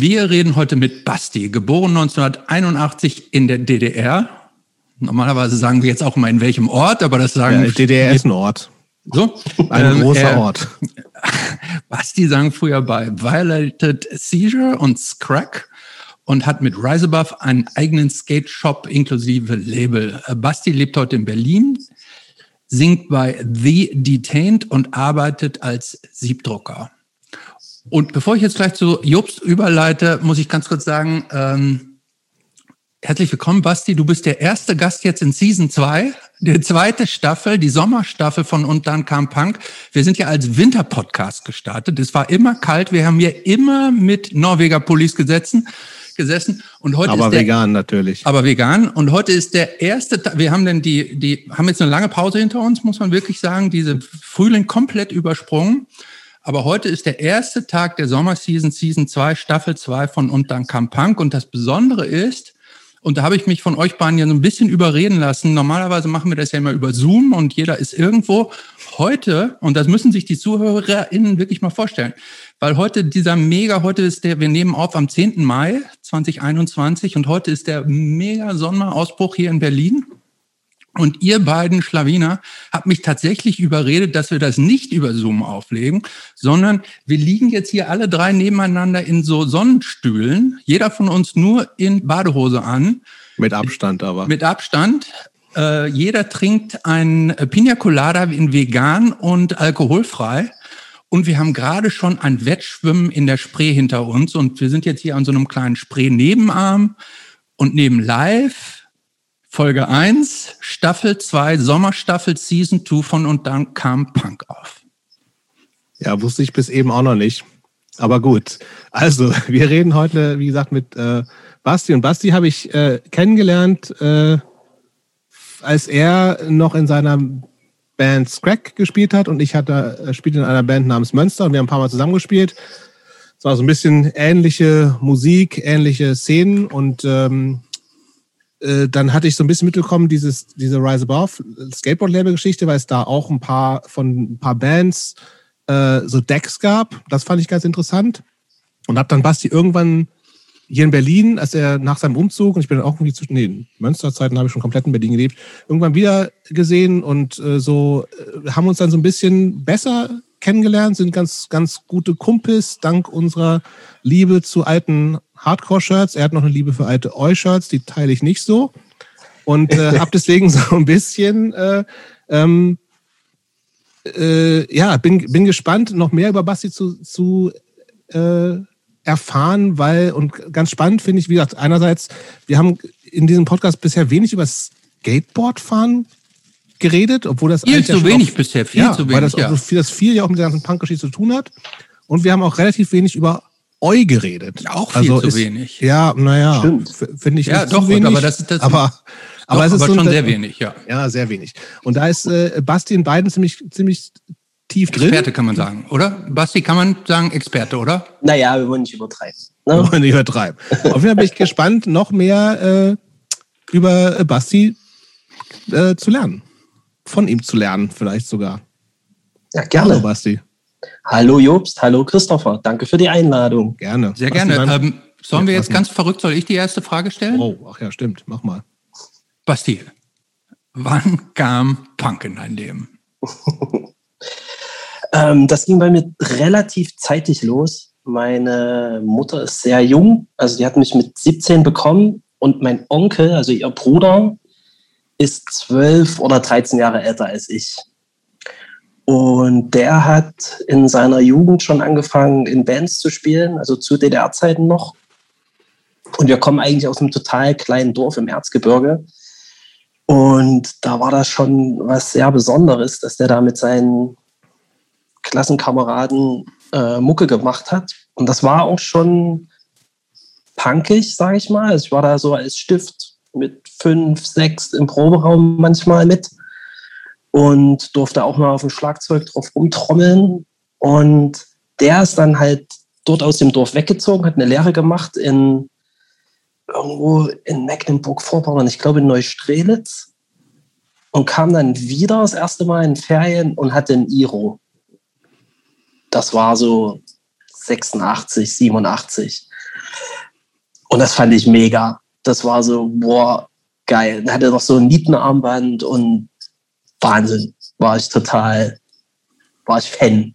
Wir reden heute mit Basti, geboren 1981 in der DDR. Normalerweise sagen wir jetzt auch mal in welchem Ort, aber das sagen ja, DDR ist ein Ort. So, ein ähm, großer er, Ort. Basti sang früher bei Violated Seizure und Scrack und hat mit Rise Above einen eigenen Skate-Shop inklusive Label. Basti lebt heute in Berlin, singt bei The Detained und arbeitet als Siebdrucker. Und bevor ich jetzt gleich zu Jobs überleite, muss ich ganz kurz sagen, ähm, herzlich willkommen, Basti. Du bist der erste Gast jetzt in Season 2, die zweite Staffel, die Sommerstaffel von Und dann kam Punk. Wir sind ja als Winterpodcast gestartet. Es war immer kalt. Wir haben hier immer mit Norweger Pullis gesessen gesessen und heute aber ist der, vegan natürlich. Aber vegan und heute ist der erste. Wir haben denn die die haben jetzt eine lange Pause hinter uns, muss man wirklich sagen, diese Frühling komplett übersprungen. Aber heute ist der erste Tag der Sommerseason, Season 2, Staffel 2 von Und dann kam Punk. Und das Besondere ist, und da habe ich mich von euch beiden ja so ein bisschen überreden lassen. Normalerweise machen wir das ja immer über Zoom und jeder ist irgendwo. Heute, und das müssen sich die ZuhörerInnen wirklich mal vorstellen, weil heute dieser mega, heute ist der, wir nehmen auf am 10. Mai 2021 und heute ist der mega Sonnerausbruch hier in Berlin. Und ihr beiden Schlawiner habt mich tatsächlich überredet, dass wir das nicht über Zoom auflegen, sondern wir liegen jetzt hier alle drei nebeneinander in so Sonnenstühlen, jeder von uns nur in Badehose an. Mit Abstand aber. Mit Abstand. Äh, jeder trinkt ein Pina Colada in vegan und alkoholfrei. Und wir haben gerade schon ein Wettschwimmen in der Spree hinter uns. Und wir sind jetzt hier an so einem kleinen Spree-Nebenarm und neben live Folge 1, Staffel 2, Sommerstaffel Season 2 von Und dann kam Punk auf. Ja, wusste ich bis eben auch noch nicht. Aber gut. Also, wir reden heute, wie gesagt, mit äh, Basti. Und Basti habe ich äh, kennengelernt, äh, als er noch in seiner Band Scrack gespielt hat und ich hatte, äh, spielte in einer Band namens Mönster und wir haben ein paar Mal zusammengespielt. Es war so ein bisschen ähnliche Musik, ähnliche Szenen und ähm, äh, dann hatte ich so ein bisschen mitbekommen, dieses, diese Rise Above Skateboard-Label-Geschichte, weil es da auch ein paar von ein paar Bands äh, so Decks gab. Das fand ich ganz interessant. Und hab dann Basti irgendwann hier in Berlin, als er nach seinem Umzug, und ich bin dann auch irgendwie zwischen, nee, Münsterzeiten habe ich schon komplett in Berlin gelebt, irgendwann wieder gesehen und äh, so äh, haben uns dann so ein bisschen besser kennengelernt, sind ganz, ganz gute Kumpels, dank unserer Liebe zu alten Hardcore-Shirts. Er hat noch eine Liebe für alte Eu-Shirts, die teile ich nicht so. Und äh, habe deswegen so ein bisschen, äh, ähm, äh, ja, bin, bin gespannt, noch mehr über Basti zu, zu äh, erfahren, weil, und ganz spannend finde ich, wie gesagt, einerseits, wir haben in diesem Podcast bisher wenig über Skateboardfahren geredet, obwohl das viel zu wenig auch, bisher, viel ja, zu wenig. Weil das, ja. viel, das viel ja auch mit der ganzen Punk-Geschichte zu tun hat. Und wir haben auch relativ wenig über Eu geredet. Auch viel also zu ist, wenig. Ja, naja, finde ich ja, doch, wenig. Aber das ist das. Aber, aber, doch, es ist aber schon sehr wenig, ja. Ja, sehr wenig. Und da ist äh, Basti in beiden ziemlich, ziemlich tief drin. Experte kann man sagen, oder? Basti, kann man sagen Experte, oder? Naja, wir wollen nicht übertreiben. Ne? Wir wollen nicht übertreiben. Auf jeden Fall bin ich gespannt, noch mehr äh, über Basti äh, zu lernen. Von ihm zu lernen, vielleicht sogar. Ja, gerne. Hallo, Basti. Hallo Jobst, hallo Christopher, danke für die Einladung. Gerne. Sehr Basti, gerne. Ähm, sollen wir jetzt ganz verrückt, soll ich die erste Frage stellen? Oh, ach ja, stimmt, mach mal. Basti, wann kam Punk in dein Leben? ähm, das ging bei mir relativ zeitig los. Meine Mutter ist sehr jung, also die hat mich mit 17 bekommen und mein Onkel, also ihr Bruder, ist 12 oder 13 Jahre älter als ich. Und der hat in seiner Jugend schon angefangen, in Bands zu spielen, also zu DDR-Zeiten noch. Und wir kommen eigentlich aus einem total kleinen Dorf im Erzgebirge. Und da war das schon was sehr Besonderes, dass der da mit seinen Klassenkameraden äh, Mucke gemacht hat. Und das war auch schon punkig, sage ich mal. Also ich war da so als Stift mit fünf, sechs im Proberaum manchmal mit und durfte auch mal auf dem Schlagzeug drauf rumtrommeln. Und der ist dann halt dort aus dem Dorf weggezogen, hat eine Lehre gemacht in irgendwo in Mecklenburg-Vorpommern, ich glaube in Neustrelitz, und kam dann wieder das erste Mal in Ferien und hatte ein Iro. Das war so 86, 87. Und das fand ich mega. Das war so, boah, geil. Dann hatte noch so ein Nietenarmband und Wahnsinn. War ich total, war ich Fan.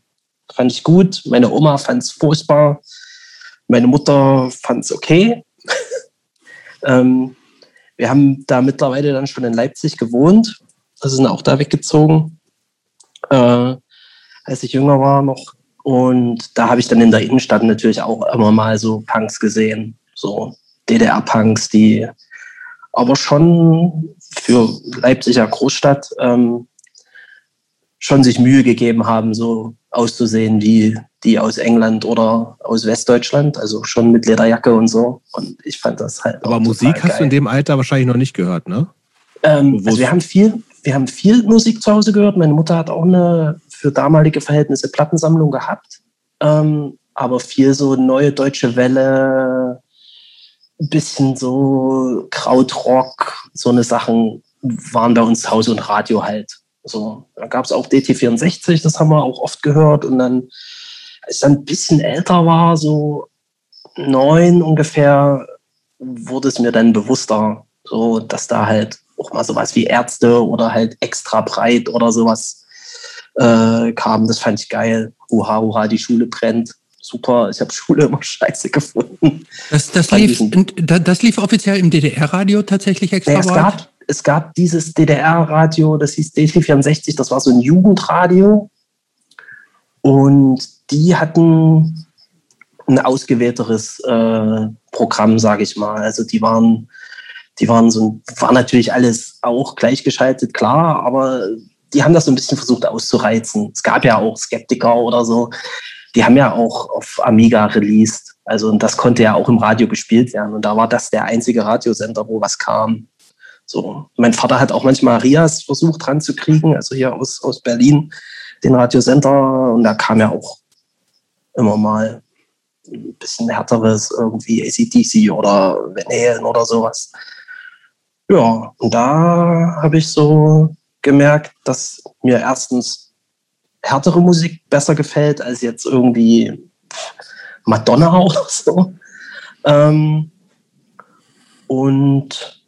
Fand ich gut. Meine Oma fand es furchtbar. Meine Mutter fand es okay. ähm, wir haben da mittlerweile dann schon in Leipzig gewohnt. Also sind auch da weggezogen, äh, als ich jünger war noch. Und da habe ich dann in der Innenstadt natürlich auch immer mal so Punks gesehen. So DDR-Punks, die aber schon für Leipziger Großstadt ähm, schon sich Mühe gegeben haben, so auszusehen wie die aus England oder aus Westdeutschland, also schon mit Lederjacke und so. Und ich fand das halt. Aber Musik hast du in dem Alter wahrscheinlich noch nicht gehört, ne? Ähm, also wir haben viel, wir haben viel Musik zu Hause gehört. Meine Mutter hat auch eine für damalige Verhältnisse Plattensammlung gehabt, ähm, aber viel so neue deutsche Welle, bisschen so Krautrock, so eine Sachen waren bei uns Haus und Radio halt. So, da gab es auch DT64, das haben wir auch oft gehört. Und dann, als ich dann ein bisschen älter war, so neun ungefähr, wurde es mir dann bewusster, so dass da halt auch mal sowas wie Ärzte oder halt extra breit oder sowas äh, kam. Das fand ich geil. Uha, uha, die Schule brennt. Super, ich habe Schule immer scheiße gefunden. Das, das, lief, das lief offiziell im DDR-Radio tatsächlich extra ja, es, gab, es gab dieses DDR-Radio, das hieß DT64, das war so ein Jugendradio. Und die hatten ein ausgewählteres äh, Programm, sage ich mal. Also die waren, die waren so, war natürlich alles auch gleichgeschaltet, klar, aber die haben das so ein bisschen versucht auszureizen. Es gab ja auch Skeptiker oder so, die haben ja auch auf Amiga released. Also und das konnte ja auch im Radio gespielt werden. Und da war das der einzige Radiosender, wo was kam. So, mein Vater hat auch manchmal Rias versucht ranzukriegen, also hier aus, aus Berlin, den Radiosender. Und da kam ja auch immer mal ein bisschen härteres, irgendwie ACDC oder Van Halen oder sowas. Ja, und da habe ich so gemerkt, dass mir erstens härtere Musik besser gefällt als jetzt irgendwie Madonna oder so. Ähm, und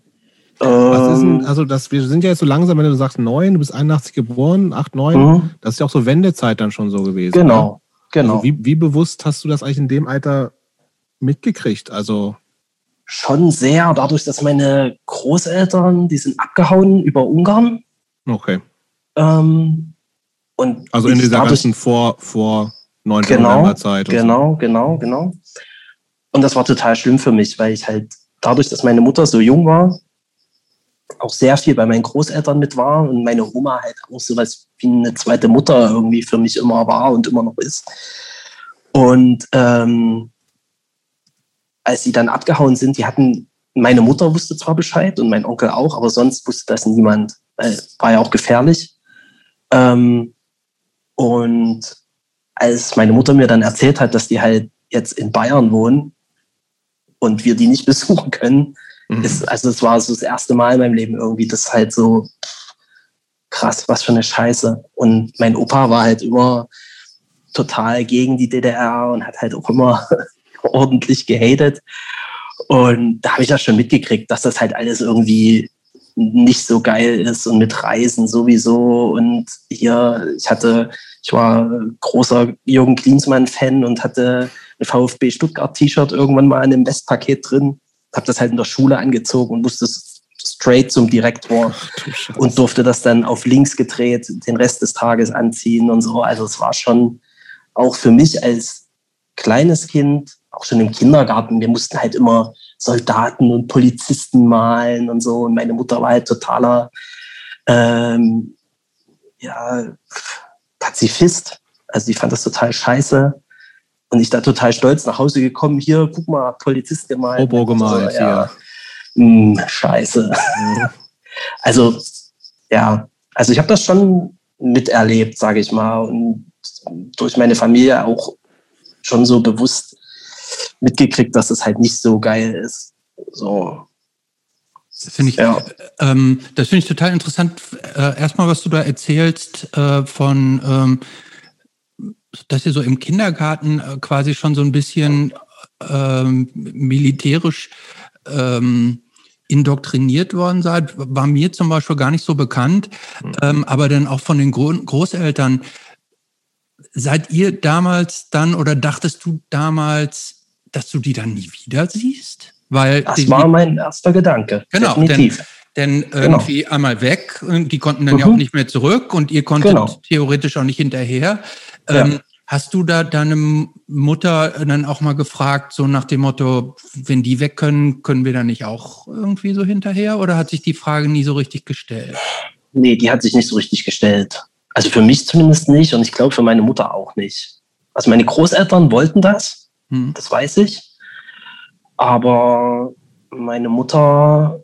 denn, ähm. also das, wir sind ja jetzt so langsam, wenn du sagst neun, du bist 81 geboren, 8, 9, mhm. das ist ja auch so Wendezeit dann schon so gewesen. Genau, oder? genau. Also wie, wie bewusst hast du das eigentlich in dem Alter mitgekriegt? Also schon sehr, dadurch, dass meine Großeltern, die sind abgehauen über Ungarn. Okay. Ähm, und also in dieser ganzen vor, vor 9. Genau, November-Zeit. Genau, so. genau, genau. Und das war total schlimm für mich, weil ich halt dadurch, dass meine Mutter so jung war, auch sehr viel bei meinen Großeltern mit war und meine Oma halt auch sowas wie eine zweite Mutter irgendwie für mich immer war und immer noch ist. Und ähm, als sie dann abgehauen sind, die hatten, meine Mutter wusste zwar Bescheid und mein Onkel auch, aber sonst wusste das niemand. Weil, war ja auch gefährlich. Ähm, und als meine Mutter mir dann erzählt hat, dass die halt jetzt in Bayern wohnen und wir die nicht besuchen können, Mhm. Ist, also es war so das erste Mal in meinem Leben irgendwie, das halt so krass, was für eine Scheiße. Und mein Opa war halt immer total gegen die DDR und hat halt auch immer ordentlich gehatet. Und da habe ich das schon mitgekriegt, dass das halt alles irgendwie nicht so geil ist und mit Reisen sowieso. Und hier, ich hatte, ich war großer Jürgen Klinsmann-Fan und hatte ein VfB Stuttgart-T-Shirt irgendwann mal in einem Westpaket drin habe das halt in der Schule angezogen und musste straight zum Direktor Ach, und durfte das dann auf links gedreht den Rest des Tages anziehen und so. Also es war schon auch für mich als kleines Kind, auch schon im Kindergarten, wir mussten halt immer Soldaten und Polizisten malen und so. Und meine Mutter war halt totaler ähm, ja, Pazifist. Also die fand das total scheiße. Und ich da total stolz nach Hause gekommen, hier, guck mal, Polizist gemalt. Obo gemalt, so, ja. Hm, scheiße. Mhm. also, ja, also ich habe das schon miterlebt, sage ich mal, und durch meine Familie auch schon so bewusst mitgekriegt, dass es halt nicht so geil ist. So. Das finde ich, ja. ähm, das finde ich total interessant. Äh, erstmal, was du da erzählst äh, von ähm, dass ihr so im Kindergarten äh, quasi schon so ein bisschen ähm, militärisch ähm, indoktriniert worden seid, war mir zum Beispiel gar nicht so bekannt, mhm. ähm, aber dann auch von den Gro Großeltern. Seid ihr damals dann oder dachtest du damals, dass du die dann nie wieder siehst? Weil das war mein erster Gedanke. Genau, definitiv. Denn, denn genau. irgendwie einmal weg, die konnten dann mhm. ja auch nicht mehr zurück und ihr konntet genau. theoretisch auch nicht hinterher. Ja. Ähm, Hast du da deine Mutter dann auch mal gefragt, so nach dem Motto, wenn die weg können, können wir da nicht auch irgendwie so hinterher? Oder hat sich die Frage nie so richtig gestellt? Nee, die hat sich nicht so richtig gestellt. Also für mich zumindest nicht und ich glaube für meine Mutter auch nicht. Also meine Großeltern wollten das, hm. das weiß ich. Aber meine Mutter,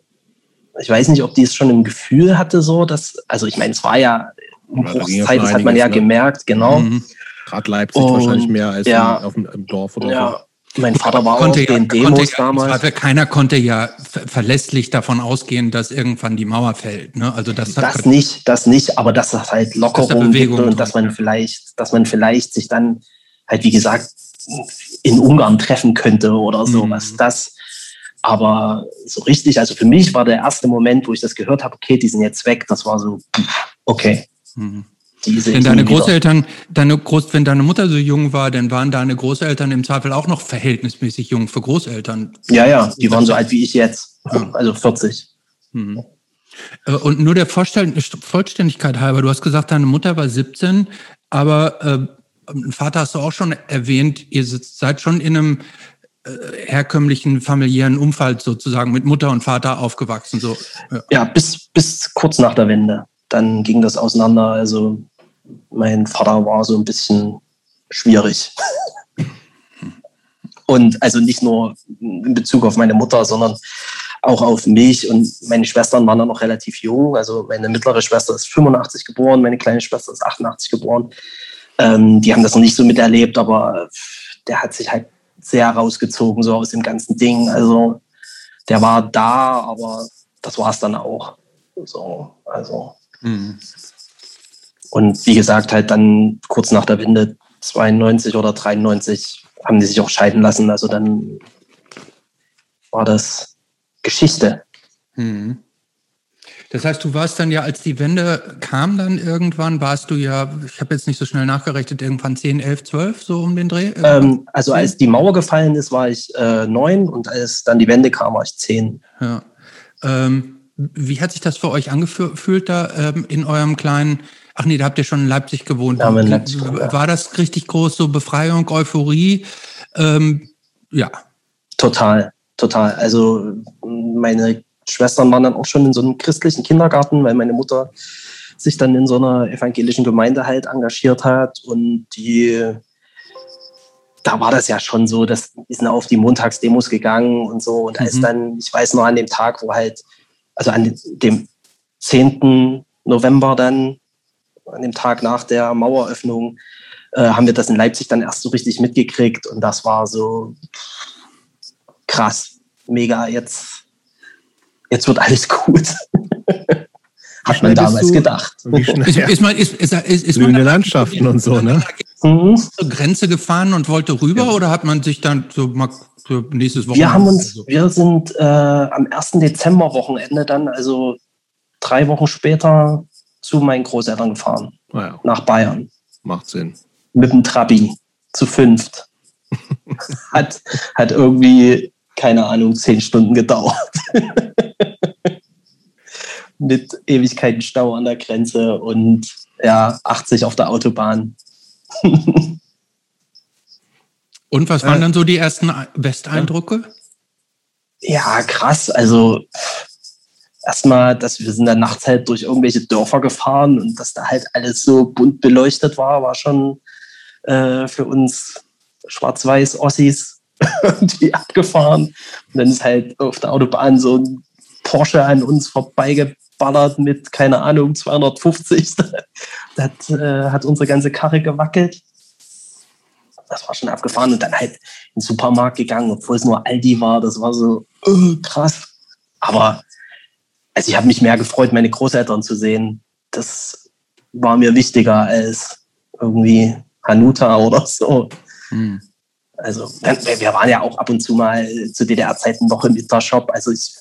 ich weiß nicht, ob die es schon im Gefühl hatte, so dass, also ich meine, es war ja Umbruchszeit, das hat man ja ne? gemerkt, genau. Mhm. Gerade Leipzig und, wahrscheinlich mehr als ja, auf dem, im Dorf oder ja. so. Mein Vater war konnte auch ja, den Demos ja, damals. keiner konnte ja verlässlich davon ausgehen, dass irgendwann die Mauer fällt. Ne? Also das, das nicht, das nicht, aber dass es halt Lockerungen gibt und dass man vielleicht, dass man vielleicht sich dann halt wie gesagt in Ungarn treffen könnte oder sowas. Mhm. Das, aber so richtig, also für mich war der erste Moment, wo ich das gehört habe, okay, die sind jetzt weg, das war so, okay. Mhm. Denn deine Großeltern, deine Groß, wenn deine Mutter so jung war, dann waren deine Großeltern im Zweifel auch noch verhältnismäßig jung für Großeltern. Ja, ja, die waren so alt wie ich jetzt, ja. also 40. Mhm. Äh, und nur der Vollständigkeit halber, du hast gesagt, deine Mutter war 17, aber äh, Vater hast du auch schon erwähnt, ihr seid schon in einem äh, herkömmlichen familiären Umfeld sozusagen mit Mutter und Vater aufgewachsen. So. Ja, ja bis, bis kurz nach der Wende. Dann ging das auseinander. Also mein Vater war so ein bisschen schwierig. Und also nicht nur in Bezug auf meine Mutter, sondern auch auf mich. Und meine Schwestern waren dann noch relativ jung. Also meine mittlere Schwester ist 85 geboren, meine kleine Schwester ist 88 geboren. Ähm, die haben das noch nicht so miterlebt, aber der hat sich halt sehr rausgezogen, so aus dem ganzen Ding. Also der war da, aber das war es dann auch. So, also. Mhm. Und wie gesagt, halt dann kurz nach der Wende 92 oder 93 haben die sich auch scheiden lassen. Also dann war das Geschichte. Hm. Das heißt, du warst dann ja, als die Wende kam dann irgendwann, warst du ja, ich habe jetzt nicht so schnell nachgerechnet, irgendwann 10, 11, 12, so um den Dreh? Ähm, also als die Mauer gefallen ist, war ich äh, neun und als dann die Wende kam, war ich zehn. Ja. Ähm, wie hat sich das für euch angefühlt da ähm, in eurem kleinen Ach nee, da habt ihr schon in Leipzig gewohnt. Ja, in Leipzig, War das richtig groß, so Befreiung, Euphorie? Ähm, ja. Total, total. Also meine Schwestern waren dann auch schon in so einem christlichen Kindergarten, weil meine Mutter sich dann in so einer evangelischen Gemeinde halt engagiert hat und die da war das ja schon so, dass die sind auf die Montagsdemos gegangen und so. Und als mhm. dann, ich weiß noch an dem Tag, wo halt, also an dem 10. November dann, an dem Tag nach der Maueröffnung, äh, haben wir das in Leipzig dann erst so richtig mitgekriegt und das war so krass, mega, jetzt, jetzt wird alles gut. Hat man damals du, gedacht. Ist, ist, man, ist, ist, ist, ist man Landschaften und so, ne? Mhm. Zur Grenze gefahren und wollte rüber ja. oder hat man sich dann so mal für nächstes Wochenende? Wir haben uns, wir sind äh, am 1. Dezember Wochenende dann, also drei Wochen später, zu meinen Großeltern gefahren. Ah ja. Nach Bayern. Macht Sinn. Mit dem Trabi zu fünft. hat, hat irgendwie, keine Ahnung, zehn Stunden gedauert. Mit Ewigkeiten Stau an der Grenze und ja, 80 auf der Autobahn. und was waren äh, dann so die ersten Westeindrücke? Ja, krass. Also erstmal, dass wir sind dann nachts halt durch irgendwelche Dörfer gefahren und dass da halt alles so bunt beleuchtet war, war schon äh, für uns schwarz-weiß Ossis irgendwie abgefahren. Und dann ist halt auf der Autobahn so ein Porsche an uns vorbeigeballert mit, keine Ahnung, 250. das äh, hat unsere ganze Karre gewackelt. Das war schon abgefahren und dann halt in den Supermarkt gegangen, obwohl es nur Aldi war. Das war so uh, krass. Aber also ich habe mich mehr gefreut, meine Großeltern zu sehen. Das war mir wichtiger als irgendwie Hanuta oder so. Hm. Also wir waren ja auch ab und zu mal zu DDR-Zeiten noch im Intershop. Also ich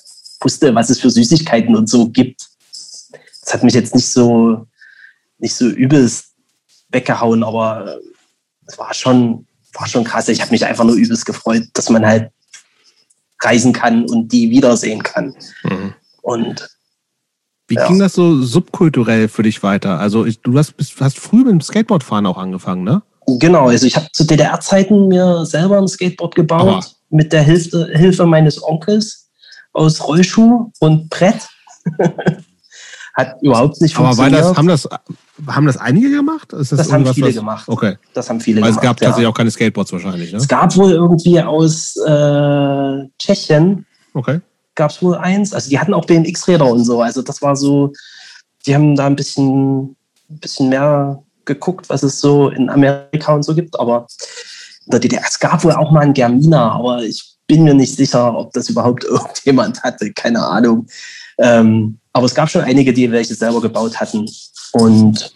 wusste, was es für Süßigkeiten und so gibt. Das hat mich jetzt nicht so, nicht so übelst weggehauen, aber es war schon, war schon krass. Ich habe mich einfach nur übelst gefreut, dass man halt reisen kann und die wiedersehen kann. Mhm. Und wie ja. ging das so subkulturell für dich weiter? Also ich, du hast, bist, hast früh mit dem Skateboardfahren auch angefangen, ne? Genau, also ich habe zu DDR-Zeiten mir selber ein Skateboard gebaut Aha. mit der Hilfe, Hilfe meines Onkels aus Rollschuh und Brett. Hat überhaupt nicht funktioniert. Aber das, haben, das, haben das einige gemacht? das, das haben viele was, gemacht. Okay. Das haben viele Weil gemacht. Es gab ja. tatsächlich auch keine Skateboards wahrscheinlich. Ne? Es gab wohl irgendwie aus äh, Tschechien. Okay. Gab es wohl eins. Also die hatten auch BMX-Räder und so. Also das war so, die haben da ein bisschen, ein bisschen mehr geguckt, was es so in Amerika und so gibt. Aber in der DDR, es gab wohl auch mal einen Germina, aber ich bin mir nicht sicher, ob das überhaupt irgendjemand hatte. Keine Ahnung. Ähm, aber es gab schon einige, die welche selber gebaut hatten. Und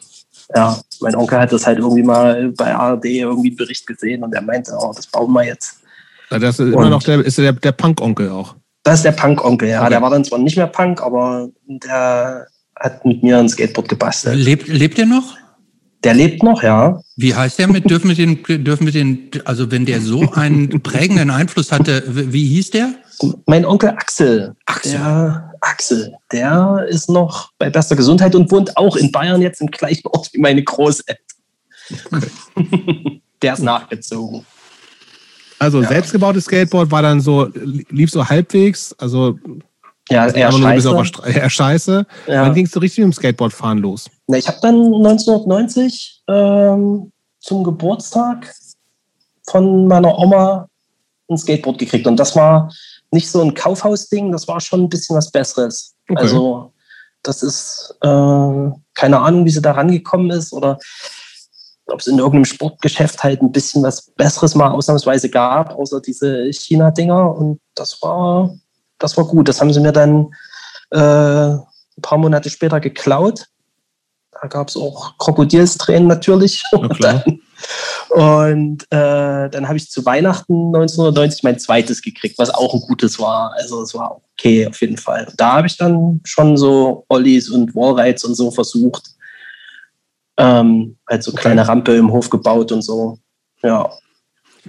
ja, mein Onkel hat das halt irgendwie mal bei ARD irgendwie einen Bericht gesehen und er meinte, oh, das bauen wir jetzt. Das ist und immer noch der, ist der, der Punk-Onkel auch. Das ist der Punk-Onkel, ja. Okay. Der war dann zwar nicht mehr Punk, aber der hat mit mir ein Skateboard gebastelt. Lebt, lebt er noch? Der lebt noch, ja. Wie heißt der mit, dürfen wir den, dürfen wir den, also wenn der so einen prägenden Einfluss hatte, wie hieß der? Mein Onkel Axel. Axel. Der, Axel, der ist noch bei bester Gesundheit und wohnt auch in Bayern jetzt im gleichen Ort wie meine Großeltern. Okay. der ist nachgezogen. Also ja. selbstgebautes Skateboard war dann so, lief so halbwegs, also ja, eher scheiße. eher scheiße. Ja. Wann ging es so richtig mit dem Skateboardfahren los? Na, ich habe dann 1990 ähm, zum Geburtstag von meiner Oma ein Skateboard gekriegt. Und das war nicht so ein Kaufhausding, das war schon ein bisschen was Besseres. Okay. Also das ist äh, keine Ahnung, wie sie da rangekommen ist oder ob es in irgendeinem Sportgeschäft halt ein bisschen was Besseres mal ausnahmsweise gab, außer diese China-Dinger. Und das war das war gut. Das haben sie mir dann äh, ein paar Monate später geklaut. Da gab es auch Krokodilstränen natürlich. Und dann, und äh, dann habe ich zu Weihnachten 1990 mein zweites gekriegt, was auch ein gutes war. Also es war okay auf jeden Fall. Da habe ich dann schon so Ollies und Wallrides und so versucht. Ähm, halt so okay. kleine Rampe im Hof gebaut und so. Ja.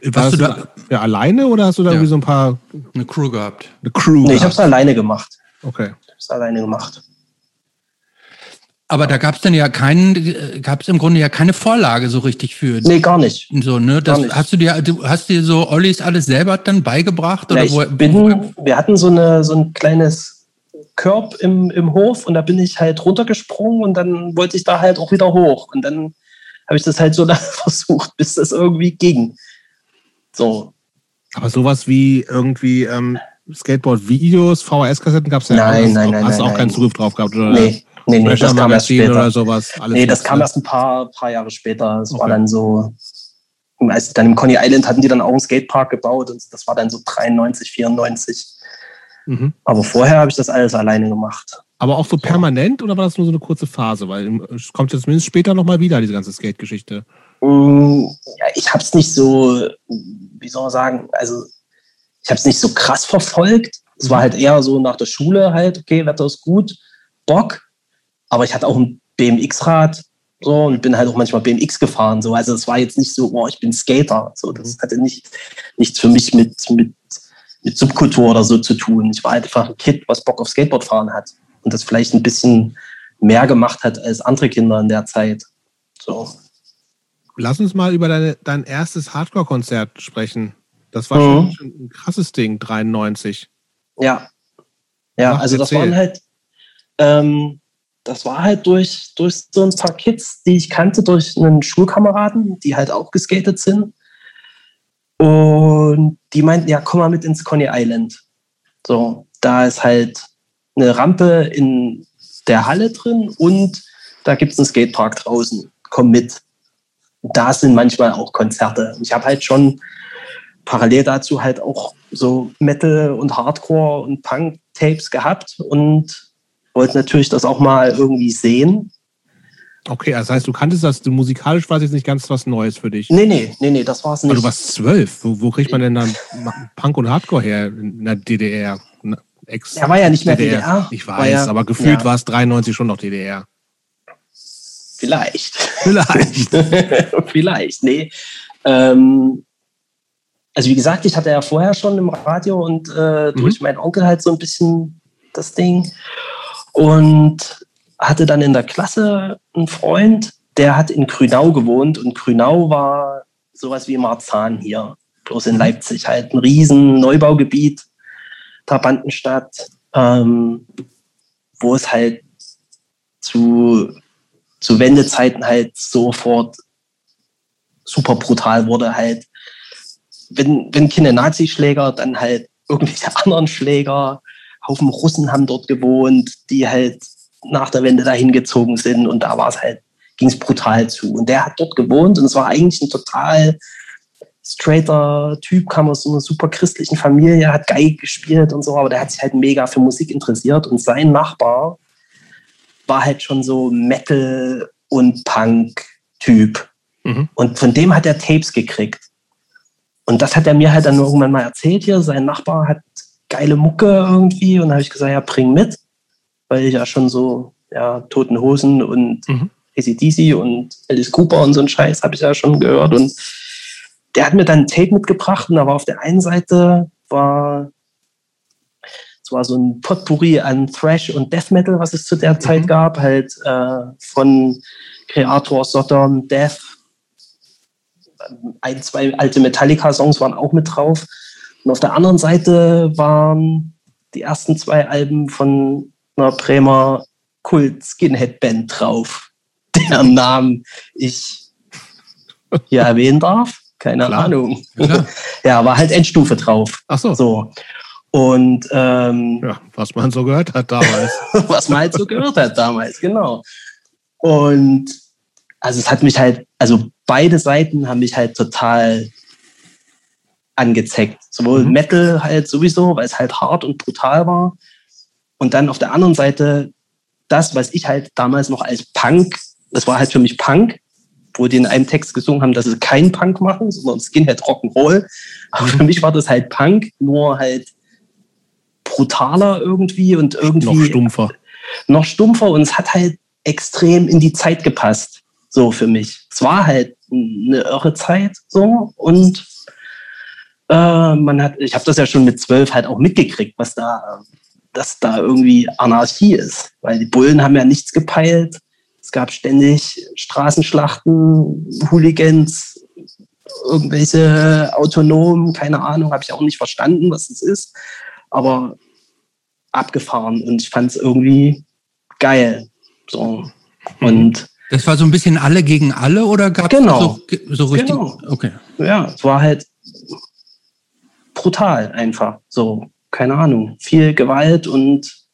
Warst du da ja, alleine oder hast du da ja. irgendwie so ein paar. Eine Crew gehabt? Eine Crew. Nee, ich habe es alleine gemacht. Okay. Ich habe es alleine gemacht. Aber da gab es dann ja keinen, gab es im Grunde ja keine Vorlage so richtig für. Nee, gar nicht. So, ne? Das, nicht. Hast du dir, du hast dir so Ollis alles selber dann beigebracht? Oder ja, ich wo, bin, wir hatten so, eine, so ein kleines Körb im, im Hof und da bin ich halt runtergesprungen und dann wollte ich da halt auch wieder hoch. Und dann habe ich das halt so lange versucht, bis das irgendwie ging. So. Aber sowas wie irgendwie ähm, Skateboard-Videos, VHS-Kassetten gab es ja Nein, nein, nein. Hast du auch keinen Zugriff drauf gehabt, oder? Nee, nee, nee das kam erst später. Oder sowas, nee, das kam erst ein paar, paar Jahre später. Es okay. war dann so, als dann im Coney Island hatten die dann auch einen Skatepark gebaut und das war dann so 93, 94. Mhm. Aber vorher habe ich das alles alleine gemacht. Aber auch so permanent oder war das nur so eine kurze Phase? Weil es kommt jetzt zumindest später nochmal wieder, diese ganze Skate-Geschichte. Mm, ja, ich habe es nicht so, wie soll man sagen, also ich habe es nicht so krass verfolgt. Es war mhm. halt eher so nach der Schule halt, okay, Wetter ist gut, Bock. Aber ich hatte auch ein BMX-Rad so und bin halt auch manchmal BMX gefahren. So. Also es war jetzt nicht so, boah, ich bin Skater. So, das mhm. hatte nicht, nichts für mich mit, mit, mit Subkultur oder so zu tun. Ich war halt einfach ein Kind, was Bock auf Skateboard fahren hat und das vielleicht ein bisschen mehr gemacht hat als andere Kinder in der Zeit. So. Lass uns mal über deine, dein erstes Hardcore-Konzert sprechen. Das war mhm. schon ein krasses Ding, 93. Ja. Ja, Mach, also das erzähl. waren halt, ähm, das war halt durch, durch so ein paar Kids, die ich kannte, durch einen Schulkameraden, die halt auch geskatet sind. Und die meinten, ja, komm mal mit ins Coney Island. So, da ist halt eine Rampe in der Halle drin und da gibt es einen Skatepark draußen. Komm mit. Da sind manchmal auch Konzerte. Ich habe halt schon parallel dazu halt auch so Metal und Hardcore und Punk-Tapes gehabt und wollte natürlich das auch mal irgendwie sehen. Okay, das heißt, du kanntest das, du musikalisch war es jetzt nicht ganz was Neues für dich. Nee, nee, nee, nee, das war es nicht. Aber du warst zwölf. Wo, wo kriegt man denn dann Punk und Hardcore her in der DDR? Ex er war ja nicht mehr DDR. DDR. Ich weiß, ja, aber gefühlt ja. war es 93 schon noch DDR. Vielleicht. Vielleicht. Vielleicht, nee. Ähm, also wie gesagt, ich hatte ja vorher schon im Radio und äh, mhm. durch meinen Onkel halt so ein bisschen das Ding. Und hatte dann in der Klasse einen Freund, der hat in Grünau gewohnt und Grünau war sowas wie Marzahn hier, bloß in. Leipzig halt ein riesen Neubaugebiet, Trabantenstadt, ähm, wo es halt zu, zu Wendezeiten halt sofort super brutal wurde halt. Wenn, wenn keine Nazischläger, dann halt irgendwelche anderen Schläger. Haufen Russen haben dort gewohnt, die halt nach der Wende dahin gezogen sind und da war es halt, ging es brutal zu. Und der hat dort gewohnt und es war eigentlich ein total straighter Typ, kam aus so einer super christlichen Familie, hat Geige gespielt und so, aber der hat sich halt mega für Musik interessiert und sein Nachbar war halt schon so Metal- und Punk-Typ. Mhm. Und von dem hat er Tapes gekriegt. Und das hat er mir halt dann irgendwann mal erzählt hier. Sein Nachbar hat geile Mucke irgendwie. Und da habe ich gesagt, ja, bring mit weil ich ja schon so, ja, Toten Hosen und mhm. ACDC und Alice Cooper und so ein Scheiß habe ich ja schon gehört. Und der hat mir dann ein Tape mitgebracht und da war auf der einen Seite war es war so ein Potpourri an Thrash und Death Metal, was es zu der mhm. Zeit gab, halt äh, von Creator, Sodom, Death. Ein, zwei alte Metallica-Songs waren auch mit drauf. Und auf der anderen Seite waren die ersten zwei Alben von einer Bremer Kult-Skinhead-Band drauf, deren Namen ich hier erwähnen darf. Keine Klar. Ahnung. Ja. ja, war halt Endstufe drauf. Ach so. so. Und ähm, ja, was man so gehört hat damals. was man halt so gehört hat damals, genau. Und also es hat mich halt, also beide Seiten haben mich halt total angezeckt. Sowohl mhm. Metal halt sowieso, weil es halt hart und brutal war, und dann auf der anderen Seite das, was ich halt damals noch als Punk, das war halt für mich Punk, wo die in einem Text gesungen haben, dass sie kein Punk machen, sondern Skinhead Rock'n'Roll. Aber für mich war das halt Punk, nur halt brutaler irgendwie und irgendwie. Noch stumpfer. Noch stumpfer und es hat halt extrem in die Zeit gepasst. So für mich. Es war halt eine irre Zeit so und äh, man hat, ich habe das ja schon mit zwölf halt auch mitgekriegt, was da dass da irgendwie Anarchie ist, weil die Bullen haben ja nichts gepeilt. Es gab ständig Straßenschlachten, Hooligans, irgendwelche Autonomen, keine Ahnung, habe ich auch nicht verstanden, was es ist, aber abgefahren und ich fand es irgendwie geil. So. Und das war so ein bisschen alle gegen alle oder gab es genau, so, so richtig? Genau. Okay. Ja, es war halt brutal einfach. So keine Ahnung, viel Gewalt und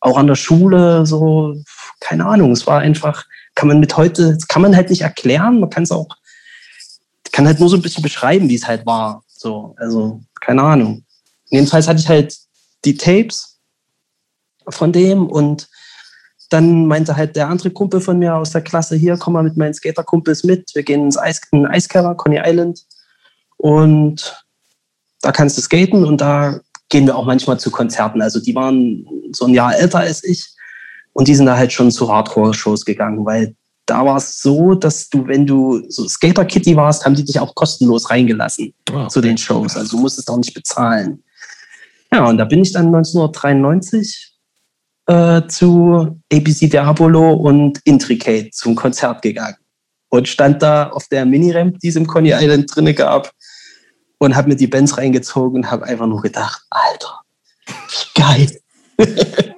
auch an der Schule so, keine Ahnung, es war einfach, kann man mit heute, das kann man halt nicht erklären, man kann es auch, kann halt nur so ein bisschen beschreiben, wie es halt war. So, also, keine Ahnung. Jedenfalls hatte ich halt die Tapes von dem und dann meinte halt der andere Kumpel von mir aus der Klasse, hier, komm mal mit meinen Skaterkumpels mit, wir gehen ins Eis, in Eiskeller, Coney Island und da kannst du skaten und da gehen wir auch manchmal zu Konzerten. Also die waren so ein Jahr älter als ich und die sind da halt schon zu Hardcore-Shows gegangen, weil da war es so, dass du, wenn du so Skater-Kitty warst, haben die dich auch kostenlos reingelassen oh, okay. zu den Shows. Also du musstest auch nicht bezahlen. Ja, und da bin ich dann 1993 äh, zu ABC Diabolo und Intricate zum Konzert gegangen und stand da auf der Mini-Ramp, die es im Coney Island drinne gab und habe mir die Bands reingezogen und habe einfach nur gedacht, Alter, wie geil.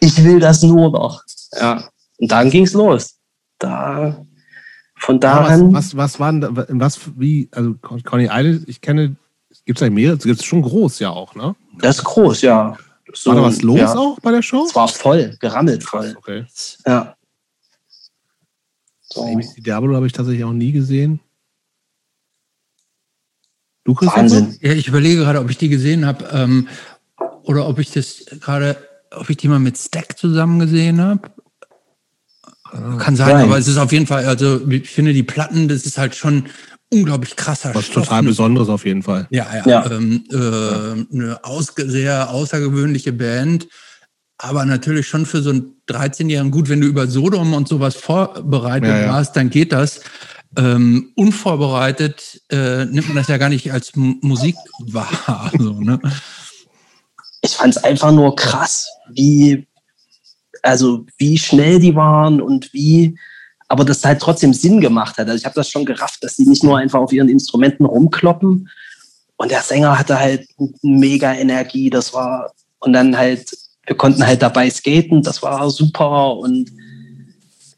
ich will das nur noch. Ja. Und dann ging es los. Da, von da an. Was, was, was waren, was, wie, also Coney Island, ich kenne, gibt es eigentlich mehrere, es gibt schon groß ja auch, ne? Das ist groß, ja. So, war da was los ja. auch bei der Show? Es war voll, gerammelt voll. Okay. Ja. So. Die Diablo habe ich tatsächlich auch nie gesehen. Du, Wahnsinn. Ja, ich überlege gerade, ob ich die gesehen habe ähm, oder ob ich das gerade, ob ich die mal mit Stack zusammen gesehen habe. Kann sein, aber es ist auf jeden Fall, also ich finde die Platten, das ist halt schon unglaublich krasser Was Stoff. total Besonderes auf jeden Fall. Ja, ja. ja. Ähm, äh, eine aus, sehr außergewöhnliche Band, aber natürlich schon für so einen 13-Jährigen gut, wenn du über Sodom und sowas vorbereitet ja, ja. warst, dann geht das. Ähm, unvorbereitet äh, nimmt man das ja gar nicht als M Musik wahr. So, ne? Ich fand es einfach nur krass, wie, also wie schnell die waren und wie, aber das halt trotzdem Sinn gemacht hat. Also ich habe das schon gerafft, dass sie nicht nur einfach auf ihren Instrumenten rumkloppen. Und der Sänger hatte halt mega Energie. Das war, und dann halt, wir konnten halt dabei skaten, das war super und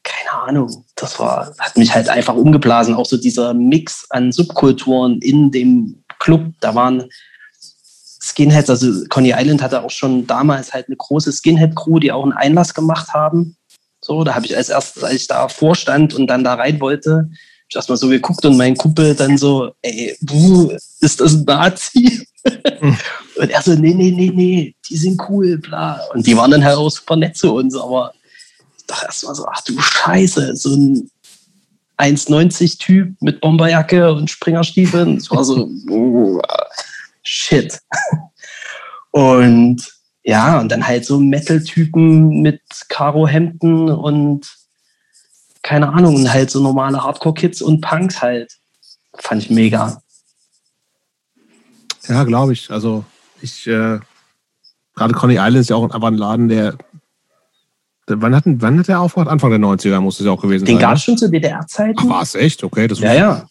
keine Ahnung, das war, hat mich halt einfach umgeblasen. Auch so dieser Mix an Subkulturen in dem Club, da waren Skinheads, also Coney Island hatte auch schon damals halt eine große Skinhead-Crew, die auch einen Einlass gemacht haben. So, da habe ich als erstes, als ich da vorstand und dann da rein wollte, ich erstmal so geguckt und mein Kumpel dann so, ey, buh, ist das ein Nazi? Mhm. und er so, nee, nee, nee, nee, die sind cool, bla. Und die waren dann halt auch super nett zu uns, aber dachte erstmal so, ach du Scheiße, so ein 1,90-Typ mit Bomberjacke und Springerstiefeln. Das war so, oh, shit. Und ja, und dann halt so Metal-Typen mit Karo-Hemden und keine Ahnung, und halt so normale Hardcore-Kids und Punks halt. Fand ich mega. Ja, glaube ich. Also ich, äh, gerade Conny Island ist ja auch einfach ein Laden, der Wann hat, wann hat der aufgehört? Anfang der 90er muss es ja auch gewesen Den sein. Den gab es schon zu DDR-Zeiten. Ach, war es echt? Okay. Das ja, ja.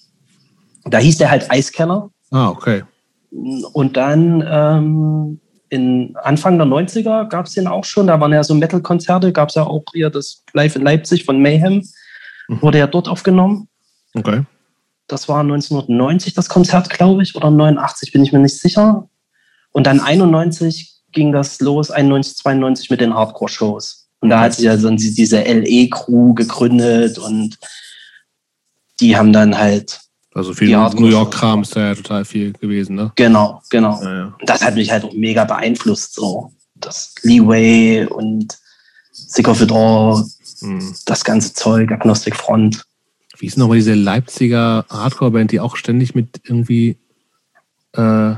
Da hieß der halt Eiskeller. Ah, okay. Und dann ähm, in Anfang der 90er gab es den auch schon. Da waren ja so Metal-Konzerte, gab es ja auch hier das Live in Leipzig von Mayhem. Mhm. Wurde ja dort aufgenommen. Okay. Das war 1990 das Konzert, glaube ich, oder 89, bin ich mir nicht sicher. Und dann 91 ging das los, 91, 92 mit den Hardcore-Shows. Und da hat sich ja so diese LE-Crew gegründet und die haben dann halt also viel New York-Kram ist da ja total viel gewesen, ne? Genau, genau. Ja, ja. Das hat mich halt auch mega beeinflusst, so. Das Leeway und Sick of It All, hm. das ganze Zeug, Agnostic Front. Wie ist nochmal diese Leipziger Hardcore-Band, die auch ständig mit irgendwie äh,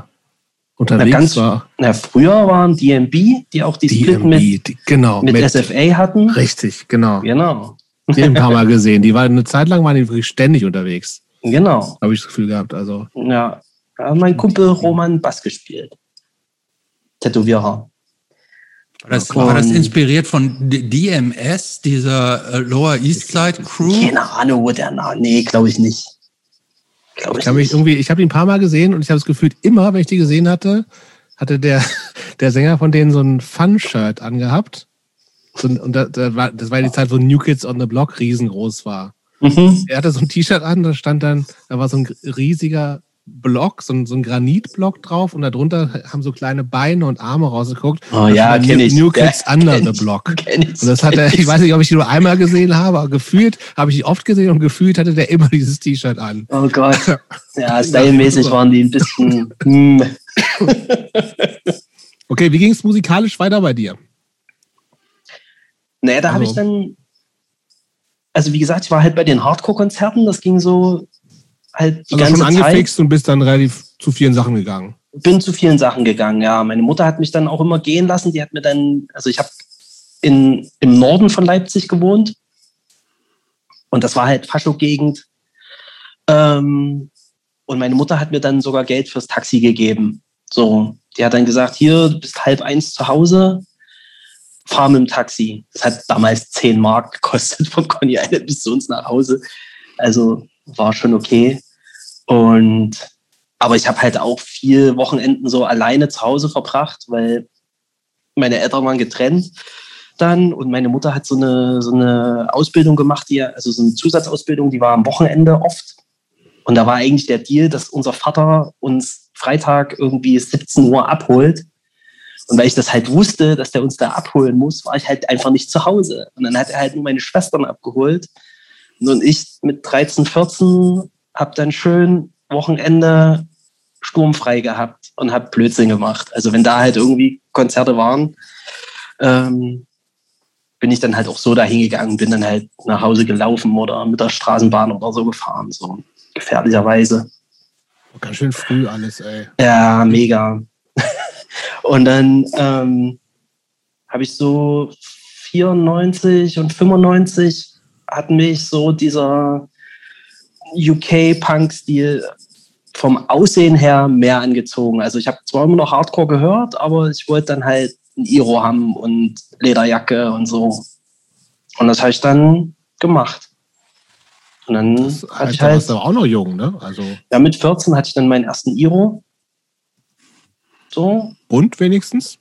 unterwegs na, ganz, war? Na, früher waren DMB, die auch die DMB, Split mit, die, genau, mit, mit SFA hatten. Richtig, genau. Genau. Die haben ein paar Mal gesehen. Die waren eine Zeit lang waren die wirklich ständig unterwegs. Genau. Habe ich das Gefühl gehabt. Also. Ja. ja mein Kumpel Roman Bass gespielt. Tätowierer. War das, war das inspiriert von DMS, dieser äh, Lower East Side Crew? Keine Ahnung, wo der Name. Nee, glaube ich nicht. Glaub ich ich, mich irgendwie, ich habe ihn ein paar Mal gesehen und ich habe das Gefühl, immer, wenn ich die gesehen hatte, hatte der, der Sänger von denen so ein Fun-Shirt angehabt. So, und das, das, war, das war die Zeit, wo New Kids on the Block riesengroß war. Mhm. Er hatte so ein T-Shirt an, da stand dann, da war so ein riesiger Block, so ein, so ein Granitblock drauf und darunter haben so kleine Beine und Arme rausgeguckt. Oh das ja, kenn ich. New Kids ja, Under the Block. Kenn ich, und das hat er, ich weiß nicht, ob ich ihn nur einmal gesehen habe, aber gefühlt habe ich ihn oft gesehen und gefühlt hatte der immer dieses T-Shirt an. Oh Gott. Ja, stylmäßig waren die ein bisschen. Hm. okay, wie ging es musikalisch weiter bei dir? Naja, da also. habe ich dann also wie gesagt, ich war halt bei den Hardcore-Konzerten, das ging so halt die also ganze schon angefixt Zeit. und bist dann relativ zu vielen Sachen gegangen. Bin zu vielen Sachen gegangen, ja. Meine Mutter hat mich dann auch immer gehen lassen. Die hat mir dann, also ich habe im Norden von Leipzig gewohnt und das war halt Fascho-Gegend. Ähm, und meine Mutter hat mir dann sogar Geld fürs Taxi gegeben. So, die hat dann gesagt, hier, du bist halb eins zu Hause, fahr mit dem Taxi. Das hat damals 10 Mark gekostet von Conny Island bis zu uns nach Hause. Also war schon okay. Und aber ich habe halt auch viel Wochenenden so alleine zu Hause verbracht, weil meine Eltern waren getrennt dann und meine Mutter hat so eine, so eine Ausbildung gemacht, die, also so eine Zusatzausbildung, die war am Wochenende oft. Und da war eigentlich der Deal, dass unser Vater uns Freitag irgendwie 17 Uhr abholt und weil ich das halt wusste, dass der uns da abholen muss, war ich halt einfach nicht zu Hause. Und dann hat er halt nur meine Schwestern abgeholt. Und ich mit 13, 14 habe dann schön Wochenende sturmfrei gehabt und habe Blödsinn gemacht. Also wenn da halt irgendwie Konzerte waren, ähm, bin ich dann halt auch so dahin gegangen, bin dann halt nach Hause gelaufen oder mit der Straßenbahn oder so gefahren, so gefährlicherweise. Ganz schön früh alles, ey. Ja, mega. und dann ähm, habe ich so 94 und 95 hat mich so dieser UK-Punk-Stil vom Aussehen her mehr angezogen. Also ich habe zwar immer noch Hardcore gehört, aber ich wollte dann halt ein Iro haben und Lederjacke und so. Und das habe ich dann gemacht. Und dann das hatte ich halt. warst aber auch noch jung, ne? Also ja, mit 14 hatte ich dann meinen ersten Iro. So. Bunt wenigstens?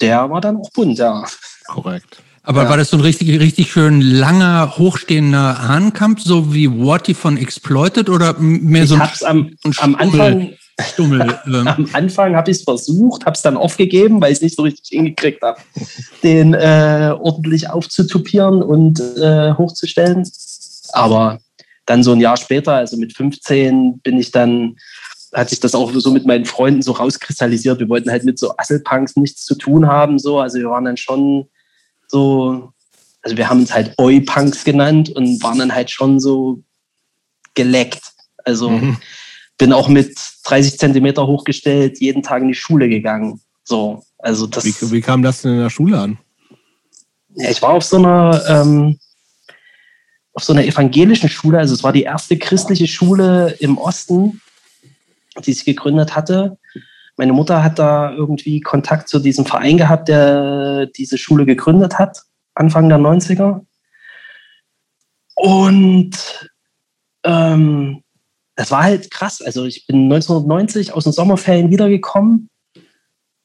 Der war dann auch bunt, ja. Korrekt. Aber ja. war das so ein richtig, richtig schön langer, hochstehender Hahnkampf, so wie Watty von Exploited oder mehr ich so ein, hab's am, ein am Anfang Stummel, ähm. Am Anfang habe ich es versucht, habe es dann aufgegeben, weil ich es nicht so richtig hingekriegt habe, den äh, ordentlich aufzutupieren und äh, hochzustellen. Aber dann so ein Jahr später, also mit 15, bin ich dann, hat sich das auch so mit meinen Freunden so rauskristallisiert. Wir wollten halt mit so Asselpunks nichts zu tun haben. So. Also wir waren dann schon so, also wir haben uns halt Oi-Punks genannt und waren dann halt schon so geleckt. Also mhm. bin auch mit 30 Zentimeter hochgestellt, jeden Tag in die Schule gegangen. So, also das. Wie, wie kam das denn in der Schule an? Ja, ich war auf so einer, ähm, auf so einer evangelischen Schule, also es war die erste christliche Schule im Osten, die sich gegründet hatte. Meine Mutter hat da irgendwie Kontakt zu diesem Verein gehabt, der diese Schule gegründet hat, Anfang der 90er. Und ähm, das war halt krass. Also ich bin 1990 aus den Sommerferien wiedergekommen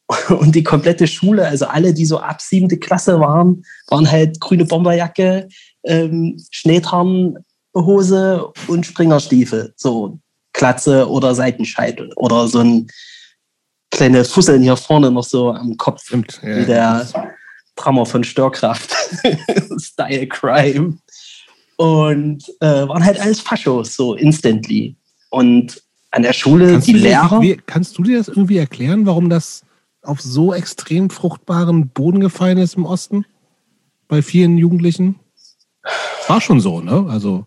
und die komplette Schule, also alle, die so ab siebte Klasse waren, waren halt grüne Bomberjacke, ähm, Schneetarnhose und Springerstiefel. So Klatze oder Seitenscheitel oder so ein kleine Fusseln hier vorne noch so am Kopf. Stimmt, ja. Wie der Drummer von Störkraft. Style Crime. Und äh, waren halt alles Faschos, so instantly. Und an der Schule, kannst die Lehrer. Dir, kannst du dir das irgendwie erklären, warum das auf so extrem fruchtbaren Boden gefallen ist im Osten? Bei vielen Jugendlichen? War schon so, ne? Also.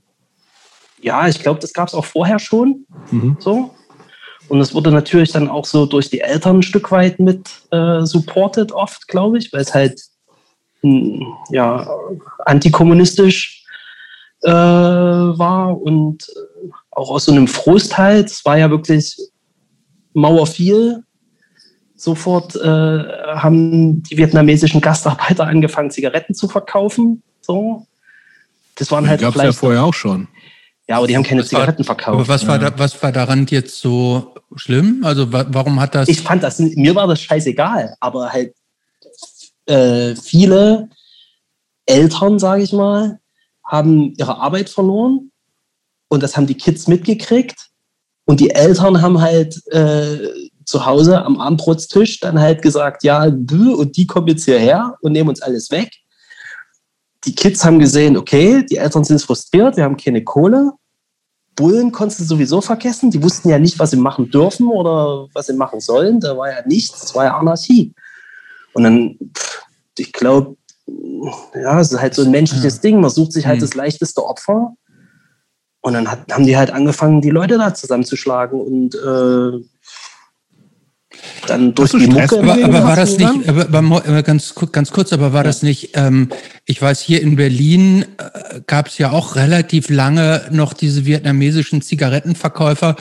Ja, ich glaube, das gab es auch vorher schon. Mhm. So. Und es wurde natürlich dann auch so durch die Eltern ein Stück weit mit äh, supported oft, glaube ich, weil es halt hm, ja, antikommunistisch äh, war und äh, auch aus so einem Frust halt. Es war ja wirklich Mauer viel. Sofort äh, haben die vietnamesischen Gastarbeiter angefangen, Zigaretten zu verkaufen. So. Das waren halt. Gab es ja vorher auch schon. Ja, aber die haben keine was Zigaretten war, verkauft. Aber was war, da, was war daran jetzt so schlimm? Also warum hat das... Ich fand das, mir war das scheißegal, aber halt äh, viele Eltern, sage ich mal, haben ihre Arbeit verloren und das haben die Kids mitgekriegt und die Eltern haben halt äh, zu Hause am Abendbrotstisch dann halt gesagt, ja, du und die kommen jetzt hierher und nehmen uns alles weg die Kids haben gesehen, okay, die Eltern sind frustriert, wir haben keine Kohle. Bullen konntest du sowieso vergessen. Die wussten ja nicht, was sie machen dürfen oder was sie machen sollen. Da war ja nichts, es war ja Anarchie. Und dann, ich glaube, ja, es ist halt so ein menschliches ja. Ding. Man sucht sich halt mhm. das leichteste Opfer. Und dann hat, haben die halt angefangen, die Leute da zusammenzuschlagen und äh, dann durch die Mucke. Aber, aber war das nicht, aber, aber, ganz, ganz kurz, aber war ja. das nicht, ähm, ich weiß, hier in Berlin äh, gab es ja auch relativ lange noch diese vietnamesischen Zigarettenverkäufer.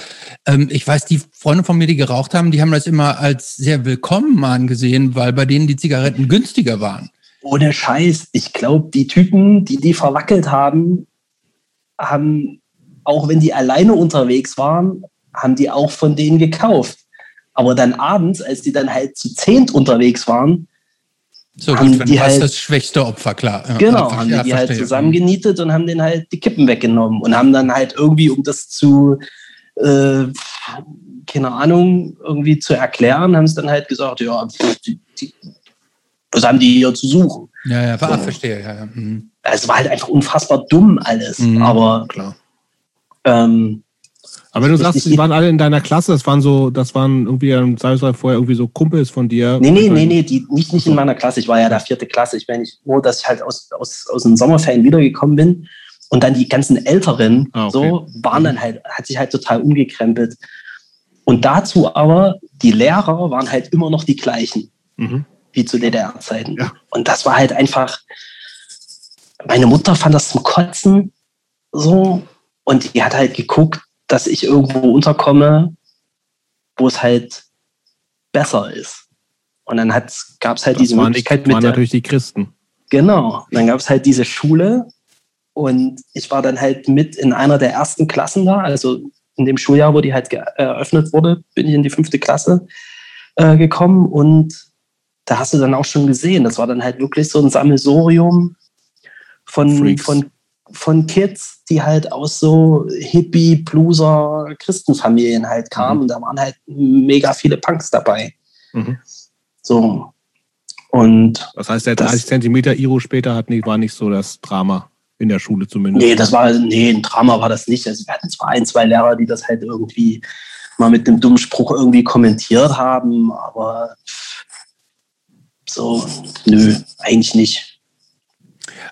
Ähm, ich weiß, die Freunde von mir, die geraucht haben, die haben das immer als sehr willkommen angesehen, weil bei denen die Zigaretten günstiger waren. Ohne Scheiß, ich glaube, die Typen, die die verwackelt haben, haben, auch wenn die alleine unterwegs waren, haben die auch von denen gekauft. Aber dann abends, als die dann halt zu zehnt unterwegs waren, so haben gut, die halt das schwächste Opfer, klar. Genau, haben ja, die, die halt zusammengenietet und haben den halt die Kippen weggenommen und haben dann halt irgendwie, um das zu, äh, keine Ahnung, irgendwie zu erklären, haben es dann halt gesagt, ja, die, die, was haben die hier zu suchen? Ja, ja, war, so. verstehe, ja. ja. Mhm. Es war halt einfach unfassbar dumm alles, mhm, aber klar. Ähm, Aber wenn du sagst, die waren alle in deiner Klasse, das waren so, das waren irgendwie im Zweifelsfall vorher irgendwie so Kumpels von dir. Nee, nee, nee, nee, die, nicht, nicht in meiner Klasse. Ich war ja der vierte Klasse. Ich meine, ich, nur, dass ich halt aus, aus, aus den Sommerferien wiedergekommen bin und dann die ganzen Älteren ah, okay. so waren dann halt, hat sich halt total umgekrempelt. Und dazu aber, die Lehrer waren halt immer noch die gleichen, mhm. wie zu DDR-Zeiten. Ja. Und das war halt einfach, meine Mutter fand das zum Kotzen so und die hat halt geguckt, dass ich irgendwo unterkomme, wo es halt besser ist. Und dann gab es halt das diese Möglichkeit die, mit. Waren der, natürlich die Christen. Genau. Und dann gab es halt diese Schule und ich war dann halt mit in einer der ersten Klassen da. Also in dem Schuljahr, wo die halt eröffnet wurde, bin ich in die fünfte Klasse äh, gekommen und da hast du dann auch schon gesehen, das war dann halt wirklich so ein Sammelsorium von, von von Kids, die halt aus so Hippie, Blueser, Christenfamilien halt kamen. Mhm. Da waren halt mega viele Punks dabei. Mhm. So. Und. Das heißt, der 30 Zentimeter Iro später hat nicht, war nicht so das Drama in der Schule zumindest. Nee, das war, nee, ein Drama war das nicht. Also wir hatten zwar ein, zwei Lehrer, die das halt irgendwie mal mit einem dummen Spruch irgendwie kommentiert haben, aber so, nö, eigentlich nicht.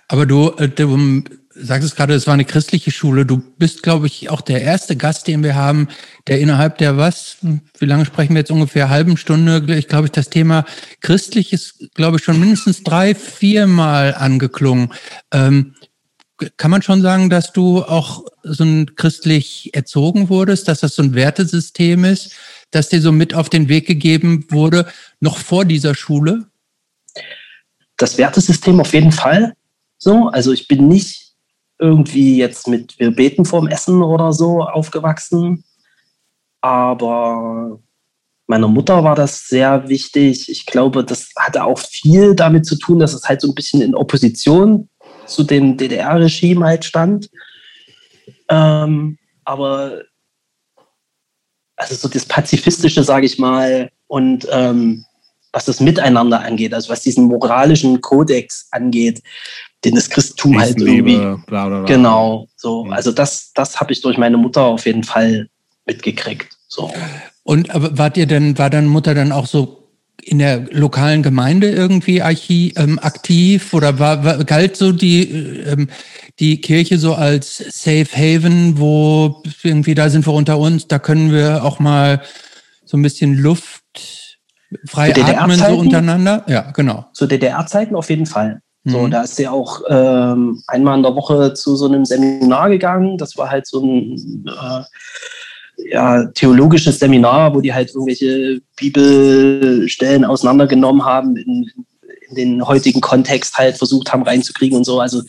Aber du, äh, du sagst es gerade, es war eine christliche Schule. Du bist, glaube ich, auch der erste Gast, den wir haben, der innerhalb der was, wie lange sprechen wir jetzt ungefähr, halben Stunde, ich glaube ich, das Thema christlich ist, glaube ich, schon mindestens drei, viermal angeklungen. Ähm, kann man schon sagen, dass du auch so ein christlich erzogen wurdest, dass das so ein Wertesystem ist, dass dir so mit auf den Weg gegeben wurde, noch vor dieser Schule? Das Wertesystem auf jeden Fall. So, also ich bin nicht irgendwie jetzt mit Wir beten vorm Essen oder so aufgewachsen. Aber meiner Mutter war das sehr wichtig. Ich glaube, das hatte auch viel damit zu tun, dass es halt so ein bisschen in Opposition zu dem DDR-Regime halt stand. Ähm, aber also so das Pazifistische, sage ich mal, und ähm, was das Miteinander angeht, also was diesen moralischen Kodex angeht, den das Christentum halt irgendwie. Bla, bla, bla. Genau, so. Also das, das habe ich durch meine Mutter auf jeden Fall mitgekriegt. So. Und aber wart ihr denn, war deine Mutter dann auch so in der lokalen Gemeinde irgendwie archi, ähm, aktiv oder war, war, galt so die, ähm, die Kirche so als Safe Haven, wo irgendwie da sind wir unter uns, da können wir auch mal so ein bisschen Luft frei atmen so untereinander? Ja, genau. Zu DDR-Zeiten auf jeden Fall. So, mhm. da ist sie auch ähm, einmal in der Woche zu so einem Seminar gegangen. Das war halt so ein äh, ja, theologisches Seminar, wo die halt irgendwelche Bibelstellen auseinandergenommen haben, in, in den heutigen Kontext halt versucht haben reinzukriegen und so. Also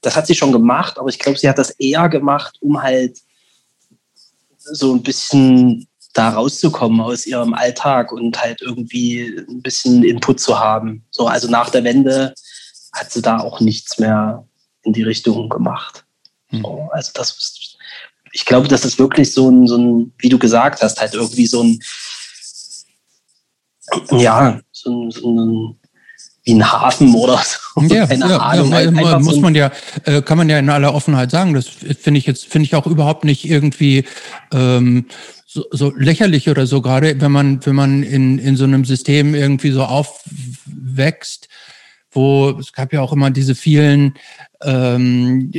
das hat sie schon gemacht, aber ich glaube, sie hat das eher gemacht, um halt so ein bisschen da rauszukommen aus ihrem Alltag und halt irgendwie ein bisschen Input zu haben. So, also nach der Wende hat sie da auch nichts mehr in die Richtung gemacht. Hm. So, also das, ich glaube, das ist wirklich so ein, so ein, wie du gesagt hast, halt irgendwie so ein, ja, so ein, so ein wie ein Hafen oder so. Ja, Keine ja, Ahnung. Ja, halt muss man ja, äh, kann man ja in aller Offenheit sagen. Das finde ich jetzt, finde ich auch überhaupt nicht irgendwie ähm, so, so lächerlich oder so, gerade wenn man, wenn man in, in so einem System irgendwie so aufwächst, wo es gab ja auch immer diese vielen ähm,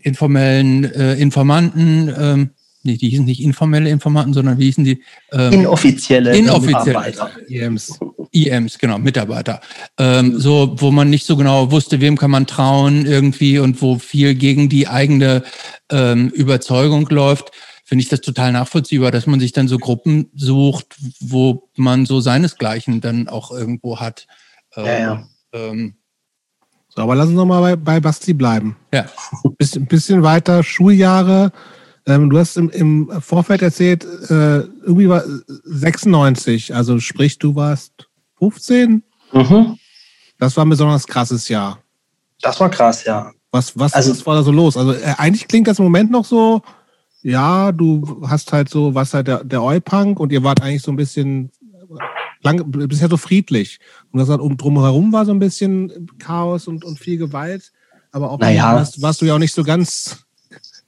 informellen äh, Informanten, ähm, nee, die hießen nicht informelle Informanten, sondern wie hießen die? Ähm, inoffizielle, inoffizielle Mitarbeiter. IMs. IMs, genau, Mitarbeiter. Ähm, so, wo man nicht so genau wusste, wem kann man trauen irgendwie und wo viel gegen die eigene ähm, Überzeugung läuft finde ich das total nachvollziehbar, dass man sich dann so Gruppen sucht, wo man so seinesgleichen dann auch irgendwo hat. Ja, ja. Ähm, so, aber lass uns nochmal bei, bei Basti bleiben. Ja. Bisschen, bisschen weiter, Schuljahre. Ähm, du hast im, im Vorfeld erzählt, äh, irgendwie war 96, also sprich, du warst 15? Mhm. Das war ein besonders krasses Jahr. Das war krass, ja. Was, was, also, was war da so los? Also äh, eigentlich klingt das im Moment noch so, ja, du hast halt so, was halt der, der Oi-Punk und ihr wart eigentlich so ein bisschen lang, bisher so friedlich. Und das halt um drumherum war so ein bisschen Chaos und, und viel Gewalt. Aber auch naja. warst, warst du ja auch nicht so ganz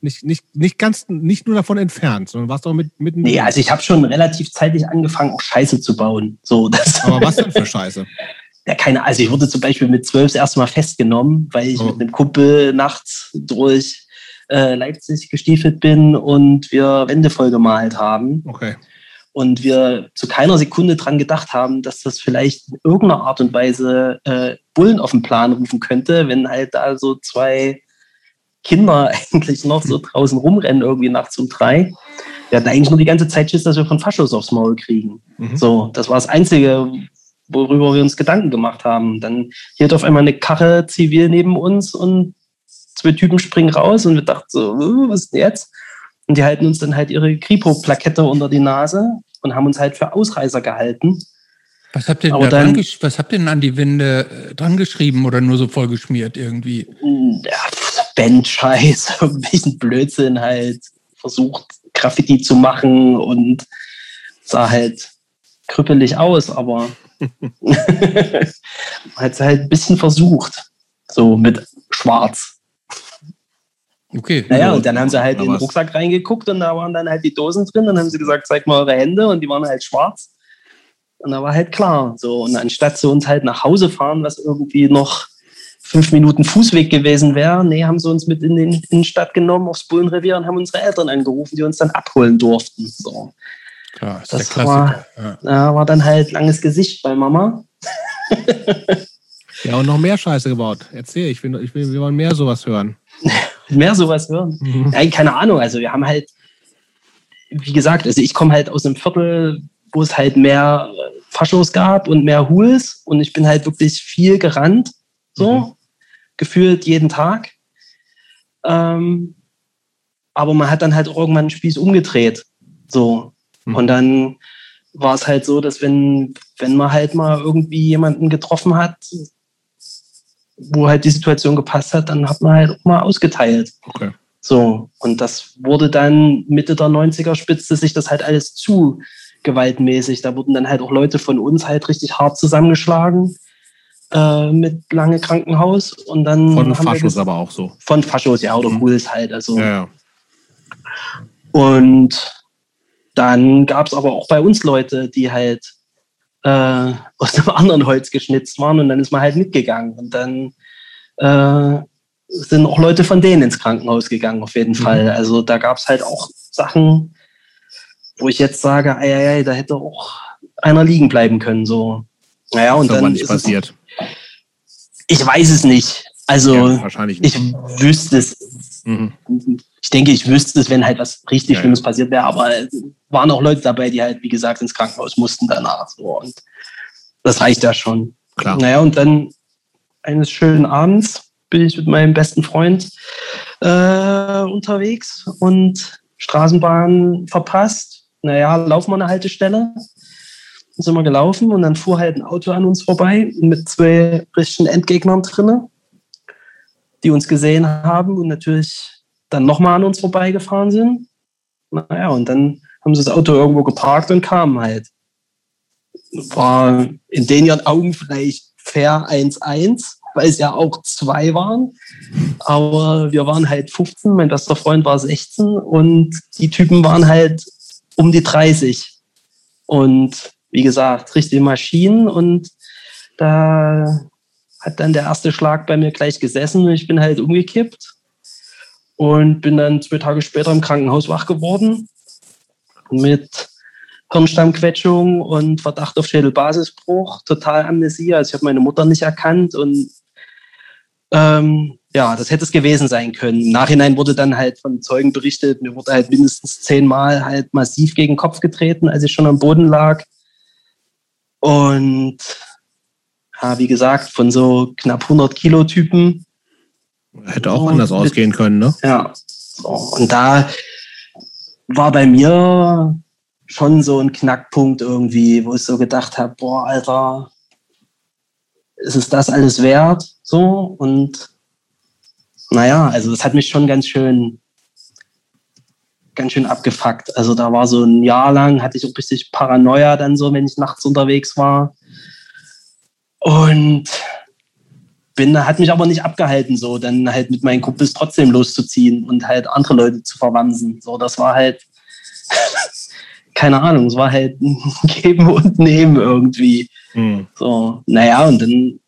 nicht, nicht, nicht ganz, nicht nur davon entfernt, sondern warst auch mit, mitten. Nee, also ich habe schon relativ zeitig angefangen, auch Scheiße zu bauen. So, das Aber was denn für Scheiße? ja, keine, also ich wurde zum Beispiel mit zwölf das erste Mal festgenommen, weil ich Oh. mit einem Kumpel nachts durch äh, Leipzig gestiefelt bin und wir Wände voll gemalt haben. Okay. Und wir zu keiner Sekunde dran gedacht haben, dass das vielleicht in irgendeiner Art und Weise äh, Bullen auf den Plan rufen könnte, wenn halt da so zwei Kinder eigentlich noch so draußen rumrennen, irgendwie nachts um drei. Wir hatten eigentlich nur die ganze Zeit Schiss, dass wir von Faschos aufs Maul kriegen. Mhm. So, das war das Einzige, worüber wir uns Gedanken gemacht haben. Dann hielt auf einmal eine Karre zivil neben uns und zwei Typen springen raus und wir dachten so, äh, was ist denn jetzt? Und die halten uns dann halt ihre Kripo-Plakette unter die Nase und haben uns halt für Ausreißer gehalten. Was habt ihr denn, dann- was habt ihr denn an die Wände äh, dran geschrieben oder nur so vollgeschmiert irgendwie? Ja, Bandscheiß, irgendwelchen Blödsinn halt versucht, Graffiti zu machen und sah halt krüppelig aus, aber hat es halt ein bisschen versucht. So mit Schwarz. Okay. Naja, und dann haben sie halt in den. Rucksack reingeguckt und da waren dann halt die Dosen drin. Dann haben sie gesagt, zeig mal eure Hände und die waren halt schwarz. Und da war halt klar. So, und anstatt sie uns halt nach Hause fahren, was irgendwie noch fünf Minuten Fußweg gewesen wäre, nee, haben sie uns mit in die Innenstadt genommen aufs Bullenrevier und haben unsere Eltern angerufen, die uns dann abholen durften. So. Klar, ist das der Klassiker. Ja. Da war dann halt langes Gesicht bei Mama. Ja, und noch mehr Scheiße gebaut. Erzähl, ich will, ich will, wir wollen mehr sowas hören. Mehr sowas hören. Mhm. Nein, keine Ahnung. Also wir haben halt, wie gesagt, also ich komme halt aus einem Viertel, wo es halt mehr äh, Faschos gab und mehr Huls und ich bin halt wirklich viel gerannt, so Mhm. gefühlt jeden Tag. Ähm, aber man hat dann halt auch irgendwann den Spieß umgedreht, so Mhm. und dann war es halt so, dass wenn wenn man halt mal irgendwie jemanden getroffen hat, wo halt die Situation gepasst hat, dann hat man halt auch mal ausgeteilt. Okay. So, und das wurde dann Mitte der 90er spitzte sich das halt alles zu gewaltmäßig. Da wurden dann halt auch Leute von uns halt richtig hart zusammengeschlagen äh, mit lange Krankenhaus und dann Von Faschos aber auch so. von Faschos, ja, oder Mhm. Huls halt. Also Ja, ja. und dann gab es aber auch bei uns Leute, die halt äh, aus einem anderen Holz geschnitzt waren und dann ist man halt mitgegangen. Und dann äh, sind auch Leute von denen ins Krankenhaus gegangen, auf jeden Mhm. Fall. Also da gab es halt auch Sachen, wo ich jetzt sage, ei, ei, ei, da hätte auch einer liegen bleiben können. So. Naja, und ist aber dann nicht ist es, passiert. ich weiß es nicht. Also ja, wahrscheinlich ich nicht. wüsste es Mhm. Ich denke, ich wüsste es, wenn halt was richtig Ja, Schlimmes passiert wäre, aber es waren auch Leute dabei, die halt, wie gesagt, ins Krankenhaus mussten danach. So. Und das reicht ja schon. Klar. Naja, und dann eines schönen Abends bin ich mit meinem besten Freund äh, unterwegs und Straßenbahn verpasst. Naja, laufen wir eine Haltestelle. Dann sind wir gelaufen und dann fuhr halt ein Auto an uns vorbei mit zwei richtigen Endgegnern drinne, die uns gesehen haben und natürlich dann nochmal an uns vorbeigefahren sind. Naja, und dann haben sie das Auto irgendwo geparkt und kamen halt. War in den ihren Augen vielleicht fair 1-1, weil es ja auch zwei waren. Aber wir waren halt 15, mein bester Freund war 16 und die Typen waren halt um die 30. Und wie gesagt, richtige Maschinen und da hat dann der erste Schlag bei mir gleich gesessen und ich bin halt umgekippt und bin dann zwei Tage später im Krankenhaus wach geworden mit Hirnstammquetschung und Verdacht auf Schädelbasisbruch, total Amnesie. Also ich habe meine Mutter nicht erkannt und ähm, ja, das hätte es gewesen sein können. Im Nachhinein wurde dann halt von Zeugen berichtet, mir wurde halt mindestens zehnmal halt massiv gegen den Kopf getreten, als ich schon am Boden lag. Und ja, wie gesagt, von so knapp 100 Kilo Typen Hätte auch anders mit- ausgehen können, ne? ja. Und da war bei mir schon so ein Knackpunkt irgendwie, wo ich so gedacht habe, boah, Alter, ist es das alles wert? So, und naja, also das hat mich schon ganz schön, ganz schön abgefuckt. Also da war so ein Jahr lang, hatte ich auch richtig Paranoia dann so, wenn ich nachts unterwegs war. Und bin, hat mich aber nicht abgehalten, so dann halt mit meinen Kumpels trotzdem loszuziehen und halt andere Leute zu verwanzen. So, das war halt, keine Ahnung, es war halt ein Geben und Nehmen irgendwie. Mhm. So, naja, und dann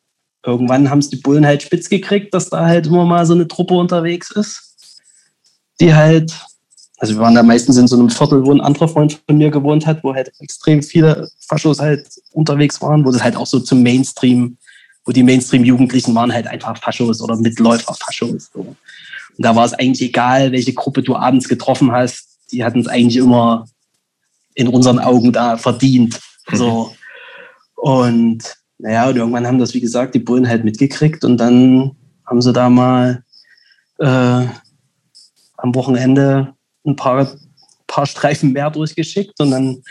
irgendwann haben es die Bullen halt spitz gekriegt, dass da halt immer mal so eine Truppe unterwegs ist, die halt, also wir waren da meistens in so einem Viertel, wo ein anderer Freund von mir gewohnt hat, wo halt extrem viele Faschos halt unterwegs waren, wo das halt auch so zum Mainstream, wo die Mainstream-Jugendlichen waren halt einfach Faschos oder Mitläufer-Faschos. So. Und da war es eigentlich egal, welche Gruppe du abends getroffen hast, die hatten es eigentlich immer in unseren Augen da verdient. So. Und naja, und irgendwann haben das, wie gesagt, die Bullen halt mitgekriegt und dann haben sie da mal äh, am Wochenende ein paar, paar Streifen mehr durchgeschickt und dann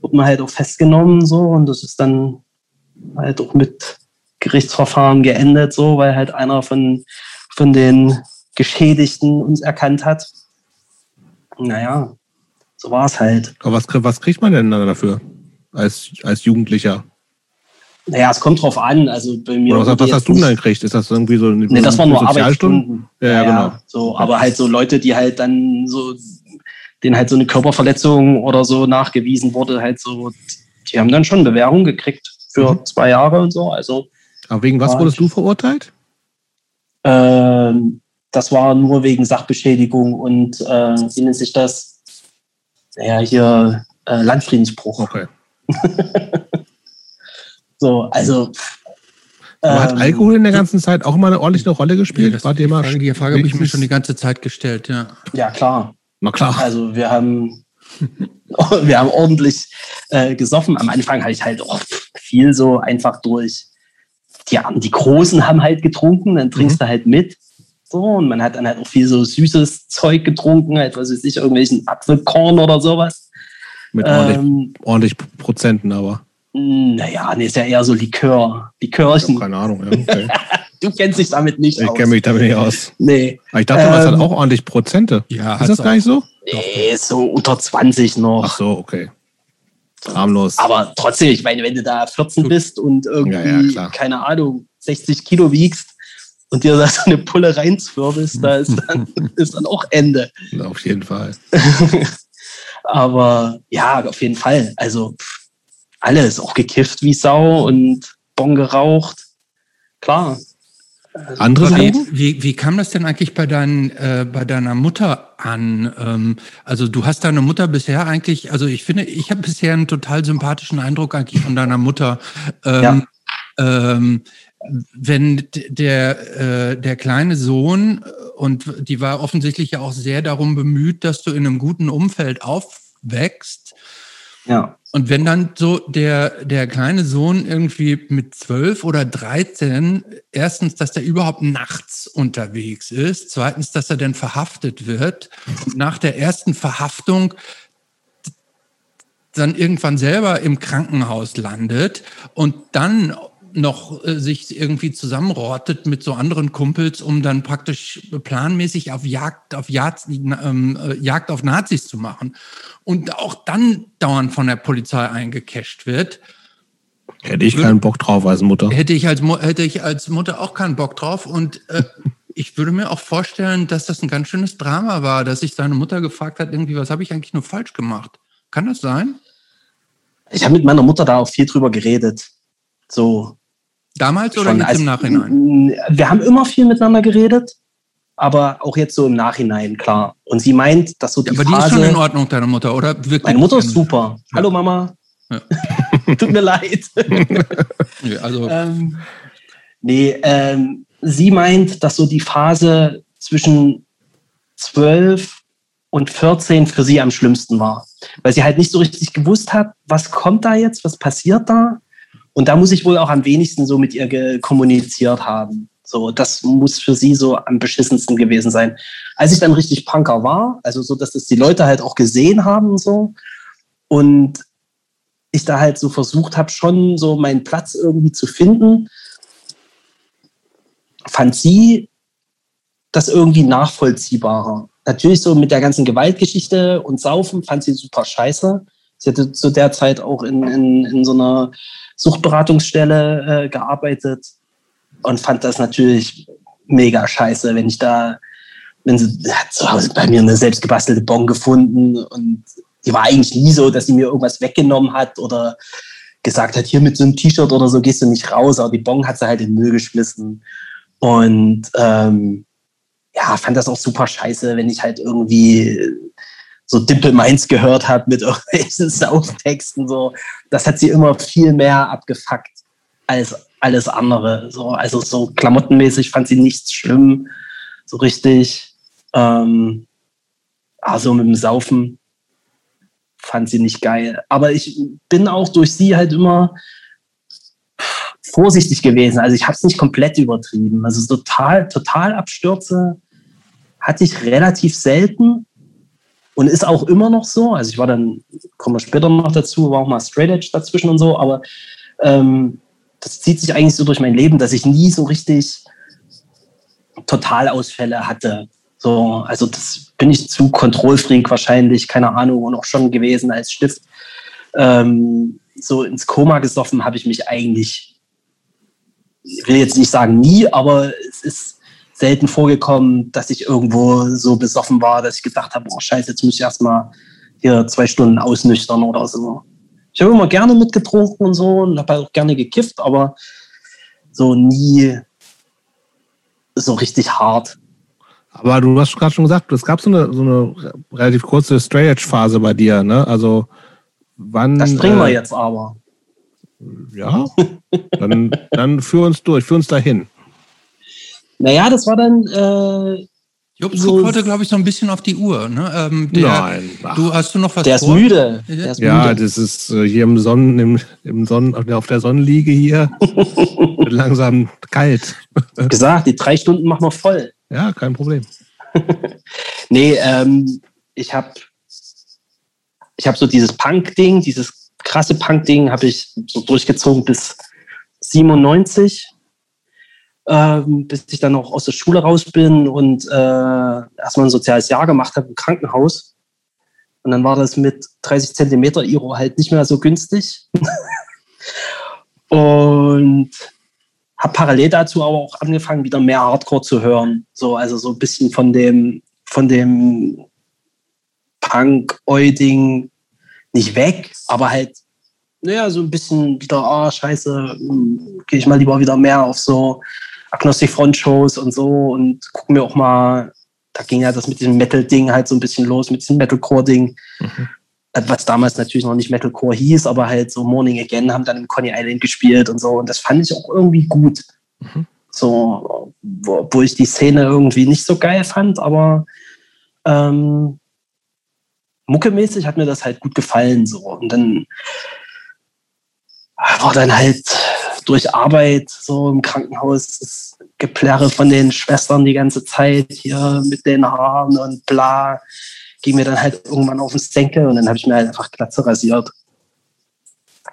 wurde man halt auch festgenommen so und das ist dann halt auch mit Gerichtsverfahren geendet so, weil halt einer von, von den Geschädigten uns erkannt hat. Naja, so war es halt. Aber was, was kriegt man denn dafür als, als Jugendlicher? Naja, es kommt drauf an. Also bei mir. Oder was, was hast du denn dann gekriegt? Ist das irgendwie so eine Nee, das waren nur Arbeitsstunden. Ja, ja, genau. So, aber halt so Leute, die halt dann so, denen halt so eine Körperverletzung oder so nachgewiesen wurde, halt so, die haben dann schon Bewährung gekriegt für mhm. zwei Jahre und so. Also. Aber wegen was wurdest du verurteilt? Ähm, das war nur wegen Sachbeschädigung und äh, wie nennt sich das? Naja, hier äh, Landfriedensbruch. Okay. So, also. Aber hat ähm, Alkohol in der ganzen Zeit auch mal eine ordentliche Rolle gespielt? Ja, War die Frage, die Frage habe ich mir schon die ganze Zeit gestellt, ja. Ja, klar. Na klar. Also wir haben, wir haben ordentlich äh, gesoffen. Am Anfang hatte ich halt auch viel so einfach durch. Die, die Großen haben halt getrunken, dann trinkst mhm. du halt mit. So, und man hat dann halt auch viel so süßes Zeug getrunken, halt, was weiß ich, irgendwelchen Apfelkorn oder sowas. Mit ordentlich, ähm, ordentlich Prozenten aber. Naja, nee, ist ja eher so Likör. Likörchen. Ich keine Ahnung, ja. Okay. du kennst dich damit nicht ich aus. Ich kenne mich damit nicht aus. Nee. Aber ich dachte, ähm, das hat auch ordentlich Prozente. Ja, ist das gar nicht so? Nee, so unter 20 noch. Ach so, okay. Harmlos. Aber trotzdem, ich meine, wenn du da 14 bist und irgendwie, ja, ja, keine Ahnung, 60 Kilo wiegst und dir da so eine Pulle reinzwirbelst, da ist dann, ist dann auch Ende. Auf jeden Fall. Aber ja, auf jeden Fall. Also, alles, auch gekifft wie Sau und Bon geraucht. Klar. Andere wie, wie, wie, kam das denn eigentlich bei, dein, äh, bei deiner Mutter an? Ähm, also du hast deine Mutter bisher eigentlich, also ich finde, ich habe bisher einen total sympathischen Eindruck eigentlich von deiner Mutter. Ähm, ja. ähm, wenn der, äh, der kleine Sohn, und die war offensichtlich ja auch sehr darum bemüht, dass du in einem guten Umfeld aufwächst. Ja. Und wenn dann so der, der kleine Sohn irgendwie mit zwölf oder dreizehn, erstens, dass der überhaupt nachts unterwegs ist, zweitens, dass er dann verhaftet wird, und nach der ersten Verhaftung dann irgendwann selber im Krankenhaus landet und dann noch äh, sich irgendwie zusammenrottet mit so anderen Kumpels, um dann praktisch planmäßig auf Jagd auf Jagd, ähm, äh, Jagd auf Nazis zu machen. Und auch dann dauernd von der Polizei eingecasht wird. Hätte ich keinen Bock drauf als Mutter. Hätte ich als, hätte ich als Mutter auch keinen Bock drauf. Und äh, ich würde mir auch vorstellen, dass das ein ganz schönes Drama war, dass sich seine Mutter gefragt hat, irgendwie, was habe ich eigentlich nur falsch gemacht? Kann das sein? Ich habe mit meiner Mutter da auch viel drüber geredet. So, Damals oder jetzt als, im Nachhinein? Wir haben immer viel miteinander geredet, aber auch jetzt so im Nachhinein, klar. Und sie meint, dass so die ja, Aber Phase, die ist schon in Ordnung, deine Mutter, oder? Wirklich meine Mutter ist super. Ja. Hallo Mama. Ja. Tut mir leid. ja, also. ähm, nee, ähm, sie meint, dass so die Phase zwischen 12 und 14 für sie am schlimmsten war. Weil sie halt nicht so richtig gewusst hat, was kommt da jetzt, was passiert da. Und da muss ich wohl auch am wenigsten so mit ihr kommuniziert haben. So, das muss für sie so am beschissensten gewesen sein. Als ich dann richtig Punker war, also so, dass das die Leute halt auch gesehen haben und so. Und ich da halt so versucht habe, schon so meinen Platz irgendwie zu finden, fand sie das irgendwie nachvollziehbarer. Natürlich so mit der ganzen Gewaltgeschichte und Saufen fand sie super scheiße. Sie hatte zu der Zeit auch in, in, in so einer Suchtberatungsstelle äh, gearbeitet. und fand das natürlich mega scheiße, wenn ich da, wenn sie hat zu Hause bei mir eine selbstgebastelte Bon gefunden und die war eigentlich nie so, dass sie mir irgendwas weggenommen hat oder gesagt hat, hier mit so einem T-Shirt oder so gehst du nicht raus, aber die Bon hat sie halt in den Müll geschmissen. Und ähm, ja, fand das auch super scheiße, wenn ich halt irgendwie so Dimple Mainz gehört habe mit irgendwelchen Soundtexten. So. Das hat sie immer viel mehr abgefuckt als alles andere. So, also so klamottenmäßig fand sie nichts schlimm, so richtig. Ähm, also mit dem Saufen fand sie nicht geil. Aber ich bin auch durch sie halt immer vorsichtig gewesen. Also ich habe es nicht komplett übertrieben. Also total, total Abstürze hatte ich relativ selten und ist auch immer noch so. Also ich war dann, kommen wir später noch dazu, war auch mal Straight Edge dazwischen und so, aber ähm, das zieht sich eigentlich so durch mein Leben, dass ich nie so richtig Totalausfälle hatte. So, also das bin ich zu Kontrollfreak wahrscheinlich, keine Ahnung, und auch schon gewesen als Stift. Ähm, so ins Koma gesoffen habe ich mich eigentlich, ich will jetzt nicht sagen nie, aber es ist selten vorgekommen, dass ich irgendwo so besoffen war, dass ich gedacht habe, oh scheiße, jetzt muss ich erstmal hier zwei Stunden ausnüchtern oder so. Ich habe immer gerne mitgetrunken und so und habe auch gerne gekifft, aber so nie so richtig hart. Aber du hast gerade schon gesagt, es gab so eine, so eine relativ kurze Straight-Edge-Phase bei dir, ne? Also wann. Das bringen wir äh, jetzt aber. Ja, dann, dann führ uns durch, führ uns dahin. Naja, das war dann. Äh, Jupp so, guckt heute, glaube ich, so ein bisschen auf die Uhr. Ne? Ähm, der, Nein. Ach. Du hast du noch was Der vor? ist müde. Der ist ja, müde. das ist äh, hier im Sonnen, im, im Sonnen, auf der Sonnenliege hier. wird langsam kalt. Gesagt, die drei Stunden machen wir voll. Ja, kein Problem. nee, ähm, ich habe ich hab so dieses Punk-Ding, dieses krasse Punk-Ding habe ich so durchgezogen bis 97 ähm, bis ich dann auch aus der Schule raus bin und äh, erstmal ein soziales Jahr gemacht habe im Krankenhaus. Und dann war das mit 30 Zentimeter Iro halt nicht mehr so günstig. und habe parallel dazu aber auch angefangen, wieder mehr Hardcore zu hören. So, also so ein bisschen von dem, von dem Punk-Oiding nicht weg, aber halt, naja, so ein bisschen wieder, ah, scheiße, hm, gehe ich mal lieber wieder mehr auf so Agnostic Front Shows und so und gucken mir auch mal, da ging ja das mit diesem Metal-Ding halt so ein bisschen los, mit diesem Metalcore-Ding. Mhm. Was damals natürlich noch nicht Metalcore hieß, aber halt so Morning Again haben dann im Coney Island gespielt und so. Und das fand ich auch irgendwie gut. Mhm. So, wo, wo, ich die Szene irgendwie nicht so geil fand, aber ähm, muckemäßig hat mir das halt gut gefallen. So. Und dann war dann halt durch Arbeit so im Krankenhaus das Geplärre von den Schwestern die ganze Zeit hier mit den Haaren und bla, ging mir dann halt irgendwann auf den Senkel und dann habe ich mir halt einfach Glatze rasiert.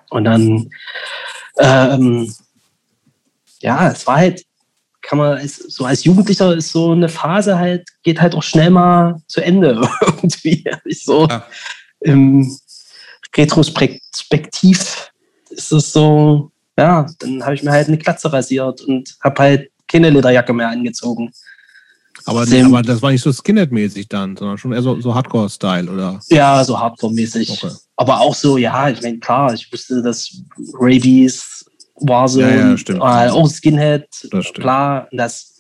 Und dann, ähm, ja, es war halt, kann man, als, so als Jugendlicher ist so eine Phase halt, geht halt auch schnell mal zu Ende irgendwie. Ich so ja. im Retrospektiv ist es so, ja, dann habe ich mir halt eine Klatze rasiert und habe halt keine Lederjacke mehr angezogen. Aber, nee, aber das war nicht so Skinhead-mäßig dann, sondern schon eher so, so Hardcore-Style, oder? Ja, so Hardcore-mäßig. Okay. Aber auch so, ja, ich meine, klar, ich wusste, dass Rabies war so, ja, ja. Äh, auch Skinhead, das klar. Das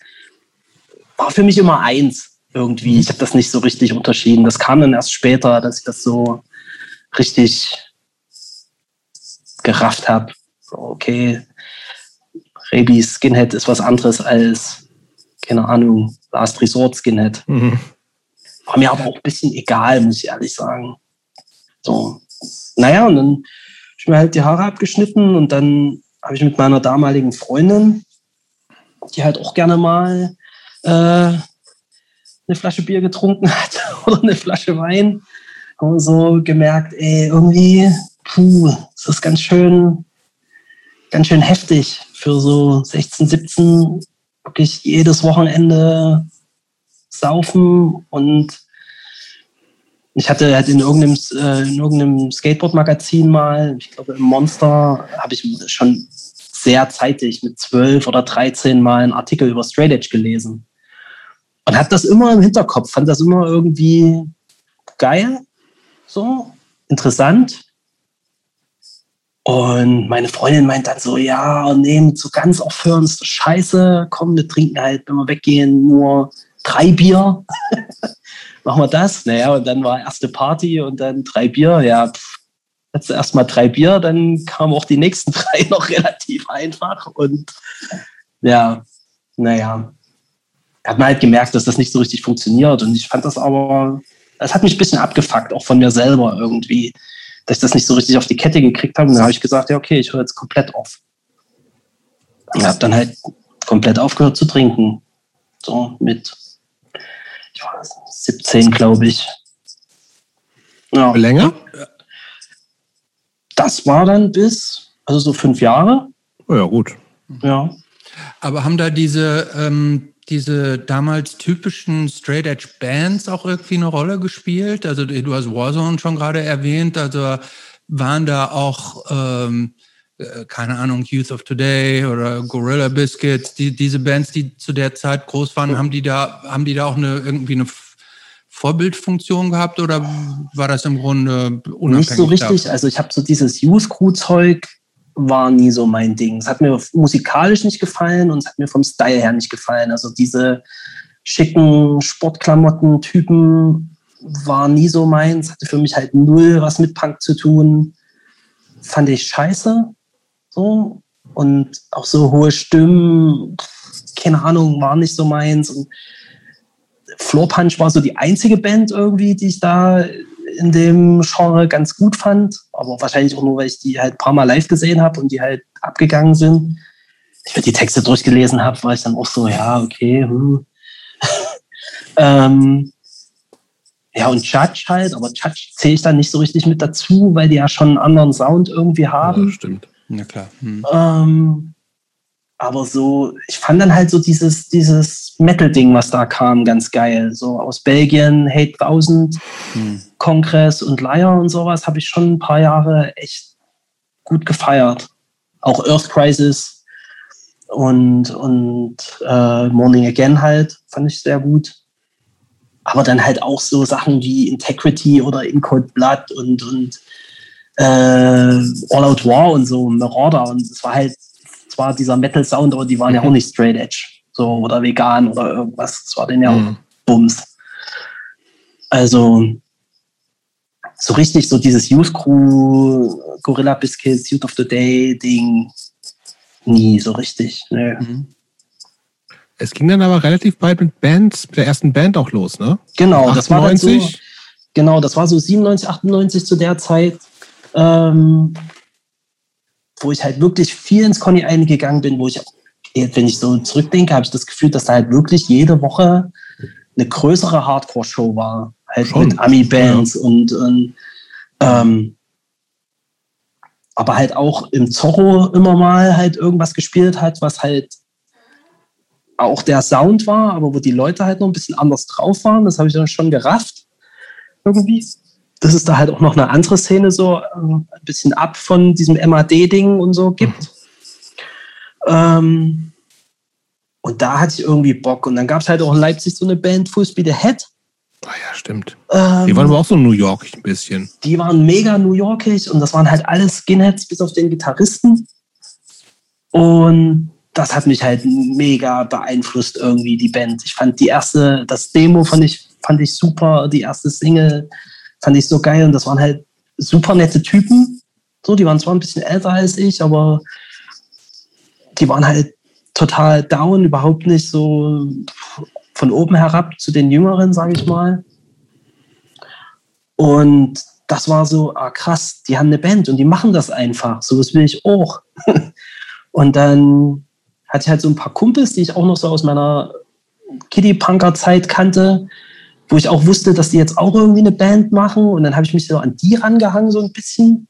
war für mich immer eins irgendwie. Ich habe das nicht so richtig unterschieden. Das kam dann erst später, dass ich das so richtig gerafft habe okay, Rabies Skinhead ist was anderes als, keine Ahnung, Last Resort Skinhead. Mhm. War mir aber auch ein bisschen egal, muss ich ehrlich sagen. So, naja, und dann habe ich mir halt die Haare abgeschnitten und dann habe ich mit meiner damaligen Freundin, die halt auch gerne mal äh, eine Flasche Bier getrunken hat oder eine Flasche Wein, haben wir so gemerkt, ey, irgendwie, puh, das ist ganz schön ganz schön heftig für so 16, 17, wirklich jedes Wochenende saufen und ich hatte halt in irgendeinem, äh, irgendeinem Skateboard-Magazin mal, ich glaube im Monster, habe ich schon sehr zeitig mit zwölf oder dreizehn Mal einen Artikel über Straight Edge gelesen. Und habe das immer im Hinterkopf, fand das immer irgendwie geil, so interessant. Und meine Freundin meint dann so, ja, nee, so ganz aufhören ist scheiße. Komm, wir trinken halt, wenn wir weggehen, nur drei Bier. Machen wir das. Naja, und dann war erste Party und dann drei Bier. Ja, pff, jetzt erstmal drei Bier, dann kamen auch die nächsten drei noch relativ einfach. Und ja, naja, hat man halt gemerkt, dass das nicht so richtig funktioniert. Und ich fand das aber, es hat mich ein bisschen abgefuckt, auch von mir selber irgendwie dass ich das nicht so richtig auf die Kette gekriegt habe. Und dann habe ich gesagt, ja, okay, ich höre jetzt komplett auf. Und habe dann halt komplett aufgehört zu trinken. So mit ich war 17, glaube ich. Ja. Länger? Das war dann bis, also so fünf Jahre. Oh ja, gut. Ja. Aber haben da diese ähm, diese damals typischen Straight Edge Bands auch irgendwie eine Rolle gespielt? Also du hast Warzone schon gerade erwähnt, also waren da auch, ähm, äh, keine Ahnung, Youth of Today oder Gorilla Biscuits, die, diese Bands, die zu der Zeit groß waren, haben die da, haben die da auch eine irgendwie eine Vorbildfunktion gehabt oder war das im Grunde unabhängig? Nicht so richtig. Davon? Also ich habe so dieses Youth Crew Zeug war nie so mein Ding. Es hat mir musikalisch nicht gefallen und es hat mir vom Style her nicht gefallen. Also diese schicken Sportklamotten-Typen war nie so meins, hatte für mich halt null was mit Punk zu tun. Fand ich scheiße. So. Und auch so hohe Stimmen, keine Ahnung, war nicht so meins. Und Floor Punch war so die einzige Band irgendwie, die ich da in dem Genre ganz gut fand, aber wahrscheinlich auch nur, weil ich die halt ein paar Mal live gesehen habe und die halt abgegangen sind. Ich mir die Texte durchgelesen habe, war ich dann auch so, ja, okay. Hm. ähm, ja, und Judge halt, aber Judge zähle ich dann nicht so richtig mit dazu, weil die ja schon einen anderen Sound irgendwie haben. Ja, stimmt. Na klar. Hm. Ähm, aber so, ich fand dann halt so dieses, dieses Metal-Ding, was da kam, ganz geil. So aus Belgien, Hate 1000, hm. Kongress und Liar und sowas, habe ich schon ein paar Jahre echt gut gefeiert. Auch Earth Crisis und, und äh, Morning Again halt, fand ich sehr gut. Aber dann halt auch so Sachen wie Integrity oder In Cold Blood und, und äh, All Out War und so, Marauder. Und es war halt zwar dieser Metal-Sound, aber die waren mhm. ja auch nicht straight edge. So, oder vegan oder irgendwas. Das war den ja mhm. auch Bums. Also, so richtig so dieses Youth Crew, Gorilla Biscuits, Youth of the Day Ding, nie so richtig. Nö. Mhm. Es ging dann aber relativ bald mit Bands, mit der ersten Band auch los, ne? Genau, 98. das war dann so, genau, das war so 97, 98 zu der Zeit. Ähm, wo ich halt wirklich viel ins Conny eingegangen bin, wo ich, wenn ich so zurückdenke, habe ich das Gefühl, dass da halt wirklich jede Woche eine größere Hardcore-Show war. Halt Schon. mit Ami-Bands ja. und, und ähm, aber halt auch im Zorro immer mal halt irgendwas gespielt hat, was halt auch der Sound war, aber wo die Leute halt noch ein bisschen anders drauf waren. Das habe ich dann schon gerafft. Irgendwie dass es da halt auch noch eine andere Szene so äh, ein bisschen ab von diesem MAD-Ding und so gibt. Mhm. Ähm, und da hatte ich irgendwie Bock. Und dann gab es halt auch in Leipzig so eine Band, Full Speed Ahead. Ah ja, stimmt. Ähm, die waren aber auch so New Yorkig ein bisschen. Die waren mega New Yorkig und das waren halt alles Skinheads bis auf den Gitarristen. Und das hat mich halt mega beeinflusst irgendwie, die Band. Ich fand die erste, das Demo fand ich, fand ich super, die erste Single fand ich so geil. Und das waren halt super nette Typen. So, die waren zwar ein bisschen älter als ich, aber die waren halt total down, überhaupt nicht so von oben herab zu den Jüngeren, sage ich mal. Und das war so, ah krass, die haben eine Band und die machen das einfach. So was will ich auch. und dann hatte ich halt so ein paar Kumpels, die ich auch noch so aus meiner Kiddie-Punker-Zeit kannte, wo ich auch wusste, dass die jetzt auch irgendwie eine Band machen. Und dann habe ich mich so an die rangehangen, so ein bisschen.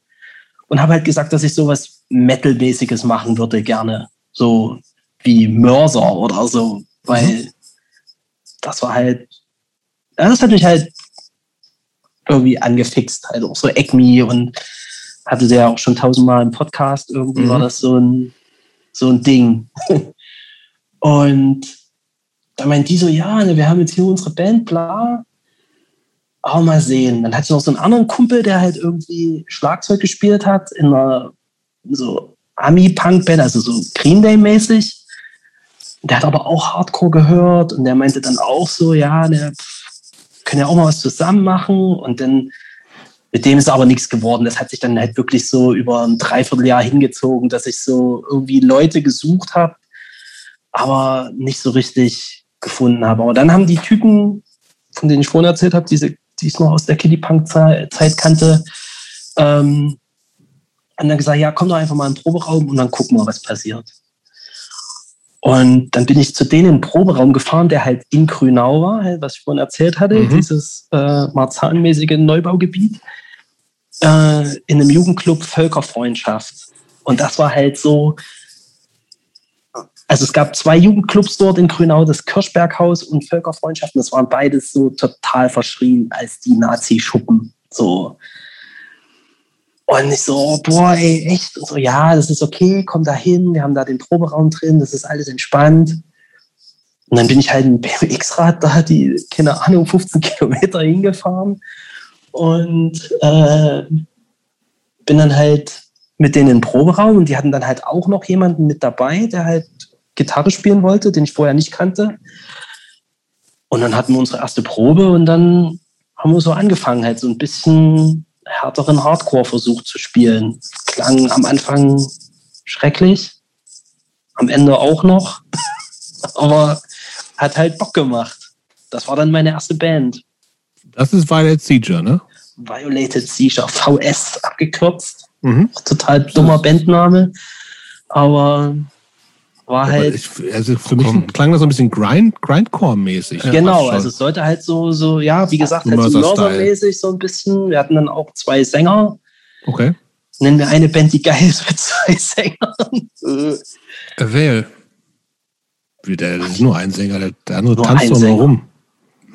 Und habe halt gesagt, dass ich sowas Metal-mäßiges machen würde, gerne. So wie Mörser oder so. Weil mhm. das war halt, ja, das hat mich halt irgendwie angefixt. Halt auch so Acme und hatte sie ja auch schon tausendmal im Podcast. Irgendwie mhm. war das so ein so ein Ding. Und da meint die so, ja, ne, wir haben jetzt hier unsere Band, bla. Auch mal sehen. Dann hatte ich noch so einen anderen Kumpel, der halt irgendwie Schlagzeug gespielt hat in einer so Ami-Punk-Band, also so Green Day-mäßig. Der hat aber auch Hardcore gehört und der meinte dann auch so, ja, der können ja auch mal was zusammen machen. Und dann mit dem ist aber nichts geworden. Das hat sich dann halt wirklich so über ein Dreivierteljahr hingezogen, dass ich so irgendwie Leute gesucht habe, aber nicht so richtig gefunden habe. Aber dann haben die Typen, von denen ich vorhin erzählt habe, diese die ich noch aus der Kiddie Punk Zeit kannte, ähm, haben dann gesagt, ja, komm doch einfach mal in den Proberaum und dann gucken wir, was passiert. Und dann bin ich zu denen in den Proberaum gefahren, der halt in Grünau war, halt, was ich vorhin erzählt hatte, mhm. dieses äh, marzanmäßige Neubaugebiet, äh, in einem Jugendclub Völkerfreundschaft. Und das war halt so, also es gab zwei Jugendclubs dort in Grünau, das Kirschberghaus und Völkerfreundschaften. Das waren beides so total verschrien als die Nazi-Schuppen. So. Und ich so, boah, ey, echt? Und so, ja, das ist okay, komm da hin, wir haben da den Proberaum drin, das ist alles entspannt. Und dann bin ich halt dem BMX-Rad da, die, keine Ahnung, 15 Kilometer hingefahren und äh, bin dann halt mit denen in den Proberaum und die hatten dann halt auch noch jemanden mit dabei, der halt Gitarre spielen wollte, den ich vorher nicht kannte. Und dann hatten wir unsere erste Probe und dann haben wir so angefangen, halt so ein bisschen härteren Hardcore versucht zu spielen. Klang am Anfang schrecklich, am Ende auch noch, aber hat halt Bock gemacht. Das war dann meine erste Band. Das ist Violet Seizure, ne? Violated Seizure, VS abgekürzt. Mhm. Total dummer Bandname. Aber war halt. Ich, also für mich klang das so ein bisschen Grind, Grindcore-mäßig. Genau, also es sollte halt so, so, ja, wie gesagt, halt so Mörser-mäßig so ein bisschen. Wir hatten dann auch zwei Sänger. Okay. Nennen wir eine Band, die geil ist mit zwei Sängern. Wer? Das ist nur ein Sänger, der, der andere nur tanzt nur rum.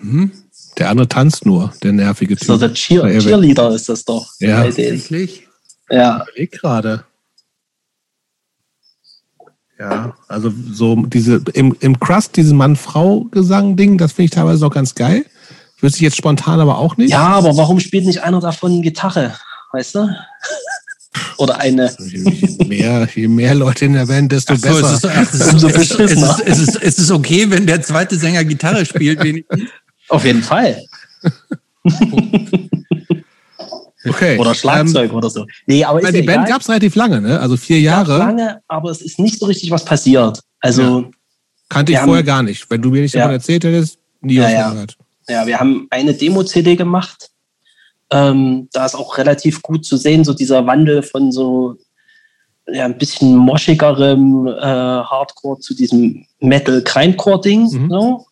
Mhm. Der andere tanzt nur, der nervige Typ. So, der Cheer Cheerleader ist das doch. Ja, tatsächlich. Ja. Ich gerade. Ja, also so diese im, im Crust, diesen Mann-Frau-Gesang-Ding, das finde ich teilweise auch ganz geil. Wüsste ich jetzt spontan aber auch nicht. Ja, aber warum spielt nicht einer davon Gitarre? Weißt du? Oder eine. Also je, mehr, je mehr Leute in der Band, desto so, besser. Es ist, es, ist, es, ist, es, ist, es ist okay, wenn der zweite Sänger Gitarre spielt, wenigstens. Auf jeden Fall. Okay. Oder Schlagzeug ähm, oder so. Nee, aber ist die Band gab es relativ lange, ne? Also vier Jahre. lange, aber es ist nicht so richtig was passiert. Also. Ja. Kannte ich vorher gar nicht. Wenn du mir nicht ja. davon erzählt hättest, nie ja, was ja. gehört. Ja, wir haben eine Demo-CD gemacht. Ähm, da ist auch relativ gut zu sehen, so dieser Wandel von so ja, ein bisschen moschigerem äh, Hardcore zu diesem Metal-Grindcore-Ding. Mhm. So.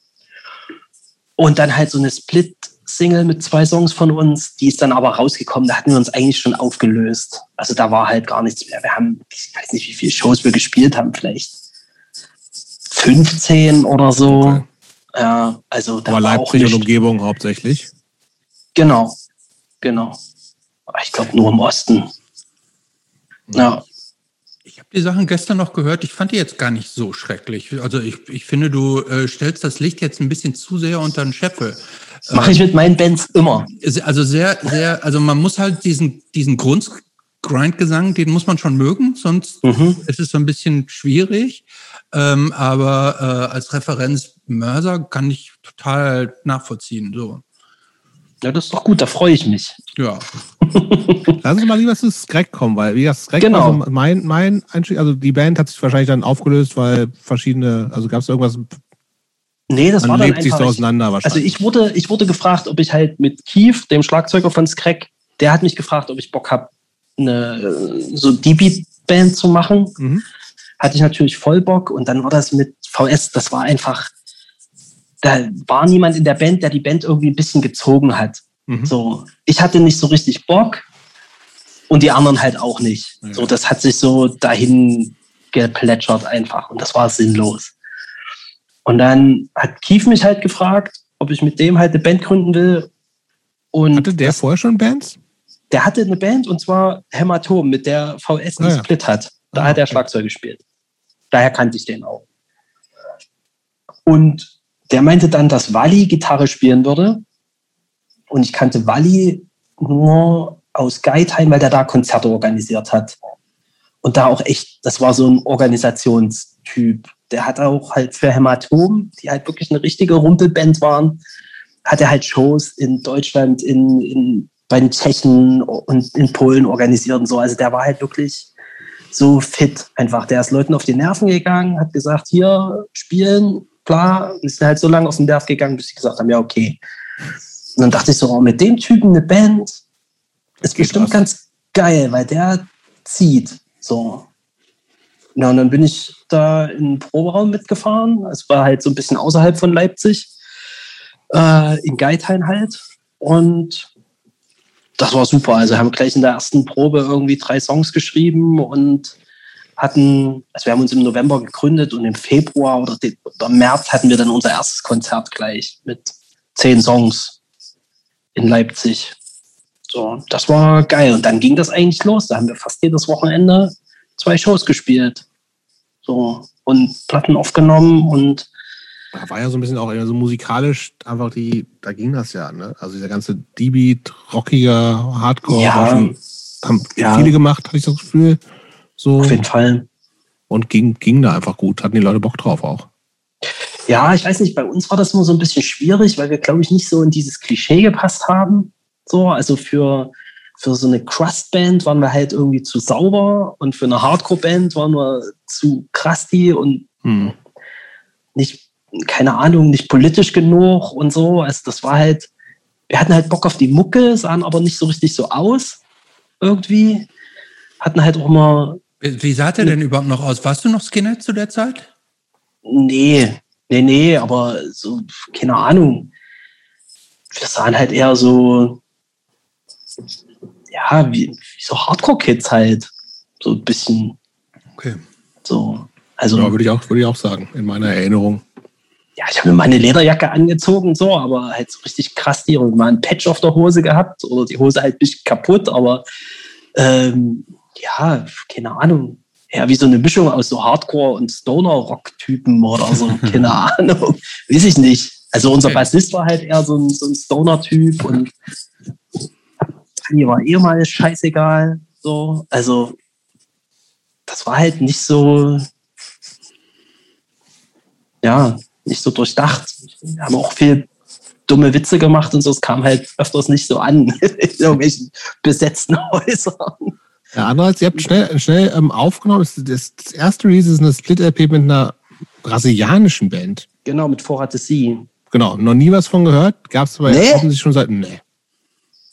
Und dann halt so eine Split- Single mit zwei Songs von uns, die ist dann aber rausgekommen, da hatten wir uns eigentlich schon aufgelöst. Also da war halt gar nichts mehr. Wir haben, ich weiß nicht, wie viele Shows wir gespielt haben, vielleicht 15 oder so. Okay. Ja, also da aber war Leipzig und Umgebung hauptsächlich? Genau, genau. Ich glaube nur im Osten. Ja. Ich habe die Sachen gestern noch gehört. Ich fand die jetzt gar nicht so schrecklich. Also ich, ich finde, du äh, stellst das Licht jetzt ein bisschen zu sehr unter den Scheffel. Mache ich mit meinen Bands immer. Also sehr, sehr, also man muss halt diesen, diesen Grund, Grindgesang, den muss man schon mögen, sonst mhm. ist es so ein bisschen schwierig. Ähm, aber äh, als Referenz Mörser kann ich total nachvollziehen. So. Ja, das ist doch gut, da freue ich mich. Ja. Lassen Sie mal lieber zu Skrek kommen, weil wie das Skrek genau. also mein, mein Einstieg, also die Band hat sich wahrscheinlich dann aufgelöst, weil verschiedene, also gab es irgendwas Nee, das Man war dann lebt einfach, sich so auseinander wahrscheinlich. Also ich wurde, ich wurde gefragt, ob ich halt mit Keith, dem Schlagzeuger von Skrek, der hat mich gefragt, ob ich Bock habe, eine so DB-Band zu machen. Mhm. Hatte ich natürlich voll Bock und dann war das mit VS, das war einfach, da war niemand in der Band, der die Band irgendwie ein bisschen gezogen hat. Mhm. So, ich hatte nicht so richtig Bock und die anderen halt auch nicht. Ja. So, das hat sich so dahin geplätschert einfach und das war sinnlos. Und dann hat Kief mich halt gefragt, ob ich mit dem halt eine Band gründen will. Und hatte der das, vorher schon Bands? Der hatte eine Band und zwar Hämatom, mit der VS einen ah, ja. Split hat. Da ah, hat er okay. Schlagzeug gespielt. Daher kannte ich den auch. Und der meinte dann, dass Wally Gitarre spielen würde. Und ich kannte Wally nur aus Geithain, weil der da Konzerte organisiert hat. Und da auch echt, das war so ein Organisationstyp. Der hat auch halt für Hämatom, die halt wirklich eine richtige Rumpelband waren, hat er halt Shows in Deutschland, in, in, bei den Tschechen und in Polen organisiert und so. Also der war halt wirklich so fit einfach. Der ist Leuten auf die Nerven gegangen, hat gesagt, hier spielen, bla, und ist halt so lange auf den Nerv gegangen, bis sie gesagt haben, ja, okay. Und dann dachte ich so, oh, mit dem Typen eine Band ist bestimmt was. ganz geil, weil der zieht. So. Ja, und dann bin ich da in den Proberaum mitgefahren. Es war halt so ein bisschen außerhalb von Leipzig, äh, in Geithain halt. Und das war super. Also haben gleich in der ersten Probe irgendwie drei Songs geschrieben und hatten, also wir haben uns im November gegründet und im Februar oder, oder März hatten wir dann unser erstes Konzert gleich mit zehn Songs in Leipzig. So, das war geil. Und dann ging das eigentlich los. Da haben wir fast jedes Wochenende zwei Shows gespielt. So, und Platten aufgenommen und da war ja so ein bisschen auch so musikalisch einfach die, da ging das ja, ne? Also dieser ganze D-Beat, rockiger Hardcore, ja, schon, haben ja. viele gemacht, hatte ich das Gefühl. So. Auf jeden Fall. Und ging, ging da einfach gut, hatten die Leute Bock drauf auch. Ja, ich weiß nicht, bei uns war das nur so ein bisschen schwierig, weil wir, glaube ich, nicht so in dieses Klischee gepasst haben. So, also für, für so eine Crust-Band waren wir halt irgendwie zu sauber und für eine Hardcore-Band waren wir zu krusty und hm. nicht, keine Ahnung, nicht politisch genug und so. Also das war halt, wir hatten halt Bock auf die Mucke, sahen aber nicht so richtig so aus irgendwie. Hatten halt auch immer. Wie sah der denn überhaupt noch aus? Warst du noch Skinhead zu der Zeit? Nee, nee, nee, aber so, keine Ahnung. Wir sahen halt eher so, ja, wie, wie so Hardcore-Kids halt. So ein bisschen. Okay. So. Also, ja, würde ich, auch, würde ich auch sagen, in meiner Erinnerung. Ja, ich habe mir meine Lederjacke angezogen, so, aber halt so richtig krass die und mal ein Patch auf der Hose gehabt oder die Hose halt ein bisschen kaputt, aber ähm, ja, keine Ahnung. Ja, wie so eine Mischung aus so Hardcore- und Stoner-Rock-Typen oder so, keine Ahnung. Weiß ich nicht. Also unser Bassist war halt eher so ein, so ein Stoner-Typ und mir war eh mal scheißegal. So, also das war halt nicht so, ja, nicht so durchdacht. Wir haben auch viel dumme Witze gemacht und so. Es kam halt öfters nicht so an in irgendwelchen besetzten Häusern. Ja, andererseits, ihr habt schnell, schnell ähm, aufgenommen. Das, das, das, erste Release ist eine Split-LP mit einer brasilianischen Band. Genau, mit Vorrat Sie. Genau, noch nie was von gehört. Gab es aber nee. offensichtlich schon seit. Nee.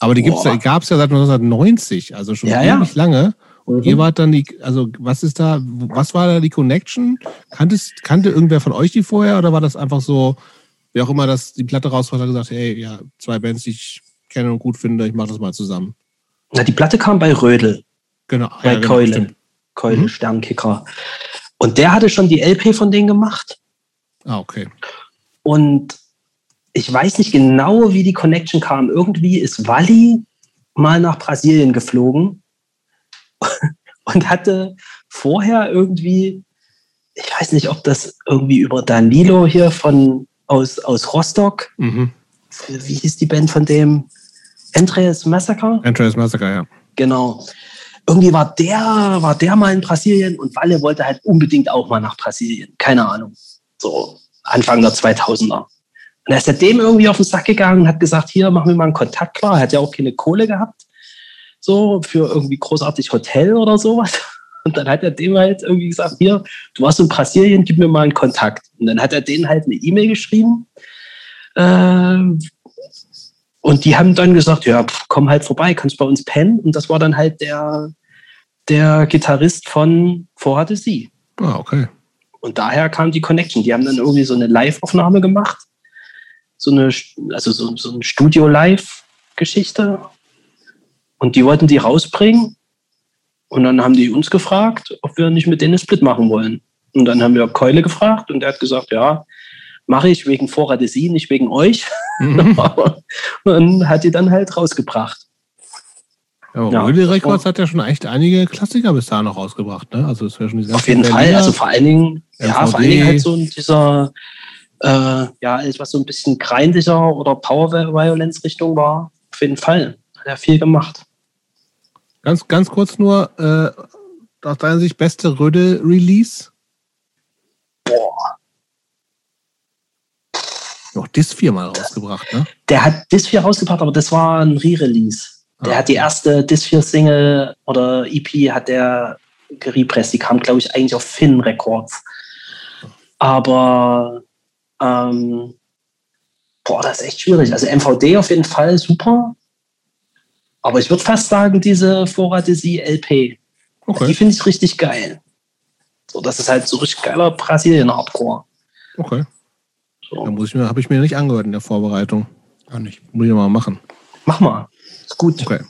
Aber die gab es ja seit 1990, also schon ja, ziemlich ja. lange. Und mhm. ihr wart dann die, also was ist da, was war da die Connection? Kanntest, kannte irgendwer von euch die vorher oder war das einfach so, wie auch immer das die Platte raus hat gesagt, hey, ja, zwei Bands, die ich kenne und gut finde, ich mache das mal zusammen? Na, die Platte kam bei Rödel. Genau. Bei ja, genau, Keule. Stimmt. Keule, mhm. Sternkicker. Und der hatte schon die LP von denen gemacht. Ah, okay. Und ich weiß nicht genau, wie die Connection kam. Irgendwie ist Wally mal nach Brasilien geflogen und hatte vorher irgendwie, ich weiß nicht, ob das irgendwie über Danilo hier von aus, aus Rostock, mhm. wie hieß die Band von dem? Andreas Massacre? Andreas Massacre, ja. Genau. Irgendwie war der, war der mal in Brasilien und Walle wollte halt unbedingt auch mal nach Brasilien. Keine Ahnung. So Anfang der 2000er. Und er ist dem irgendwie auf den Sack gegangen und hat gesagt, hier, mach mir mal einen Kontakt klar. Er hat ja auch keine Kohle gehabt so für irgendwie großartig Hotel oder sowas. Und dann hat er dem halt irgendwie gesagt, hier, du warst in Brasilien, gib mir mal einen Kontakt. Und dann hat er denen halt eine E-Mail geschrieben. Ähm, und die haben dann gesagt, ja, komm halt vorbei, kannst bei uns pennen. Und das war dann halt der, der Gitarrist von Vorhatte Sie. Ah, okay. Und daher kam die Connection. Die haben dann irgendwie so eine Live-Aufnahme gemacht. So eine, also so, so eine Studio-Live-Geschichte. Und die wollten die rausbringen. Und dann haben die uns gefragt, ob wir nicht mit denen einen Split machen wollen. Und dann haben wir Keule gefragt und er hat gesagt, ja, mache ich wegen Vorrate Sie, nicht wegen euch. Mhm. und hat die dann halt rausgebracht. Ja, Ja. Rödel Records hat ja schon echt einige Klassiker bis dahin noch rausgebracht, ne? Also es wäre schon diese Auf jeden Fall. Also vor allen Dingen, ja, MVD. vor allen Dingen halt so dieser, äh, ja, etwas so ein bisschen grindlicher oder Power Violence Richtung war. Auf jeden Fall. Hat er viel gemacht. Ganz, ganz kurz nur, äh, aus deiner Sicht beste Rödel-Release? Boah. Noch das viermal rausgebracht, ne? Der hat Dis 4 rausgebracht, aber das war ein Re-Release. Der Ah. hat die erste Dis 4 Single oder EP hat der gerepresst. Die kam, glaube ich, eigentlich auf Finn Records. Aber ähm, boah, das ist echt schwierig. Also MVD auf jeden Fall super. Aber ich würde fast sagen, diese Vorratesie LP, die Okay, finde ich richtig geil. So, das ist halt so richtig geiler Brasilien-Hardcore. okay. So. Da muss ich mir, habe ich mir nicht angehört in der Vorbereitung. Auch nicht. Muss ich mal machen. Mach mal. Ist gut. Okay.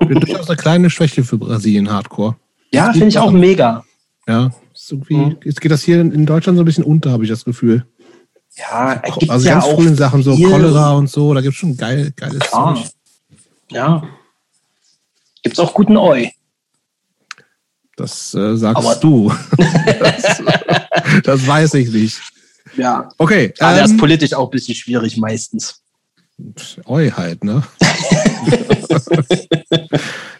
Ich bin durchaus eine kleine Schwäche für Brasilien Hardcore. Ja, finde ich auch mega. Ja, ist irgendwie, Mhm. jetzt geht das hier in Deutschland so ein bisschen unter, habe ich das Gefühl. Ja, gibt also ja ganz auch frühen Sachen, so Cholera und so, da gibt es schon geil, geiles Klar. Zeug. Ja. Gibt's auch guten Oi. Das äh, sagst Aber- du. das, das weiß ich nicht. Ja. Okay, Aber der ist ähm, politisch auch ein bisschen schwierig meistens. Eu halt, ne?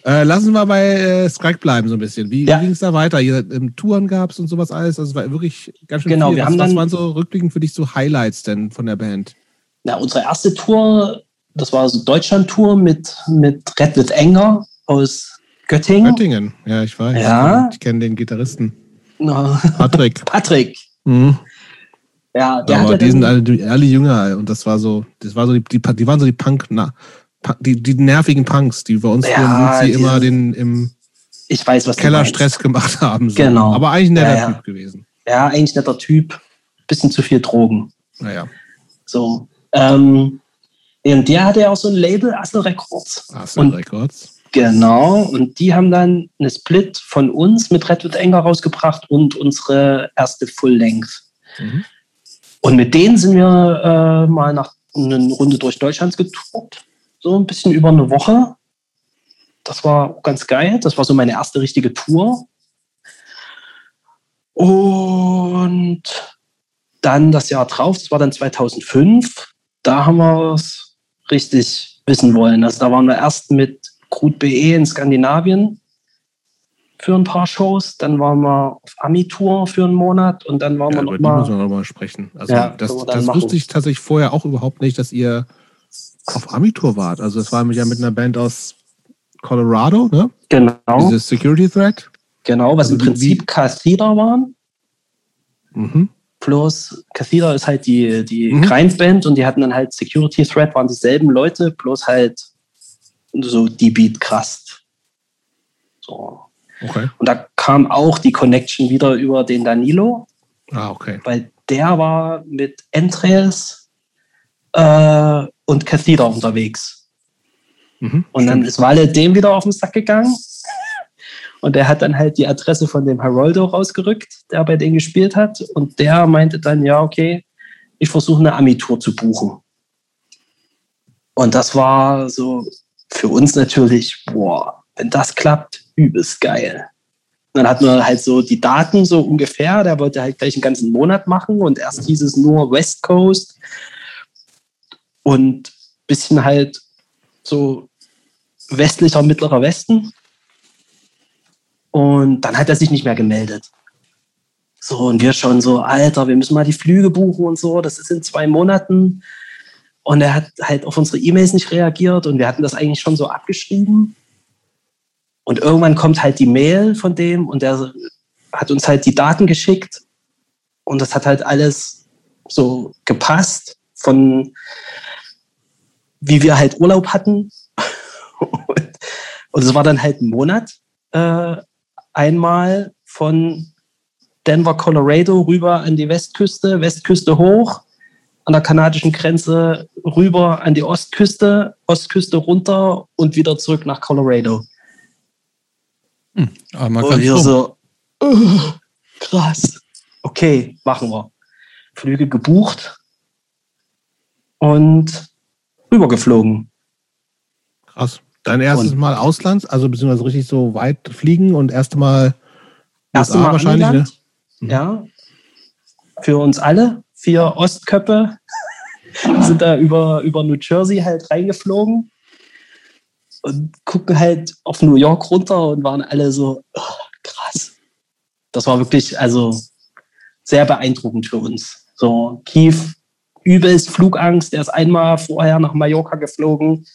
äh, lassen wir bei äh, Skrek bleiben so ein bisschen. Wie, Ja. ging es da weiter? Ihr, ähm, Touren gab es und sowas alles. Also es war wirklich ganz schön Genau, viel. wir was, haben was dann- waren so rückblickend für dich so Highlights denn von der Band? Na, unsere erste Tour, das war so Deutschland-Tour mit, mit Red with Anger aus Göttingen. Göttingen, ja, ich weiß. Ja. Ich kenne den Gitarristen. Patrick. Patrick. Mhm. Ja, der Aber die sind alle, die- alle jünger und das war so, das war so die, die, die waren so die Punk, na, die, die nervigen Punks, die bei uns Ja, die- immer den im ich weiß, was Keller. Stress gemacht haben. So. Genau. Aber eigentlich ein netter Ja, ja. Typ gewesen. Ja, eigentlich netter Typ. Bisschen zu viel Drogen. Naja, So. Ähm, und der hatte ja auch so ein Label, Assel Records. Und- Records. Genau, und die haben dann eine Split von uns mit Red with Anger rausgebracht und unsere erste Full Length. Mhm. Und mit denen sind wir äh, mal nach eine Runde durch Deutschland getourt. So ein bisschen über eine Woche. Das war ganz geil. Das war so meine erste richtige Tour. Und dann das Jahr drauf, das war dann 2005, da haben wir es richtig wissen wollen. Also da waren wir erst mit Krut BE in Skandinavien für ein paar Shows, dann waren wir auf Ami-Tour für einen Monat und dann waren Ja, wir über noch die mal müssen wir noch mal sprechen. Also Ja, das, das machen. wusste ich tatsächlich vorher auch überhaupt nicht, dass ihr auf Amitur wart. Also es war ja mit einer Band aus Colorado, ne? genau, Dieses Security Threat. genau, was Also im Prinzip Cathedra waren. Mhm. Bloß Cathedra ist halt die, die Mhm. Grindband und die hatten dann halt Security Threat, waren dieselben Leute, bloß halt so die Beat krass. So. Okay. Und da kam auch die Connection wieder über den Danilo, Ah, okay. weil der war mit Entrails äh, und Cathedra unterwegs. Mhm. Und dann Stimmt. ist Walle dem wieder auf den Sack gegangen. Und der hat dann halt die Adresse von dem Haroldo rausgerückt, der bei denen gespielt hat. Und der meinte dann, ja, okay, ich versuche eine Ami-Tour zu buchen. Und das war so für uns natürlich, boah, wenn das klappt, übelst geil. Dann hatten wir halt so die Daten so ungefähr. Der wollte halt gleich einen ganzen Monat machen und erst hieß es nur West Coast und bisschen halt so westlicher Mittlerer Westen. Und dann hat er sich nicht mehr gemeldet. So, und wir schon so, Alter, wir müssen mal die Flüge buchen und so, das ist in zwei Monaten. Und er hat halt auf unsere E-Mails nicht reagiert und wir hatten das eigentlich schon so abgeschrieben. Und irgendwann kommt halt die Mail von dem und der hat uns halt die Daten geschickt und das hat halt alles so gepasst von wie wir halt Urlaub hatten. Und, es war dann halt ein Monat äh, einmal von Denver, Colorado rüber an die Westküste, Westküste hoch, an der kanadischen Grenze rüber an die Ostküste, Ostküste runter und wieder zurück nach Colorado. Aber man Und kann wir so. "Oh, krass. Okay, machen wir. Flüge gebucht und rübergeflogen. Krass. Dein erstes und Mal Auslands, also beziehungsweise richtig so weit fliegen und erste Mal erste Mal wahrscheinlich, ne? Mhm. Ja. Für uns alle, vier Ostköppe, sind da über, über New Jersey halt reingeflogen und gucken halt auf New York runter und waren alle so, oh, krass. Das war wirklich, also sehr beeindruckend für uns. So, Kief, übelst Flugangst. Er ist einmal vorher nach Mallorca geflogen,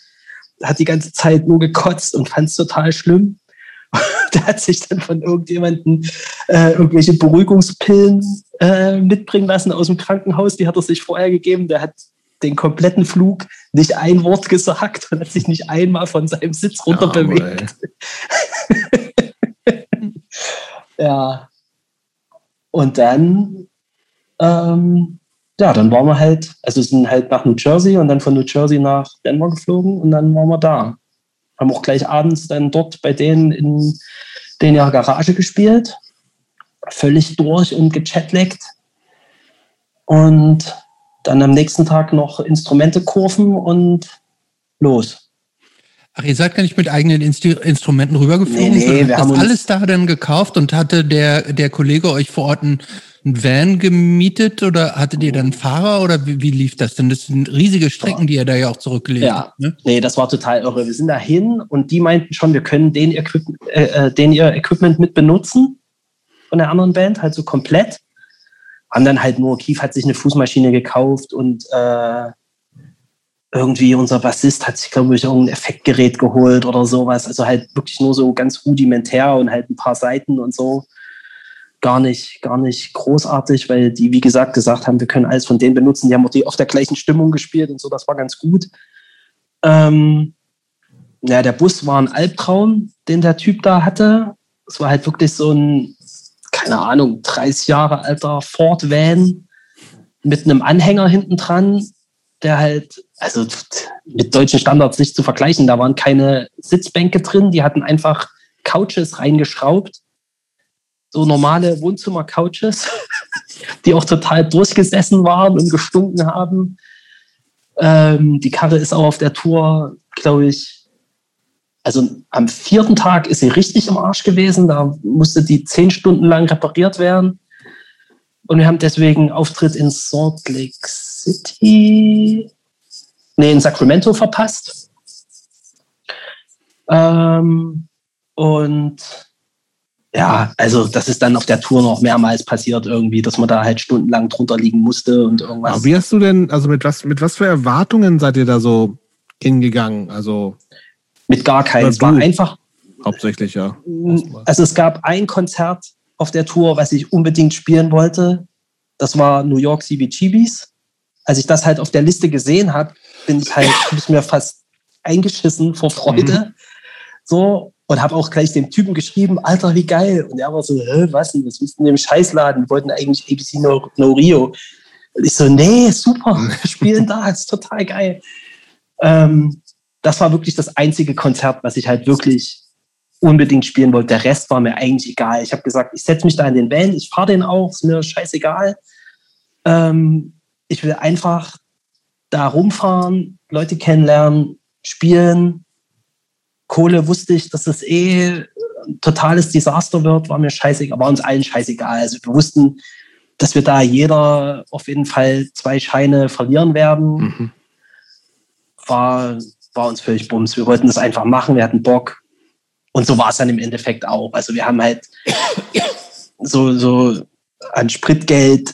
hat die ganze Zeit nur gekotzt und fand es total schlimm. Der hat sich dann von irgendjemandem äh, irgendwelche Beruhigungspillen äh, mitbringen lassen aus dem Krankenhaus. Die hat er sich vorher gegeben. Der hat den kompletten Flug nicht ein Wort gesagt und hat sich nicht einmal von seinem Sitz runter ja, bewegt. ja. Und dann, ähm, ja, dann waren wir halt, also sind halt nach New Jersey und dann von New Jersey nach Denver geflogen und dann waren wir da. Haben auch gleich abends dann dort bei denen in den ihrer Garage gespielt. Völlig durch und gechatlegt. Und dann am nächsten Tag noch Instrumente kurven und los. Ach, ihr seid gar nicht mit eigenen Inst Instrumenten rübergeflogen? Nee, nee, wir haben alles da dann gekauft und hatte der, der Kollege euch vor Ort ein ein Van gemietet oder hattet ihr dann einen Fahrer oder wie, wie, lief das denn? Das sind riesige Strecken, die ihr da ja auch zurückgelegt ja. habt. Ne? Nee, das war total irre. Wir sind da hin und die meinten schon, wir können den, Equip äh, äh, den ihr Equipment mit benutzen von der anderen Band, halt so komplett. Haben dann halt nur, Kief hat sich eine Fußmaschine gekauft und äh, irgendwie unser Bassist hat sich, glaube ich, irgendein Effektgerät geholt oder sowas. Also halt wirklich nur so ganz rudimentär und halt ein paar Seiten und so gar nicht, gar nicht großartig, weil die, wie gesagt, gesagt haben, wir können alles von denen benutzen. Die haben auch die auf der gleichen Stimmung gespielt und so, das war ganz gut. Ähm, ja, der Bus war ein Albtraum, den der Typ da hatte. Es war halt wirklich so ein, keine Ahnung, 30 Jahre alter Ford Van mit einem Anhänger hinten dran, der halt, also mit deutschen Standards nicht zu vergleichen, da waren keine Sitzbänke drin, die hatten einfach Couches reingeschraubt so normale Wohnzimmer-Couches, die auch total durchgesessen waren und gestunken haben. Ähm, die Karre ist auch auf der Tour, glaube ich, also am vierten Tag ist sie richtig im Arsch gewesen. Da musste die zehn Stunden lang repariert werden. Und wir haben deswegen Auftritt in Salt Lake City, nee, in Sacramento verpasst. Ähm, und ja, also das ist dann auf der Tour noch mehrmals passiert irgendwie, dass man da halt stundenlang drunter liegen musste und irgendwas. Aber wie hast du denn, also mit was, mit was für Erwartungen seid ihr da so hingegangen? Also mit gar keinen. Es war einfach. Hauptsächlich, ja. Also es gab ein Konzert auf der Tour, was ich unbedingt spielen wollte. Das war New York CBGBs. Als ich das halt auf der Liste gesehen habe, bin ich halt, habe ich mir fast eingeschissen vor Freude. Mhm. So, und habe auch gleich dem Typen geschrieben, Alter, wie geil. Und er war so, was denn, was ist denn dem Scheißladen? Wir wollten eigentlich ABC No, no Rio. Und ich so, nee, super, wir spielen da, ist total geil. Ähm, das war wirklich das einzige Konzert, was ich halt wirklich unbedingt spielen wollte. Der Rest war mir eigentlich egal. Ich habe gesagt, ich setze mich da in den Van, ich fahre den auch, ist mir scheißegal. Ähm, ich will einfach da rumfahren, Leute kennenlernen, spielen, Kohle wusste ich, dass es eh ein totales Desaster wird, war mir scheißegal, war uns allen scheißegal. Also wir wussten, dass wir da jeder auf jeden Fall zwei Scheine verlieren werden. Mhm. War, war uns völlig bums. Wir wollten das einfach machen, wir hatten Bock. Und so war es dann im Endeffekt auch. Also wir haben halt so, so an Spritgeld,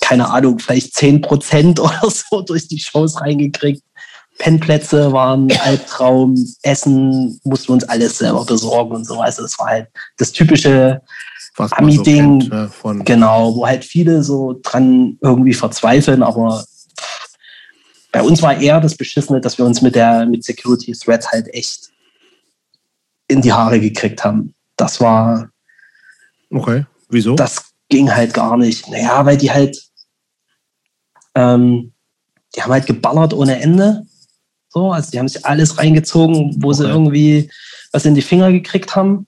keine Ahnung, vielleicht 10 Prozent oder so durch die Shows reingekriegt. Pennplätze waren Albtraum, Essen mussten wir uns alles selber besorgen und so. Also es war halt das typische Ami-Ding, so ne, genau, wo halt viele so dran irgendwie verzweifeln, aber bei uns war eher das Beschissene, dass wir uns mit der mit Security Threats halt echt in die Haare gekriegt haben. Das war. Okay, wieso? Das ging halt gar nicht. Naja, weil die halt, ähm, die haben halt geballert ohne Ende. So, also die haben sich alles reingezogen, wo okay. sie irgendwie was in die Finger gekriegt haben.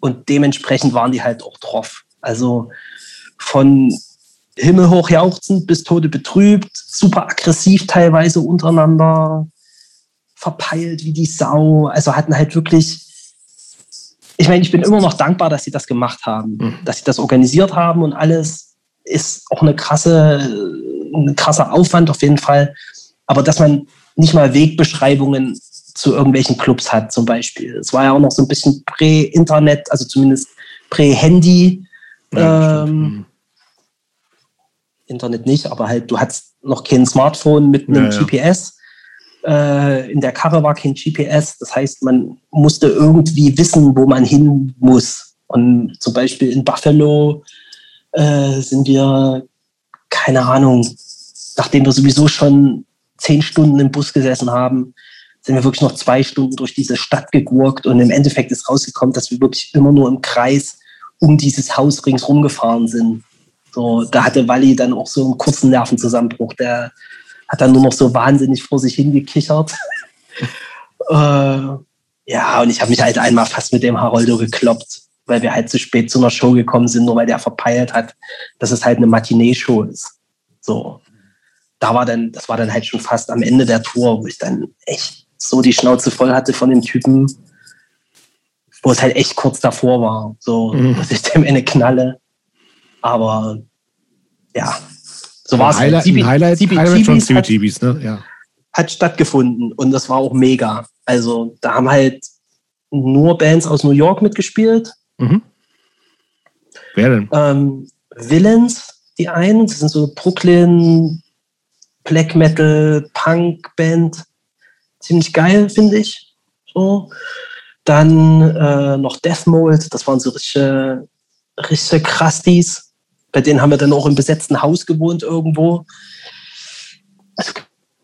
Und dementsprechend waren die halt auch drauf. Also von himmelhoch jauchzend bis Tode betrübt, super aggressiv teilweise untereinander, verpeilt wie die Sau. Also hatten halt wirklich, ich meine, ich bin immer noch dankbar, dass sie das gemacht haben, mhm. dass sie das organisiert haben und alles ist auch eine krasse, ein krasser Aufwand auf jeden Fall. Aber dass man nicht mal Wegbeschreibungen zu irgendwelchen Clubs hat, zum Beispiel. Es war ja auch noch so ein bisschen Prä-Internet, also zumindest Prä-Handy. Ja, ähm, mhm. Internet nicht, aber halt, du hattest noch kein Smartphone mit einem ja, GPS. Äh, in der Karre war kein GPS. Das heißt, man musste irgendwie wissen, wo man hin muss. Und zum Beispiel in Buffalo äh, sind wir, keine Ahnung, nachdem wir sowieso schon zehn Stunden im Bus gesessen haben, sind wir wirklich noch zwei Stunden durch diese Stadt gegurkt und im Endeffekt ist rausgekommen, dass wir wirklich immer nur im Kreis um dieses Haus ringsrum gefahren sind. So, da hatte Wally dann auch so einen kurzen Nervenzusammenbruch. Der hat dann nur noch so wahnsinnig vor sich hingekichert. äh, ja, und ich habe mich halt einmal fast mit dem Haroldo gekloppt, weil wir halt zu spät zu einer Show gekommen sind, nur weil der verpeilt hat, dass es halt eine Matinee-Show ist. So. Da war dann, das war dann halt schon fast am Ende der Tour, wo ich dann echt so die Schnauze voll hatte von dem Typen, wo es halt echt kurz davor war, so, mhm. dass ich dem eine knalle. Aber ja, so war es. Highlight, von CBGBs, ne? Ja. Hat stattgefunden und das war auch mega. Also da haben halt nur Bands aus New York mitgespielt. Mhm. Wer denn? Ähm, Villains, die einen, das sind so Brooklyn Black Metal Punk Band. Ziemlich geil, finde ich. So. Dann äh, noch Death Mold, das waren so richtige, richtige Krastis. Bei denen haben wir dann auch im besetzten Haus gewohnt irgendwo. Also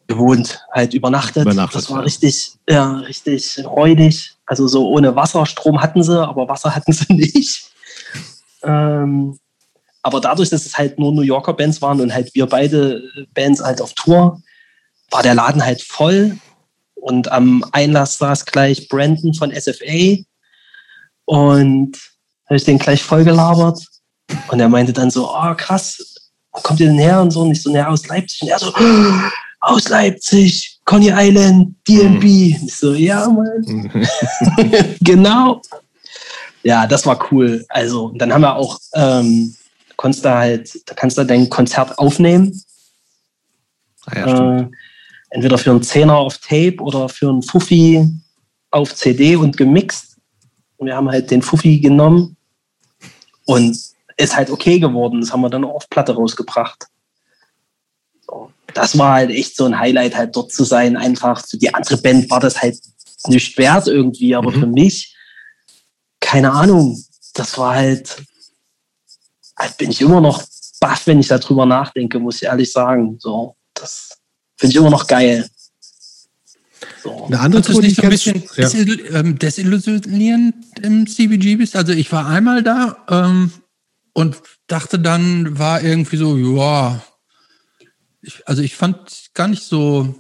gewohnt, halt übernachtet. übernachtet das war ja. richtig, ja, richtig räudig. Also so ohne Wasserstrom hatten sie, aber Wasser hatten sie nicht. Ähm, aber dadurch, dass es halt nur New Yorker Bands waren und halt wir beide Bands halt auf Tour, war der Laden halt voll. Und am Einlass saß gleich Brandon von SFA. Und habe ich den gleich voll gelabert. Und er meinte dann so, oh krass, wo kommt ihr denn her? Und so, und ich so, naja, aus Leipzig. Und er so, oh, aus Leipzig, Coney Island, DNB. Mhm. Ich so, ja, Mann. genau. Ja, das war cool. Also, dann haben wir auch, ähm, konntest du halt, da kannst du dein Konzert aufnehmen. Ah, ja, äh, entweder für einen Zehner auf Tape oder für einen Fuffi auf CD und gemixt. Und wir haben halt den Fuffi genommen und ist halt okay geworden. Das haben wir dann auch auf Platte rausgebracht. So. Das war halt echt so ein Highlight, halt dort zu sein. Einfach für die andere Band war das halt nicht wert irgendwie, aber mhm. für mich, keine Ahnung, das war halt, halt bin ich immer noch baff, wenn ich darüber nachdenke, muss ich ehrlich sagen. So, das finde ich immer noch geil. So. Eine andere Tour, nicht so ein bisschen ja. Ähm, desillusionierend im CBG bist? Also ich war einmal da, ähm, und dachte dann, war irgendwie so, ja, ich, also ich fand gar nicht so,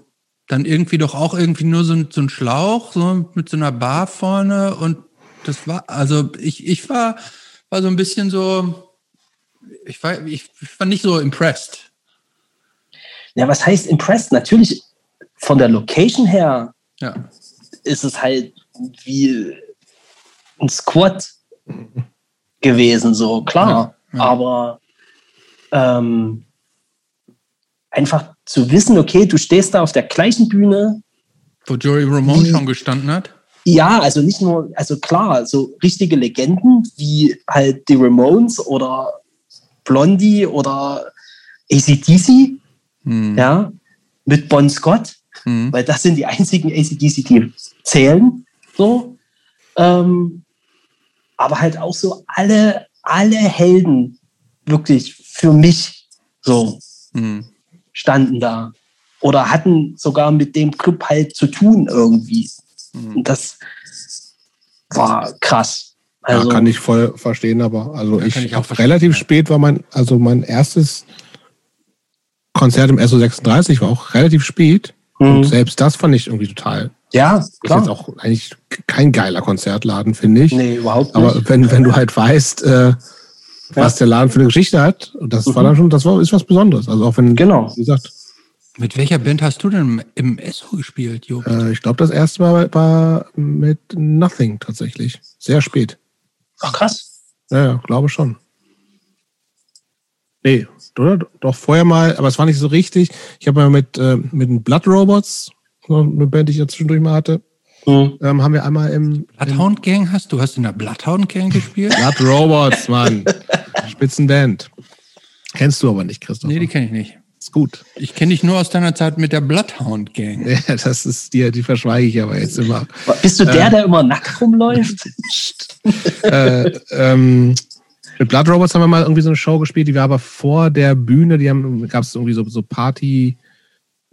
dann irgendwie doch auch irgendwie nur so ein, so ein Schlauch, so mit so einer Bar vorne und das war, also ich, ich war, war so ein bisschen so, ich war, ich war nicht so impressed. Ja, was heißt impressed? Natürlich von der Location her ja. ist es halt wie ein Squad gewesen, so klar. Ja, ja. Aber ähm, einfach zu wissen, okay, du stehst da auf der gleichen Bühne. Wo Joey Ramone wie, schon gestanden hat? Ja, also nicht nur, also klar, so richtige Legenden wie halt die Ramones oder Blondie oder ACDC, hm. ja, mit Bon Scott, hm. weil das sind die einzigen ACDC, die zählen, so. Ähm, aber halt auch so alle, alle Helden wirklich für mich so mhm. standen da oder hatten sogar mit dem Club halt zu tun irgendwie. Mhm. Und das war krass. Also, ja, kann ich voll verstehen, aber also ich, ich auch relativ spät war mein, also mein erstes Konzert im SO36 war auch relativ spät. Mhm. Und selbst das fand ich irgendwie total ja, klar. Ist jetzt auch eigentlich kein geiler Konzertladen, finde ich. Nee, überhaupt nicht. Aber wenn, wenn du halt weißt, äh, was ja. der Laden für eine Geschichte hat, das mhm. war dann schon, das war, ist was Besonderes. Also auch wenn, genau. wie gesagt, Mit welcher Band hast du denn im Esso gespielt, Jo? Äh, ich glaube, das erste Mal war mit Nothing tatsächlich. Sehr spät. Ach krass. Ja, ja, glaube schon. Nee, oder? Doch vorher mal, aber es war nicht so richtig. Ich habe mal mit, äh, mit den Blood Robots, eine Band, die ich ja zwischendurch mal hatte, mhm. ähm, haben wir einmal im. Bloodhound Gang hast du? Hast in der Bloodhound Gang gespielt? Blood Robots, Mann. Spitzenband. Kennst du aber nicht, Christoph. Nee, die kenne ich nicht. Ist gut. Ich kenne dich nur aus deiner Zeit mit der Bloodhound Gang. Ja, das ist die, die verschweige ich aber jetzt immer. Bist du der, äh, der immer nackt rumläuft? äh, ähm, mit Blood Robots haben wir mal irgendwie so eine Show gespielt, die war aber vor der Bühne, die haben, gab es irgendwie so, so Party,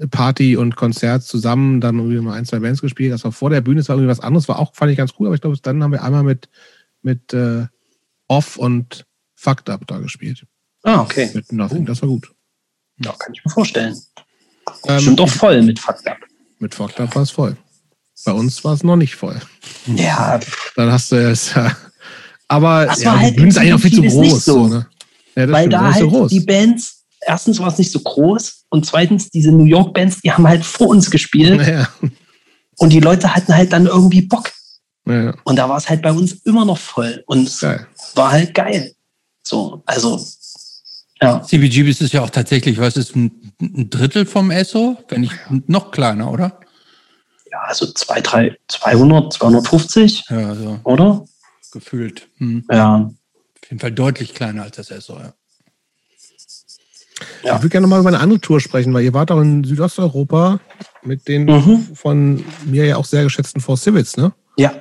Party und Konzert zusammen, dann irgendwie mal ein, zwei Bands gespielt. Das war vor der Bühne, das war irgendwie was anderes, war auch, fand ich ganz cool, aber ich glaube, dann haben wir einmal mit, mit äh, Off und Fucked Up da gespielt. Ah, okay. Mit Nothing, das war gut. Ja, kann ich mir vorstellen. Ähm, Stimmt doch voll mit Fucked Up. Mit Fucked Up war es voll. Bei uns war es noch nicht voll. Ja. Dann hast du es ja aber das ja, halt die Bühne ist eigentlich auch viel zu groß. So. So, ne? ja, Weil stimmt, da halt so die Bands, erstens war es nicht so groß und zweitens diese New York Bands, die haben halt vor uns gespielt. Ja. Und die Leute hatten halt dann irgendwie Bock. Ja. Und da war es halt bei uns immer noch voll. Und es war halt geil. So, also, ja. CBGB ist ja auch tatsächlich, was ist ein, ein Drittel vom ESSO? Wenn nicht noch kleiner, oder? Ja, also zwei, drei, 200, 250. Ja, so. Oder? gefühlt. Hm. Ja. Auf jeden Fall deutlich kleiner als das SO, ja. Ja. Ich würde gerne mal über eine andere Tour sprechen, weil ihr wart auch in Südosteuropa mit den mhm. von mir ja auch sehr geschätzten Four Civils, ne? Ja.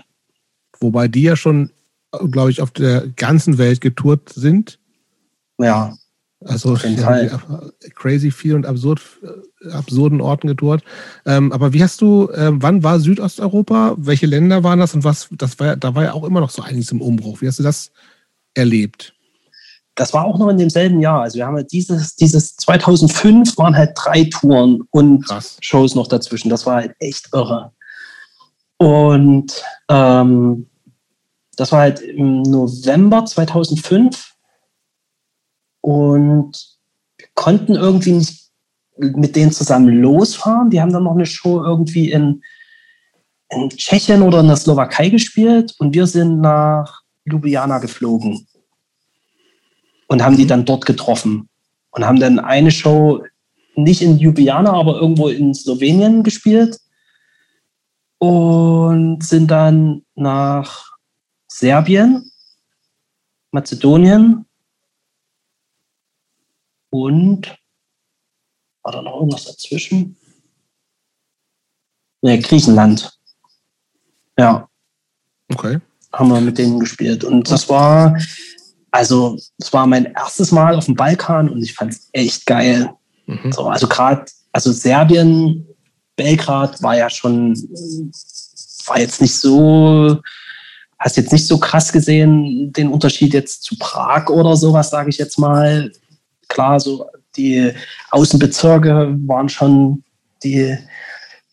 Wobei die ja schon, glaube ich, auf der ganzen Welt getourt sind. Ja. Also crazy viel und absurd, äh, absurden Orten getourt. Ähm, aber wie hast du, äh, wann war Südosteuropa? Welche Länder waren das und was? Das war, da war ja auch immer noch so einiges im Umbruch. Wie hast du das erlebt? Das war auch noch in demselben Jahr. Also wir haben halt dieses, dieses 2005 waren halt drei Touren und Krass. Shows noch dazwischen. Das war halt echt irre. Und ähm, das war halt im November 2005 und wir konnten irgendwie nicht mit denen zusammen losfahren. Die haben dann noch eine Show irgendwie in, in Tschechien oder in der Slowakei gespielt und wir sind nach Ljubljana geflogen und haben die dann dort getroffen und haben dann eine Show nicht in Ljubljana, aber irgendwo in Slowenien gespielt und sind dann nach Serbien, Mazedonien und war da noch irgendwas dazwischen? Ne, Griechenland. Ja. Okay. Haben wir mit denen gespielt. Und das war, also, das war mein erstes Mal auf dem Balkan und ich fand es echt geil. Mhm. So, also gerade, also Serbien, Belgrad war ja schon, war jetzt nicht so, hast jetzt nicht so krass gesehen, den Unterschied jetzt zu Prag oder sowas, sage ich jetzt mal klar, so die Außenbezirke waren schon die,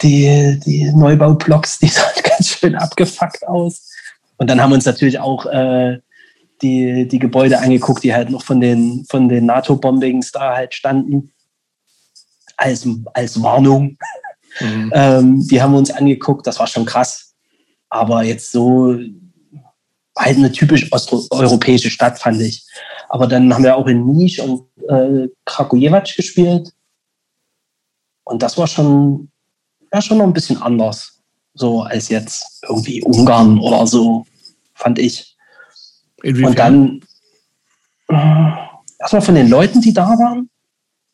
die, die Neubaublocks, die sahen ganz schön abgefuckt aus. Und dann haben wir uns natürlich auch äh, die, die Gebäude angeguckt, die halt noch von den, von den NATO-Bombings da halt standen. Als, als Warnung. Mhm. ähm, die haben wir uns angeguckt, das war schon krass. Aber jetzt so halt eine typisch osteuropäische Stadt, fand ich. Aber dann haben wir auch in Nisch und äh, Kragujevac gespielt. Und das war schon, ja, schon noch ein bisschen anders. So als jetzt irgendwie Ungarn oder so, fand ich. Inwiefern? Und dann äh, erstmal von den Leuten, die da waren.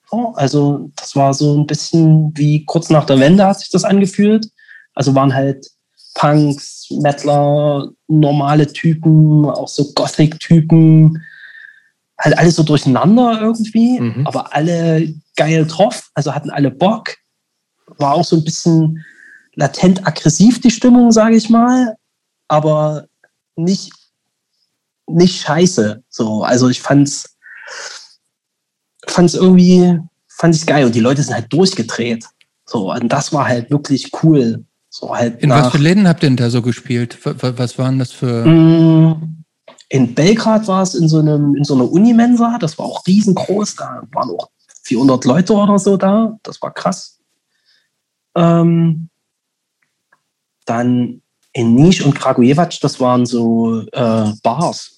So, also das war so ein bisschen wie kurz nach der Wende hat sich das angefühlt. Also waren halt Punks, Metaler, normale Typen, auch so Gothic-Typen, halt alles so durcheinander irgendwie, mhm. aber alle geil drauf, also hatten alle Bock. War auch so ein bisschen latent aggressiv die Stimmung, sage ich mal, aber nicht, nicht scheiße. So, also ich fand's, fand's irgendwie, fand ich geil und die Leute sind halt durchgedreht. So, und das war halt wirklich cool. So halt In nach, was für Läden habt ihr denn da so gespielt? Was waren das für? Mm, in Belgrad war es in so, einem, in so einer Unimensa, das war auch riesengroß, da waren auch 400 Leute oder so da. Das war krass. Ähm, dann in Nisch und Kragujevac, das waren so äh, Bars.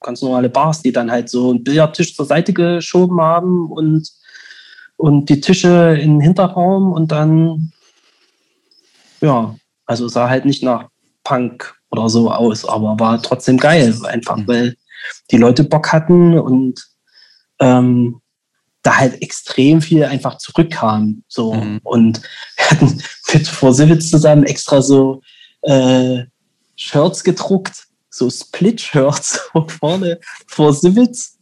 Ganz normale Bars, die dann halt so einen Billardtisch zur Seite geschoben haben und, und die Tische in den Hinterraum und dann, ja, also sah halt nicht nach Punk oder so aus, aber war trotzdem geil, einfach mhm. weil die Leute Bock hatten und ähm, da halt extrem viel einfach zurückkam. So. Mhm. Und wir hatten mit Vorsivitz zusammen extra so äh, Shirts gedruckt, so Split-Shirts vorne Vorsivitz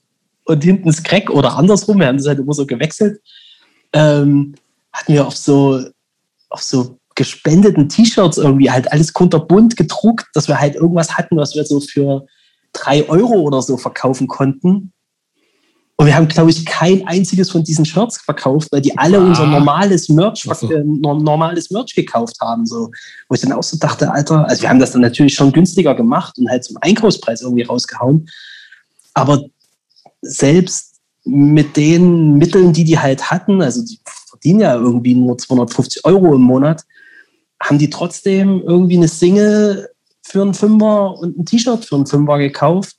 und hinten das Crack oder andersrum, wir haben das halt immer so gewechselt. Ähm, hatten wir auf so, auf so gespendeten T-Shirts irgendwie halt alles kunterbunt gedruckt, dass wir halt irgendwas hatten, was wir so für drei Euro oder so verkaufen konnten. Und wir haben, glaube ich, kein einziges von diesen Shirts verkauft, weil die alle ah. unser normales Merch, so. äh, normales Merch gekauft haben. So. Wo ich dann auch so dachte, Alter, also wir haben das dann natürlich schon günstiger gemacht und halt zum Einkaufspreis irgendwie rausgehauen. Aber selbst mit den Mitteln, die die halt hatten, also die verdienen ja irgendwie nur 250 Euro im Monat, haben die trotzdem irgendwie eine Single für einen Fünfer und ein T-Shirt für einen Fünfer gekauft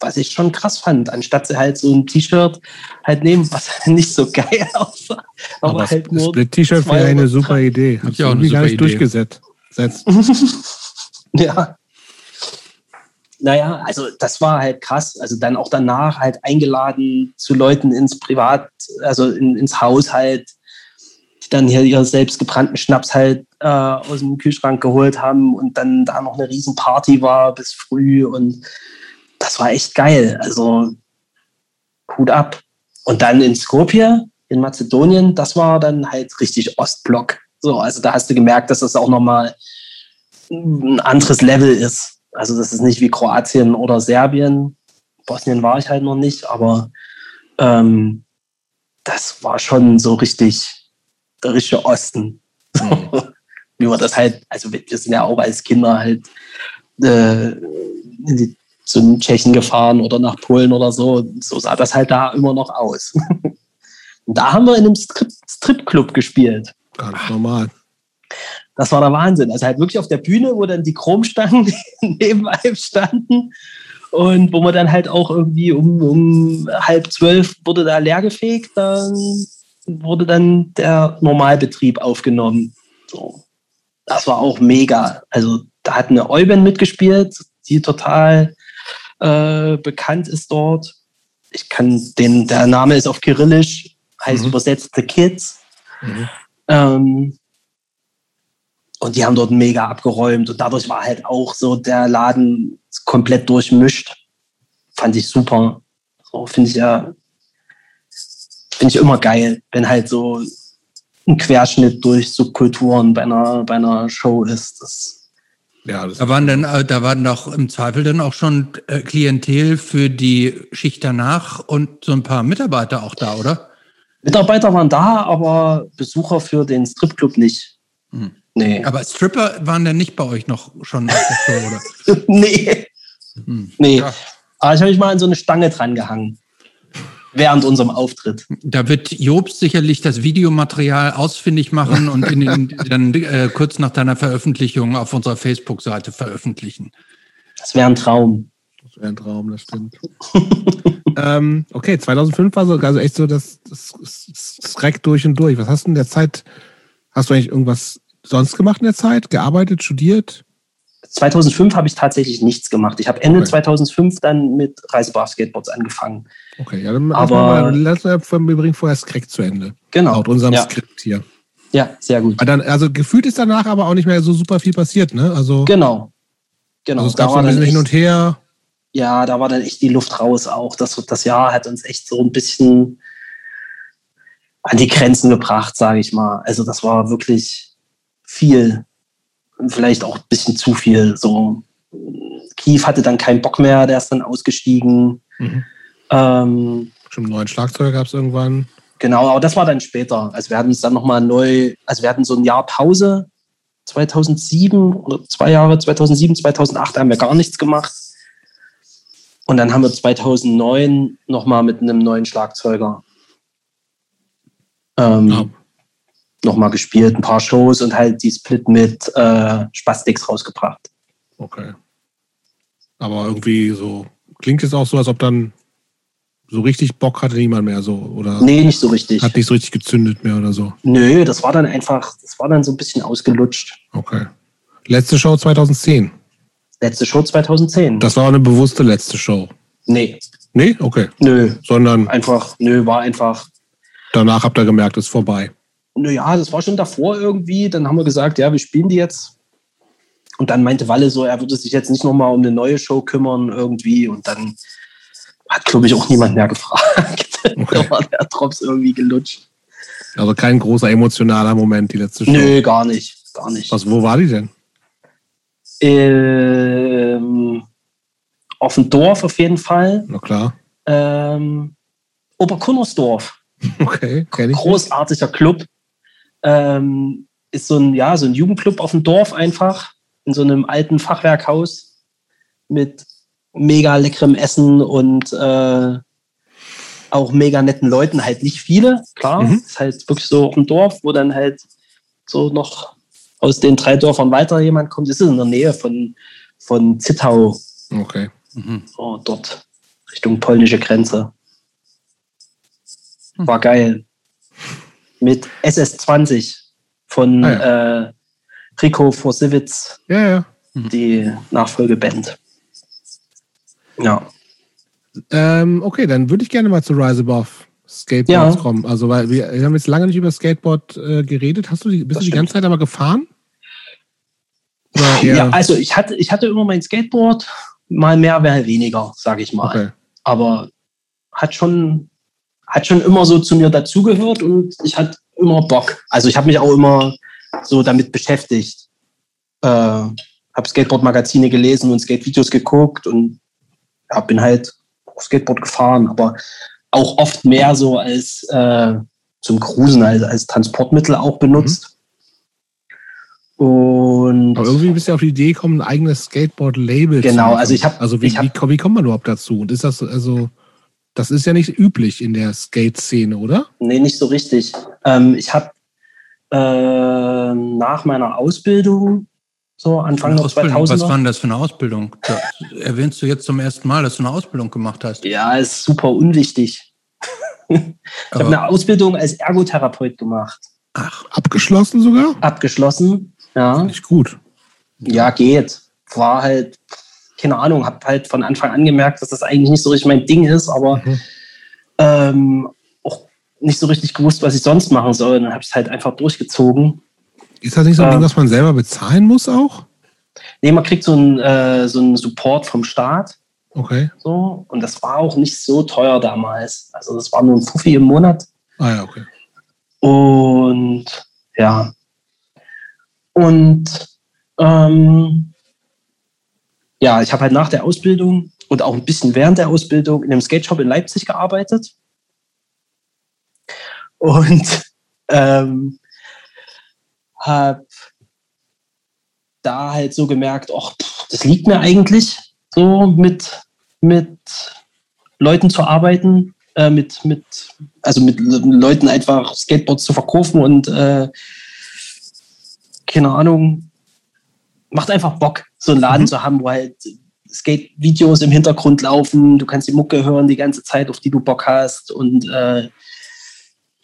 was ich schon krass fand, anstatt sie halt so ein T-Shirt halt nehmen, was nicht so geil aussah. Aber, aber halt nur Split-T-Shirt wäre eine super Idee. Hab ich auch nicht Idee. durchgesetzt. ja. Naja, also das war halt krass. Also dann auch danach halt eingeladen zu Leuten ins Privat, also in, ins Haus halt, die dann hier ihre selbstgebrannten Schnaps halt äh, aus dem Kühlschrank geholt haben und dann da noch eine Riesenparty war bis früh und das war echt geil. Also Hut ab. Und dann in Skopje, in Mazedonien, das war dann halt richtig Ostblock. So, also da hast du gemerkt, dass das auch nochmal ein anderes Level ist. Also das ist nicht wie Kroatien oder Serbien. Bosnien war ich halt noch nicht, aber ähm, das war schon so richtig der richtige Osten. Mhm. wie man das halt, also wir sind ja auch als Kinder halt äh, in die zu Tschechen gefahren oder nach Polen oder so. So sah das halt da immer noch aus. Und da haben wir in einem Strip Stripclub gespielt. Ganz normal. Das war der Wahnsinn. Also halt wirklich auf der Bühne, wo dann die Chromstangen neben einem standen und wo man dann halt auch irgendwie um, um halb zwölf wurde da leer gefegt, dann wurde dann der Normalbetrieb aufgenommen. So. Das war auch mega. Also da hat eine Euben mitgespielt, die total äh, bekannt ist dort. Ich kann den, der Name ist auf Kyrillisch, heißt mhm. übersetzt The Kids. Mhm. Ähm, und die haben dort mega abgeräumt und dadurch war halt auch so der Laden komplett durchmischt. Fand ich super. So finde ich ja, finde ich immer geil, wenn halt so ein Querschnitt durch Subkulturen bei einer, bei einer Show ist. Das ja, da waren dann, äh, da waren doch im Zweifel dann auch schon äh, Klientel für die Schicht danach und so ein paar Mitarbeiter auch da, oder? Mitarbeiter waren da, aber Besucher für den Stripclub nicht. Hm. Nee. Aber Stripper waren dann nicht bei euch noch schon auf der Show, oder? nee. Hm. Nee. Ja. Aber ich habe mich mal an so eine Stange dran gehangen während unserem Auftritt. Da wird Jobst sicherlich das Videomaterial ausfindig machen und in den, dann äh, kurz nach deiner Veröffentlichung auf unserer Facebook-Seite veröffentlichen. Das wäre ein Traum. Das wäre ein Traum, das stimmt. ähm, okay, 2005 war so also echt so das, das, das durch und durch. Was hast du in der Zeit, hast du eigentlich irgendwas sonst gemacht in der Zeit? Gearbeitet, studiert? 2005 habe ich tatsächlich nichts gemacht. Ich habe Ende okay. 2005 dann mit Reisebar-Skateboards angefangen. Okay, ja, dann aber lass mal, wir bringen vorher das Crack zu Ende. Genau. Laut unserem ja. Skript hier. Ja, sehr gut. Dann, also gefühlt ist danach aber auch nicht mehr so super viel passiert, ne? Also, genau. Genau. Also es gab da so ein bisschen hin und her. Ja, da war dann echt die Luft raus auch. Das, das Jahr hat uns echt so ein bisschen an die Grenzen gebracht, sage ich mal. Also das war wirklich viel vielleicht auch ein bisschen zu viel. So, Kiew hatte dann keinen Bock mehr, der ist dann ausgestiegen. Mhm. Ähm, Schon einen neuen Schlagzeuger gab es irgendwann. Genau, aber das war dann später. Also wir hatten es dann nochmal neu, also wir hatten so ein Jahr Pause 2007 oder zwei Jahre, 2007, 2008 haben wir gar nichts gemacht. Und dann haben wir 2009 nochmal mit einem neuen Schlagzeuger Ähm, ja. Nochmal gespielt, ein paar Shows und halt die Split mit äh, Spastix rausgebracht. Okay. Aber irgendwie so, klingt es auch so, als ob dann so richtig Bock hatte niemand mehr so, oder? Nee, nicht so richtig. Hat nicht so richtig gezündet mehr oder so? Nö, das war dann einfach, das war dann so ein bisschen ausgelutscht. Okay. Letzte Show 2010. Letzte Show 2010. Das war eine bewusste letzte Show. Nee. Nee? Okay. Nö. Sondern. Einfach, nö, war einfach. Danach habt ihr gemerkt, es ist vorbei. Naja, das war schon davor irgendwie. Dann haben wir gesagt, ja, wir spielen die jetzt. Und dann meinte Walle so, er würde sich jetzt nicht nochmal um eine neue Show kümmern irgendwie. Und dann hat, glaube ich, auch niemand mehr gefragt. Okay. da war der Drops irgendwie gelutscht. Also kein großer emotionaler Moment, die letzte Show. Nö, gar nicht. Gar nicht. Was, wo war die denn? Ähm, auf dem Dorf auf jeden Fall. Na klar. Ähm, Oberkunnersdorf. Okay, kenne ich. Großartiger nicht. Club. Ähm, ist so ein, ja, so ein Jugendclub auf dem Dorf einfach. In so einem alten Fachwerkhaus mit mega leckerem Essen und äh, auch mega netten Leuten. Halt nicht viele, klar. Mhm. Ist halt wirklich so dem Dorf, wo dann halt so noch aus den drei Dörfern weiter jemand kommt. Das ist in der Nähe von, von Zittau. Okay. Mhm. So, dort Richtung polnische Grenze. Hm. War geil. Mit SS20 von ah, ja. äh, Rico Forsivitz. Ja, ja. Mhm. Die Nachfolgeband. Ja. Ähm, okay, dann würde ich gerne mal zu Rise Above Skateboards ja. kommen. Also, weil wir, wir, haben jetzt lange nicht über Skateboard äh, geredet. Hast du die, bist das du die ganze Zeit aber gefahren? Ja, also ich hatte, ich hatte immer mein Skateboard, mal mehr, mal weniger, sage ich mal. Okay. Aber hat schon, hat schon immer so zu mir dazugehört und ich hatte immer Bock. Also ich habe mich auch immer so damit beschäftigt. Äh, habe Skateboard-Magazine gelesen und Skate-Videos geguckt und ja, bin halt Skateboard gefahren, aber auch oft mehr so als äh, zum Cruisen, als, als Transportmittel auch benutzt. Mhm. Und aber irgendwie bist du auf die Idee gekommen, ein eigenes Skateboard-Label zu Genau, also ich habe. Also wie, hab, wie, wie kommt man überhaupt dazu? Und ist das also. Das ist ja nicht üblich in der Skate-Szene, oder? Nee, nicht so richtig. Ähm, ich habe äh, nach meiner Ausbildung so Anfang der 2000 Was war denn das für eine Ausbildung? Da erwähnst du jetzt zum ersten Mal, dass du eine Ausbildung gemacht hast. Ja, ist super unwichtig. ich habe eine Ausbildung als Ergotherapeut gemacht. Ach, abgeschlossen sogar? Abgeschlossen, ja. Nicht gut. Ja, geht. War halt, keine Ahnung, habe halt von Anfang an gemerkt, dass das eigentlich nicht so richtig mein Ding ist, aber mhm. ähm, auch nicht so richtig gewusst, was ich sonst machen soll. Dann habe ich es halt einfach durchgezogen ist das nicht so ein Ding, was man selber bezahlen muss auch? Nee, man kriegt so einen, äh, so einen Support vom Staat. Okay. So, und das war auch nicht so teuer damals. Also das war nur ein Fuffi im Monat. Ah ja, okay. Und ja. Und ähm, ja, ich habe halt nach der Ausbildung und auch ein bisschen während der Ausbildung in einem Skate Shop in Leipzig gearbeitet. Und ähm, habe da halt so gemerkt, ach, das liegt mir eigentlich, so mit, mit Leuten zu arbeiten, äh, mit, mit, also mit Leuten einfach Skateboards zu verkaufen und äh, keine Ahnung, macht einfach Bock, so einen Laden mhm. zu haben, wo halt Skate-Videos im Hintergrund laufen, du kannst die Mucke hören die ganze Zeit, auf die du Bock hast und äh,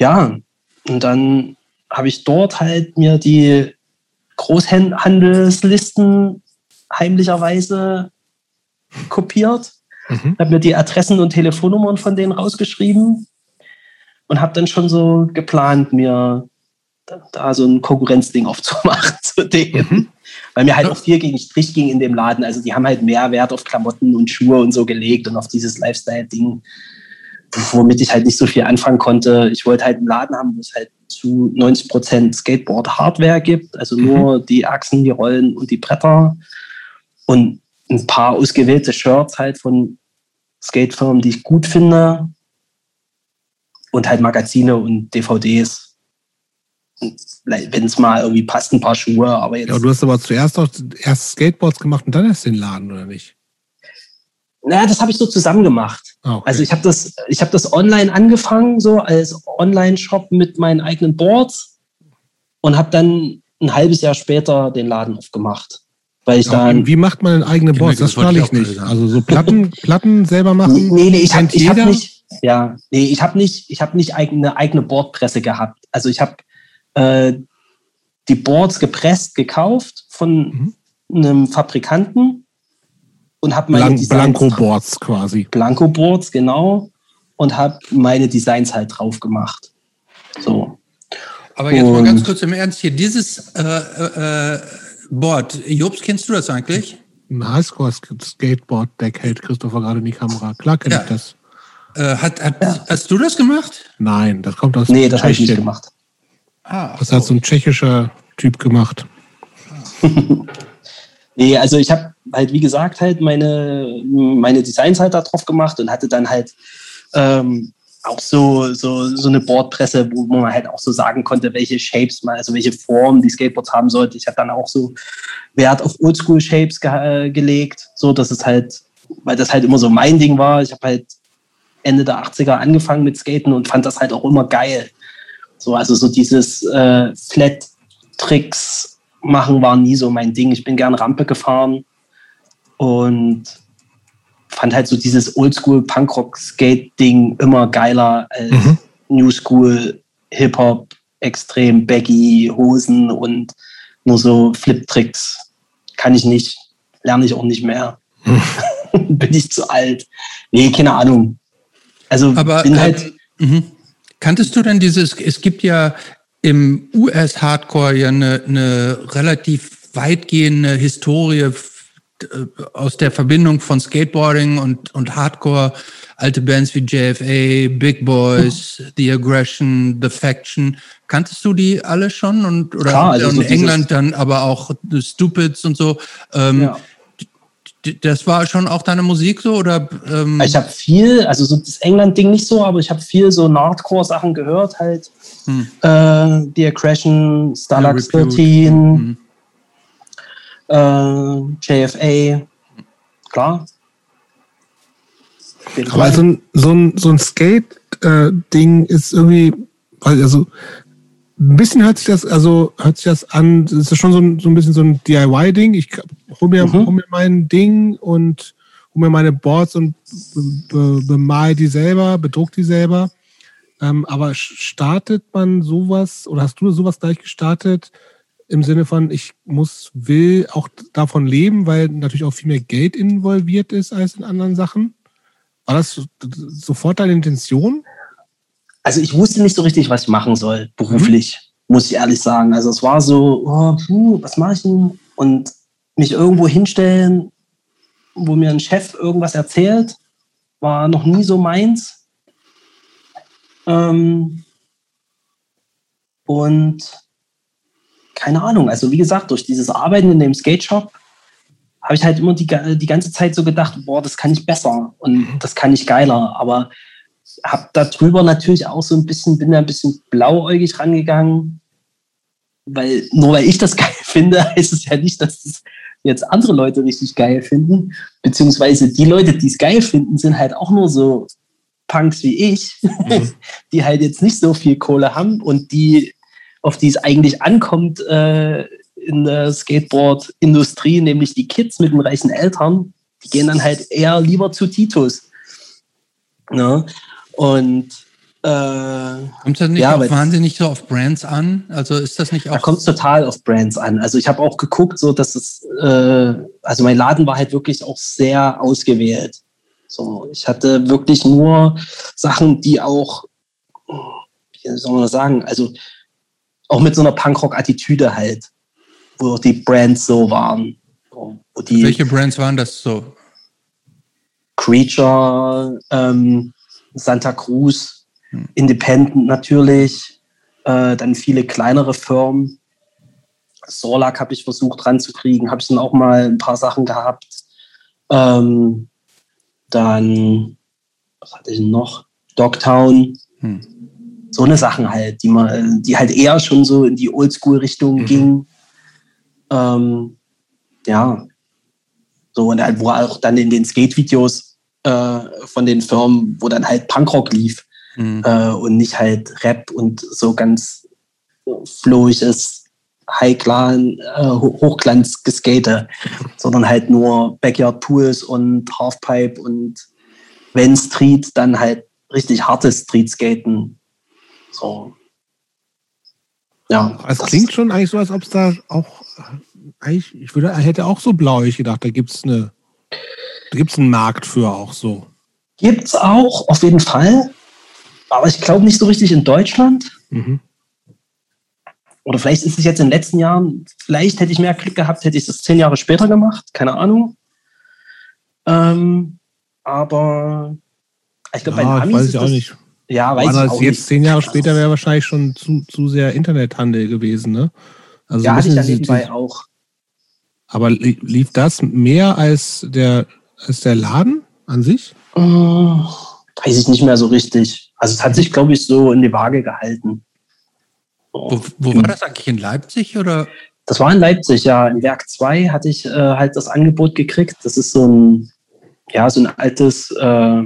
ja, und dann habe ich dort halt mir die Großhandelslisten heimlicherweise kopiert, mhm. habe mir die Adressen und Telefonnummern von denen rausgeschrieben und habe dann schon so geplant, mir da, so ein Konkurrenzding aufzumachen zu denen. Mhm. Weil mir halt auch viel gegen Strich ging in dem Laden. Also die haben halt mehr Wert auf Klamotten und Schuhe und so gelegt und auf dieses Lifestyle-Ding, womit ich halt nicht so viel anfangen konnte. Ich wollte halt einen Laden haben, wo es halt zu 90 Prozent Skateboard-Hardware gibt, also nur mhm. die Achsen, die Rollen und die Bretter und ein paar ausgewählte Shirts halt von Skatefirmen, die ich gut finde und halt Magazine und DVDs. Wenn es mal irgendwie passt, ein paar Schuhe, aber jetzt. Ja, du hast aber zuerst auch erst Skateboards gemacht und dann erst den Laden, oder nicht? Naja, das habe ich so zusammen gemacht. Ah, okay. Also ich habe das, ich habe das online angefangen, so als Online-Shop mit meinen eigenen Boards und habe dann ein halbes Jahr später den Laden aufgemacht. Weil ich Aber dann. wie macht man denn eigene Genau, Boards? Das strahle ich nicht. sagen. Also so Platten, Platten selber machen. Nee, nee, ich habe hab nicht, ja, nee, ich habe nicht, ich habe nicht eine eigene Boardpresse gehabt. Also ich habe äh, die Boards gepresst, gekauft von Mhm. einem Fabrikanten und habe meine Blan Designs- Blanko-Boards quasi. Blanko-Boards, genau, und habe meine Designs halt drauf gemacht. So. Aber jetzt mal Und- ganz kurz im Ernst hier. Dieses äh, äh, äh, Board, Jobs, kennst du das eigentlich? Ein Highscore-Skateboard-Deck hält Christopher gerade in die Kamera. Klar kenne Ja. ich das. Äh, hat, hat, Hast du das gemacht? Nein, das kommt aus Nee, das habe ich nicht gemacht. Ah, Das hat so ein tschechischer Typ gemacht. Nee, also ich habe halt, wie gesagt, halt meine, meine Designs halt da drauf gemacht und hatte dann halt ähm, auch so, so, so eine Boardpresse, wo man halt auch so sagen konnte, welche Shapes man, also welche Formen die Skateboards haben sollte. Ich habe dann auch so Wert auf Oldschool-Shapes ge äh, gelegt, so dass es halt, weil das halt immer so mein Ding war. Ich habe halt Ende der 80er angefangen mit Skaten und fand das halt auch immer geil. So, also so dieses äh, Flat-Tricks machen war nie so mein Ding. Ich bin gern Rampe gefahren und fand halt so dieses Oldschool Punkrock-Skate-Ding immer geiler als Mhm. New School Hip-Hop, extrem baggy Hosen und nur so Flip-Tricks. Kann ich nicht, lerne ich auch nicht mehr. bin ich zu alt. Nee, keine Ahnung. Also Aber bin halt. mhm. kanntest du denn dieses, es gibt ja im US-Hardcore ja eine, eine relativ weitgehende Historie aus der Verbindung von Skateboarding und, und Hardcore, alte Bands wie JFA, Big Boys, The Aggression, The Faction. Kanntest du die alle schon? Und, oder Klar, also in so England dann aber auch The Stupids und so. Ähm, Ja. Das war schon auch deine Musik so? Oder, ähm, Ich habe viel, also so das England-Ding nicht so, aber ich habe viel so Nardcore-Sachen gehört, halt. Hm. Äh, The Aggression, Starlux Repute. 13, Mhm. Äh, JFA, klar. Aber so ein, so ein, so ein Skate-Ding ist irgendwie, also ein bisschen hört sich das, also hört sich das an, es ist schon so ein, so ein bisschen so ein DIY-Ding. Ich hole mir, Mhm. hol mir mein Ding und hole mir meine Boards und be- be- bemal die selber, bedruck die selber. Ähm, aber startet man sowas oder hast du sowas gleich gestartet im Sinne von, ich muss, will auch davon leben, weil natürlich auch viel mehr Geld involviert ist als in anderen Sachen? War das so- sofort deine Intention? Also ich wusste nicht so richtig, was ich machen soll, beruflich, muss ich ehrlich sagen. Also es war so, oh, puh, was mache ich denn? Und mich irgendwo hinstellen, wo mir ein Chef irgendwas erzählt, war noch nie so meins. Ähm, und keine Ahnung, also wie gesagt, durch dieses Arbeiten in dem Skate Shop habe ich halt immer die, die ganze Zeit so gedacht, boah, das kann ich besser und das kann ich geiler. Aber habe darüber natürlich auch so ein bisschen, bin da ein bisschen blauäugig rangegangen, weil nur weil ich das geil finde, heißt es ja nicht, dass es jetzt andere Leute richtig geil finden, beziehungsweise die Leute, die es geil finden, sind halt auch nur so Punks wie ich, die halt jetzt nicht so viel Kohle haben und die, auf die es eigentlich ankommt äh, in der Skateboard-Industrie, nämlich die Kids mit den reichen Eltern, die gehen dann halt eher lieber zu Titus. Ne? Und äh, Kommt das nicht Ja, auch wahnsinnig so auf Brands an? Also ist das nicht Da auch. kommt es total auf Brands an. Also ich habe auch geguckt, so dass es, äh, also mein Laden war halt wirklich auch sehr ausgewählt. So, ich hatte wirklich nur Sachen, die auch, wie soll man das sagen, also auch mit so einer Punkrock-Attitüde halt, wo auch die Brands so waren. Welche Brands waren das so? Creature, ähm, Santa Cruz, Hm. Independent natürlich, äh, dann viele kleinere Firmen. Sorlak habe ich versucht ranzukriegen, habe ich dann auch mal ein paar Sachen gehabt. Ähm, dann, was hatte ich noch? Dogtown, Hm. So eine Sachen halt, die man, die halt eher schon so in die Oldschool-Richtung Mhm. ging. Ähm, ja. So, und halt, wo auch dann in den Skate-Videos äh, von den Firmen, wo dann halt Punkrock lief mhm. äh, und nicht halt Rap und so ganz flowiges High-Clan, äh, Hochglanz-Geskate, sondern halt nur Backyard Pools und Halfpipe und wenn Street, dann halt richtig hartes Streetskaten. So. Ja. Es klingt schon eigentlich so, als ob es da auch, eigentlich, ich würde, hätte auch so blau ich gedacht, da gibt es eine, da gibt es einen Markt für auch so. Gibt es auch, auf jeden Fall. Aber ich glaube nicht so richtig in Deutschland. Mhm. Oder vielleicht ist es jetzt in den letzten Jahren, vielleicht hätte ich mehr Glück gehabt, hätte ich das zehn Jahre später gemacht, keine Ahnung. Ähm, aber ich glaube, ja, bei Amis weiß ich auch nicht. Ja, weiß Aber ich auch jetzt nicht. zehn Jahre später wäre wahrscheinlich schon zu, zu sehr Internethandel gewesen, ne? Also ja, hatte ich ja nebenbei auch. Aber lief das mehr als der, als der Laden an sich? Uh, weiß ich nicht mehr so richtig. Also es hat sich, glaube ich, so in die Waage gehalten. Wo, wo war das eigentlich? In Leipzig oder? Das war in Leipzig, ja. In Werk 2 hatte ich äh, halt das Angebot gekriegt. Das ist so ein, ja, so ein altes, äh,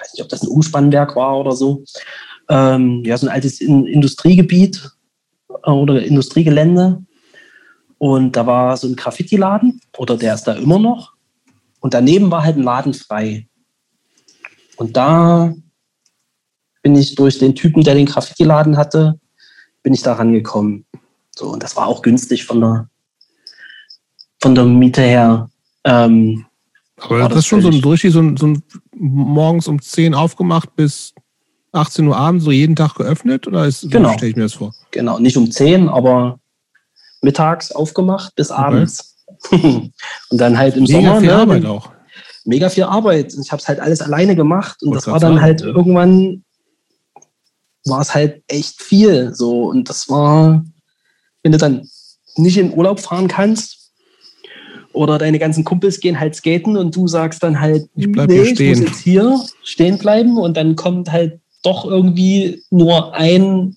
ich weiß nicht, ob das ein Umspannwerk war oder so. Ähm, ja, so ein altes in Industriegebiet äh, oder Industriegelände. Und da war so ein Graffiti-Laden, oder der ist da immer noch. Und daneben war halt ein Laden frei. Und da bin ich durch den Typen, der den Graffiti-Laden hatte, bin ich da rangekommen. So, und das war auch günstig von der, von der Miete her. Ähm, aber das, das ist schon so ein Durchschnitt, so ein, so ein morgens um 10 aufgemacht bis 18 Uhr abends, so jeden Tag geöffnet? Oder ist, genau. so stelle ich mir das vor? Genau, nicht um 10, aber mittags aufgemacht bis okay. abends. und dann halt im Mega Sommer. Viel ne, Arbeit auch. Mega viel Arbeit. Ich habe es halt alles alleine gemacht und das war dann sagen, halt ja. irgendwann war es halt echt viel. So und das war, wenn du dann nicht in Urlaub fahren kannst, oder deine ganzen Kumpels gehen halt skaten und du sagst dann halt, ich, bleib nee, stehen. ich muss jetzt hier stehen bleiben und dann kommt halt doch irgendwie nur ein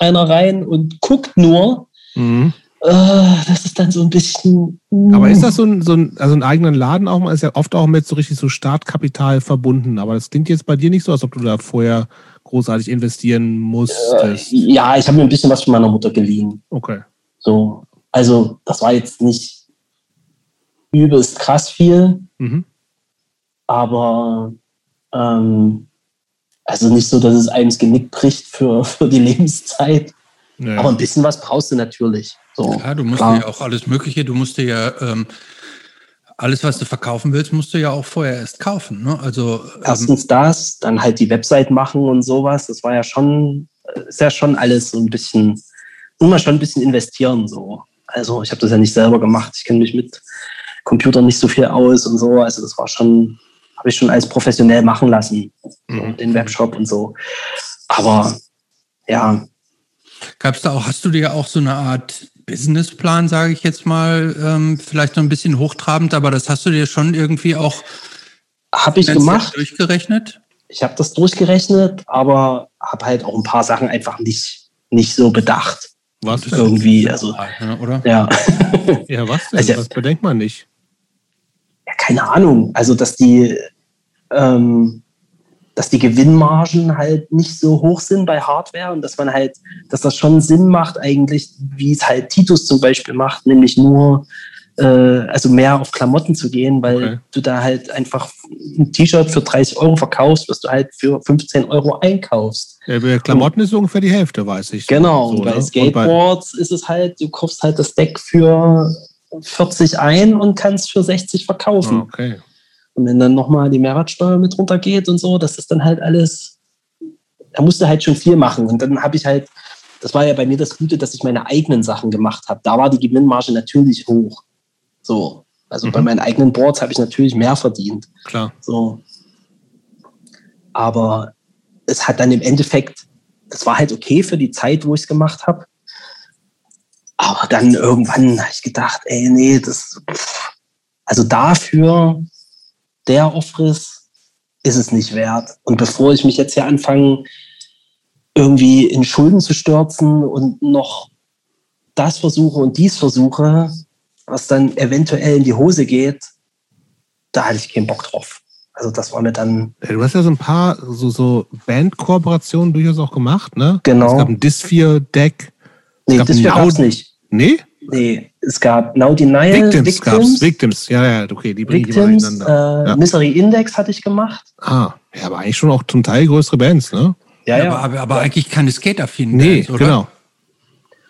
einer rein und guckt nur. Mhm. Uh, das ist dann so ein bisschen. Uh. Aber ist das so ein, so ein, also ein eigenen Laden auch mal, ist ja oft auch mit so richtig so Startkapital verbunden. Aber das klingt jetzt bei dir nicht so, als ob du da vorher großartig investieren musstest. Uh, ja, ich habe mir ein bisschen was von meiner Mutter geliehen. Okay. So, also das war jetzt nicht übelst krass viel. Mhm. Aber ähm, also nicht so, dass es einem das Genick bricht für, für die Lebenszeit. Naja. Aber ein bisschen was brauchst du natürlich. So, ja, du musst klar. ja auch alles Mögliche, du musst dir ja ähm, alles, was du verkaufen willst, musst du ja auch vorher erst kaufen. Ne? Also, ähm, Erstens das, dann halt die Website machen und sowas. Das war ja schon, ist ja schon alles so ein bisschen, muss man schon ein bisschen investieren. So. Also ich habe das ja nicht selber gemacht. Ich kenne mich mit Computer nicht so viel aus und so. Also das war schon, habe ich schon als professionell machen lassen, mhm. den Webshop und so. Aber ja. Gab es da auch, hast du dir auch so eine Art Businessplan, sage ich jetzt mal, ähm, vielleicht noch ein bisschen hochtrabend, aber das hast du dir schon irgendwie auch habe ich gemacht. durchgerechnet? Ich habe das durchgerechnet, aber habe halt auch ein paar Sachen einfach nicht, nicht so bedacht. Was irgendwie, also oder? Ja. ja, was denn? Also, was bedenkt man nicht? Keine Ahnung, also dass die, ähm, dass die Gewinnmargen halt nicht so hoch sind bei Hardware und dass man halt, dass das schon Sinn macht eigentlich, wie es halt Titus zum Beispiel macht, nämlich nur äh, also mehr auf Klamotten zu gehen, weil okay. du da halt einfach ein T-Shirt für 30 Euro verkaufst, was du halt für 15 Euro einkaufst. Ja, bei Klamotten und, ist ungefähr die Hälfte, weiß ich. Genau, so, und bei ne? Skateboards und bei ist es halt, du kaufst halt das Deck für 40 ein und kannst für 60 verkaufen. Ah, okay. Und wenn dann nochmal die Mehrwertsteuer mit runtergeht und so, das ist dann halt alles, da musst du halt schon viel machen. Und dann habe ich halt, das war ja bei mir das Gute, dass ich meine eigenen Sachen gemacht habe. Da war die Gewinnmarge natürlich hoch. So. Also mhm. bei meinen eigenen Boards habe ich natürlich mehr verdient. Klar. So. Aber es hat dann im Endeffekt, das war halt okay für die Zeit, wo ich es gemacht habe. Aber dann irgendwann habe ich gedacht, ey, nee, das, also dafür, der Aufriss ist es nicht wert. Und bevor ich mich jetzt hier anfange, irgendwie in Schulden zu stürzen und noch das versuche und dies versuche, was dann eventuell in die Hose geht, da hatte ich keinen Bock drauf. Also das war mir dann. Du hast ja so ein paar so, so Band-Kooperationen durchaus auch gemacht, ne? Genau. Es gab ein Dis-4-Deck. Nee, Now- gab es nicht. Nee? Nee, es gab Now Denial, Victims, Victims, gab's. Victims, ja, ja, okay, die bringen die mal Victims ineinander. äh, Ja. Misery Index hatte ich gemacht. Ah, ja, aber eigentlich schon auch zum Teil größere Bands, ne? Ja, ja. Aber, aber, aber eigentlich keine Skate-affinen Nee, Bands, oder? genau.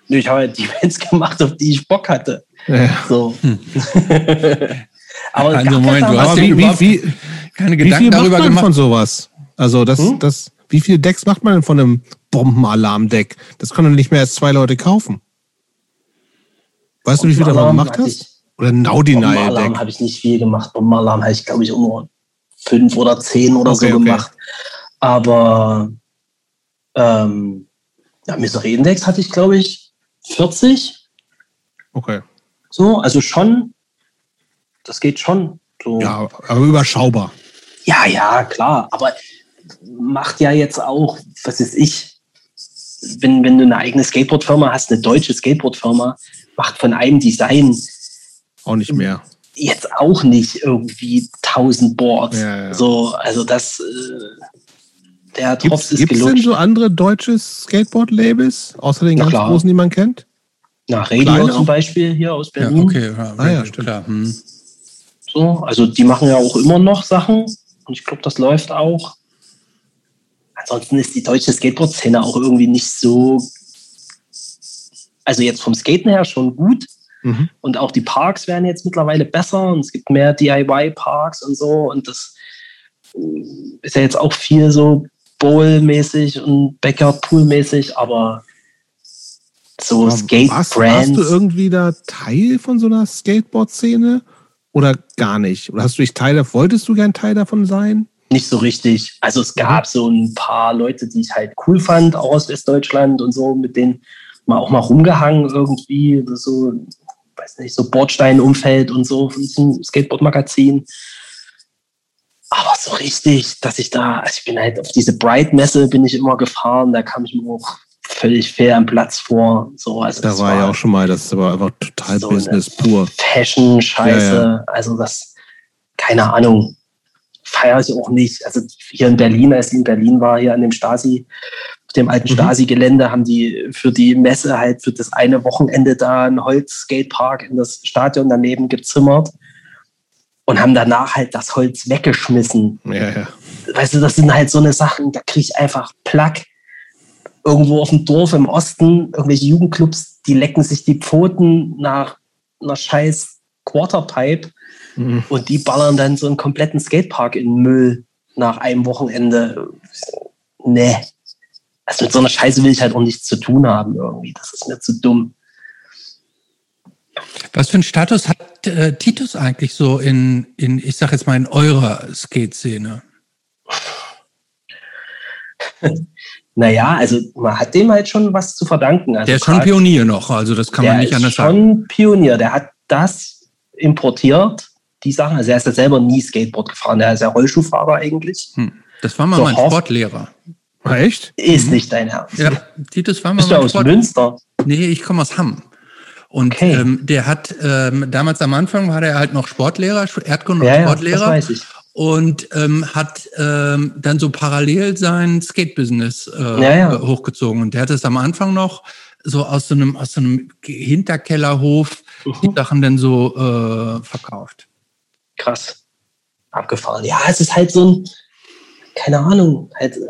Nö, ich habe halt die Bands gemacht, auf die ich Bock hatte. Ja. So. aber Also Moment, ja du hast wie, wie, wie, keine wie Gedanken viel macht darüber man gemacht. von sowas? Also das, Hm? das, wie viele Decks macht man denn von einem Bombenalarm-Deck? Das können nicht mehr als zwei Leute kaufen. Weißt du, wie viel du davon gemacht hast? ich- Oder ein? Bombenalarm habe ich nicht viel gemacht. Bombenalarm habe ich, glaube ich, nur fünf oder zehn oder Okay, so okay. gemacht. Aber ähm, ja, Misery Index hatte ich, glaube ich, 40. Okay. So, also schon, das geht schon. So. Ja, aber überschaubar. Ja, ja, klar. Aber macht ja jetzt auch, was ist ich, wenn, wenn du eine eigene Skateboard-Firma hast, eine deutsche Skateboard-Firma, macht von einem Design Auch nicht mehr. jetzt auch nicht irgendwie 1000 Boards. Ja, ja. So, also das, äh, der Gibt Tropf es ist denn gelutscht. so andere deutsche Skateboard-Labels, außer den Na ganz klar. großen, die man kennt? Na, Radio Kleine zum auch? Beispiel hier aus Ja, Berlin. okay, ja, Ah, ja, stimmt. klar. Hm. So, also die machen ja auch immer noch Sachen und ich glaube, das läuft auch. Ansonsten ist die deutsche Skateboard-Szene auch irgendwie nicht so, also jetzt vom Skaten her schon gut Mhm. und auch die Parks werden jetzt mittlerweile besser und es gibt mehr DIY-Parks und so und das äh, ist ja jetzt auch viel so Bowl-mäßig und Backyard-Pool-mäßig, aber so Aber warst, warst Skate-Brands. du irgendwie da Teil von so einer Skateboard-Szene oder gar nicht? Oder hast du dich Teil, wolltest du gern Teil davon sein? Nicht so richtig. Also es gab so ein paar Leute, die ich halt cool fand, auch aus Westdeutschland und so, mit denen mal auch mal rumgehangen irgendwie, so, weiß nicht, so Bordstein-Umfeld und so von diesem Skateboard-Magazin. Aber so richtig, dass ich da, also ich bin halt auf diese Bright-Messe bin ich immer gefahren, da kam ich mir auch völlig fair am Platz vor. So, also Da das war ja auch schon mal, das war einfach total So Business pur. Fashion-Scheiße. Ja, ja. Also das, keine Ahnung, feiere ich auch nicht. Also hier in Berlin, als ich in Berlin war, hier an dem Stasi, auf dem alten Mhm. Stasi-Gelände, haben die für die Messe halt für das eine Wochenende da einen Holz-Skatepark in das Stadion daneben gezimmert und haben danach halt das Holz weggeschmissen Ja, ja. weißt du, das sind halt so eine Sachen, da kriege ich einfach Plack. Irgendwo auf dem Dorf im Osten, irgendwelche Jugendclubs, die lecken sich die Pfoten nach einer scheiß Quarterpipe Mhm. und die ballern dann so einen kompletten Skatepark in den Müll nach einem Wochenende. Nee. Also mit so einer Scheiße will ich halt auch nichts zu tun haben irgendwie. Das ist mir zu dumm. Was für einen Status hat äh, Titus eigentlich so in, in, ich sag jetzt mal, in eurer Skate-Szene? Naja, also man hat dem halt schon was zu verdanken. Also Der ist schon Pionier noch, also das kann man der nicht ist anders schon sagen. Pionier. Der hat das importiert, die Sachen. Also er ist ja selber nie Skateboard gefahren. Der ist ja Rollschuhfahrer eigentlich. Hm. Das war mal So mein Horst- Sportlehrer. Ah, echt? Ist nicht dein Ernst. Ja, Titus war mal Bist du aus Sportlehrer. Münster? Nee, ich komme aus Hamm. Und Okay. ähm, der hat ähm, damals am Anfang war der halt noch Sportlehrer, Erdkunde und Ja, ja, das Sportlehrer. weiß ich. und ähm, hat ähm, dann so parallel sein Skate-Business äh, Ja, ja. hochgezogen. Und der hat es am Anfang noch so aus so einem, aus so einem Hinterkellerhof die Mhm. Sachen dann so äh, verkauft. Krass. Abgefahren. Ja, es ist halt so ein, keine Ahnung, halt, äh,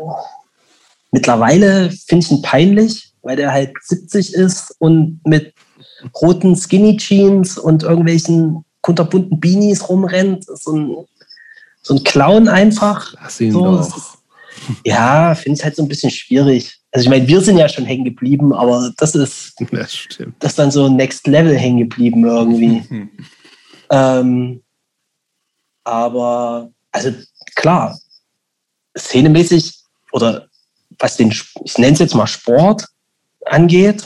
mittlerweile finde ich ihn peinlich, weil der halt 70 ist und mit roten Skinny Jeans und irgendwelchen kunterbunten Beanies rumrennt. So ein, so ein Clown einfach. Lass ihn So, doch. ist- Ja, finde ich halt so ein bisschen schwierig. Also ich meine, wir sind ja schon hängen geblieben, aber das ist, Das stimmt. das ist dann so Next Level hängen geblieben irgendwie. Ähm, aber, also klar, szenemäßig oder was den, ich nenne es jetzt mal Sport angeht,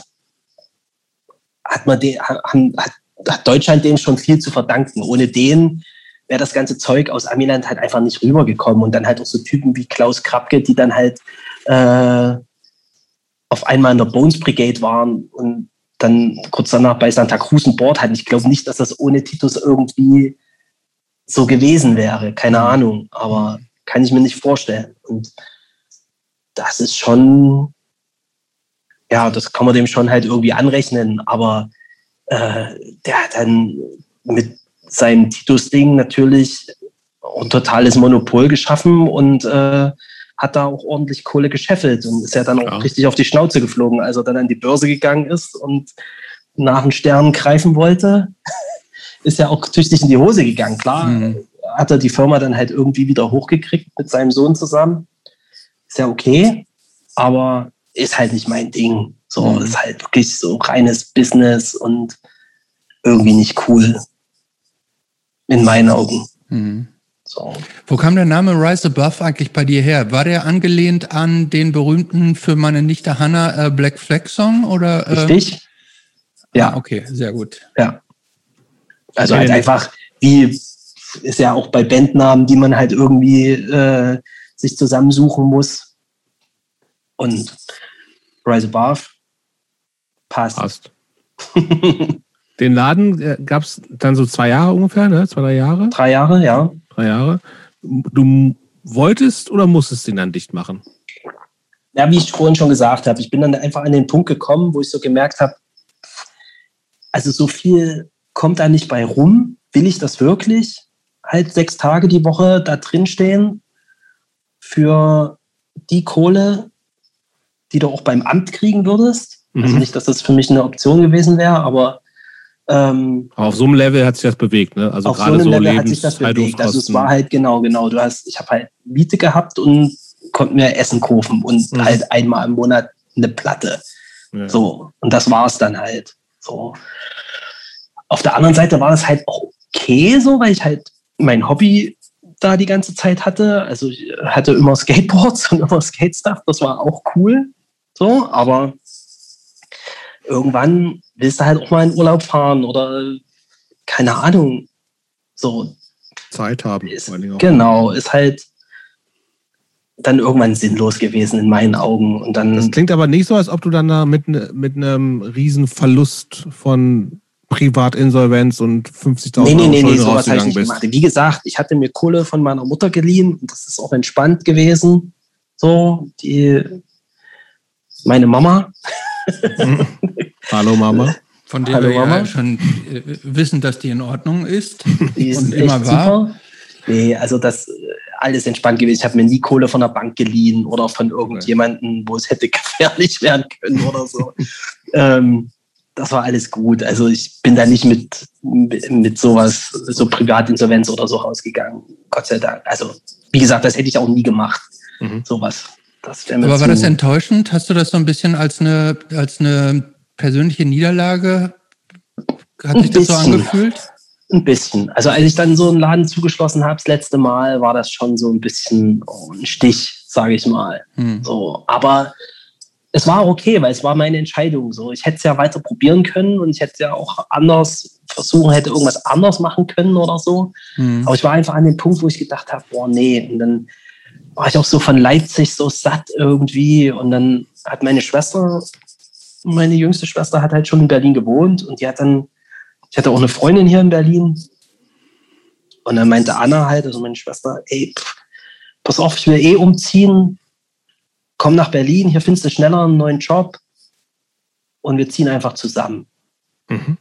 hat man den, hat, hat Deutschland dem schon viel zu verdanken. Ohne den wäre das ganze Zeug aus Amiland halt einfach nicht rübergekommen. Und dann halt auch so Typen wie Klaus Krapke, die dann halt äh, auf einmal in der Bones Brigade waren und dann kurz danach bei Santa Cruz ein Board hatten. Ich glaube nicht, dass das ohne Titus irgendwie so gewesen wäre. Keine Ahnung, aber kann ich mir nicht vorstellen. Und das ist schon, ja, das kann man dem schon halt irgendwie anrechnen, aber äh, der hat dann mit seinem Titus-Ding natürlich ein totales Monopol geschaffen und äh, hat da auch ordentlich Kohle gescheffelt und ist ja dann auch ja. richtig auf die Schnauze geflogen, als er dann an die Börse gegangen ist und nach den Sternen greifen wollte, ist ja auch tüchtig in die Hose gegangen. Klar, mhm. hat er die Firma dann halt irgendwie wieder hochgekriegt mit seinem Sohn zusammen. Ist ja okay, aber ist halt nicht mein Ding. So, mhm. ist halt wirklich so reines Business und irgendwie nicht cool. In meinen Augen. Mhm. So. Wo kam der Name Rise Above eigentlich bei dir her? War der angelehnt an den berühmten für meine Nichte Hannah äh, Black Flag Song oder? Äh? Richtig. Ja. Ah, okay, sehr gut. Ja. Also halt einfach, wie ist ja auch bei Bandnamen, die man halt irgendwie äh, sich zusammensuchen muss. Und Rise Above passt. Passt. Den Laden äh, gab es dann so zwei Jahre ungefähr, ne? Zwei, drei Jahre? Drei Jahre, ja drei Jahre. Du wolltest oder musstest den dann dicht machen? Ja, wie ich vorhin schon gesagt habe, ich bin dann einfach an den Punkt gekommen, wo ich so gemerkt habe, also so viel kommt da nicht bei rum. Will ich das wirklich? Halt sechs Tage die Woche da drin stehen für die Kohle, die du auch beim Amt kriegen würdest. Also mhm. Also nicht, dass das für mich eine Option gewesen wäre, aber ähm, auf so einem Level hat sich das bewegt, ne? Also auf gerade so einem Level hat sich das bewegt. Also es war halt genau, genau. Du hast, ich habe halt Miete gehabt und konnte mir Essen kaufen und mhm. halt einmal im Monat eine Platte. Ja. So und das war es dann halt. So. Auf der anderen Seite war das halt auch okay, so, weil ich halt mein Hobby da die ganze Zeit hatte. Also ich hatte immer Skateboards und immer Skate-Stuff. Das war auch cool. So, aber irgendwann willst du halt auch mal in Urlaub fahren oder keine Ahnung. So. Zeit haben. Ist, genau, ist halt dann irgendwann sinnlos gewesen in meinen Augen. Und dann, das klingt aber nicht so, als ob du dann da mit, ne, mit einem riesen Verlust von Privatinsolvenz und 50.000 nee, nee, nee, nee, sowas habe ich nicht bist. gemacht. Wie gesagt, ich hatte mir Kohle von meiner Mutter geliehen und das ist auch entspannt gewesen. So, die meine Mama. Hallo Mama. Von der Hallo, wir Mama. ja schon äh, wissen, dass die in Ordnung ist die ist und immer war. Nee, also das äh, alles entspannt gewesen. Ich habe mir nie Kohle von der Bank geliehen oder von irgendjemandem, wo es hätte gefährlich werden können oder so. ähm, das war alles gut. Also ich bin da nicht mit, mit sowas, so Privatinsolvenz oder so rausgegangen. Gott sei Dank. Also, wie gesagt, das hätte ich auch nie gemacht. Mhm. Sowas. Das Aber war das enttäuschend? Hast du das so ein bisschen als eine, als eine persönliche Niederlage? Hat sich das so angefühlt? Ein bisschen. Also als ich dann so einen Laden zugeschlossen habe, das letzte Mal, war das schon so ein bisschen oh, ein Stich, sage ich mal. Hm. So, aber es war okay, weil es war meine Entscheidung. So, ich hätte es ja weiter probieren können und ich hätte ja auch anders versuchen, hätte irgendwas anders machen können oder so. Hm. Aber ich war einfach an dem Punkt, wo ich gedacht habe, boah, nee. Und dann war ich auch so von Leipzig so satt irgendwie. Und dann hat meine Schwester meine jüngste Schwester hat halt schon in Berlin gewohnt und die hat dann, ich hatte auch eine Freundin hier in Berlin. Und dann meinte Anna halt, also meine Schwester, ey, pff, pass auf, ich will eh umziehen. Komm nach Berlin, hier findest du schneller einen neuen Job. Und wir ziehen einfach zusammen. Mhm.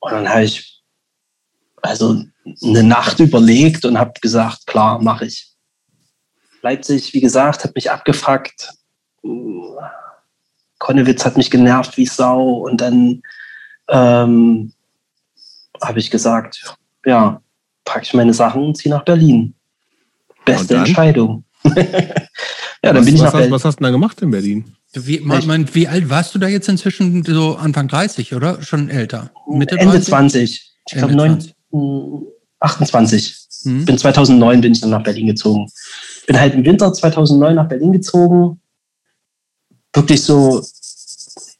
Und dann habe ich also eine Nacht überlegt und habe gesagt, klar, mache ich. Leipzig, wie gesagt, hat mich abgefuckt. Konnewitz hat mich genervt wie Sau und dann ähm, habe ich gesagt, ja, packe ich meine Sachen und ziehe nach Berlin. Beste Entscheidung. ja, dann was, bin ich nach Berlin. Was hast du da gemacht in Berlin? Wie, man, wie alt warst du da jetzt inzwischen? So Anfang 30, oder? Schon älter? Mitte Ende 20. Ich glaube 28. Hm. Bin 2009 bin ich dann nach Berlin gezogen. Bin halt im Winter 2009 nach Berlin gezogen wirklich so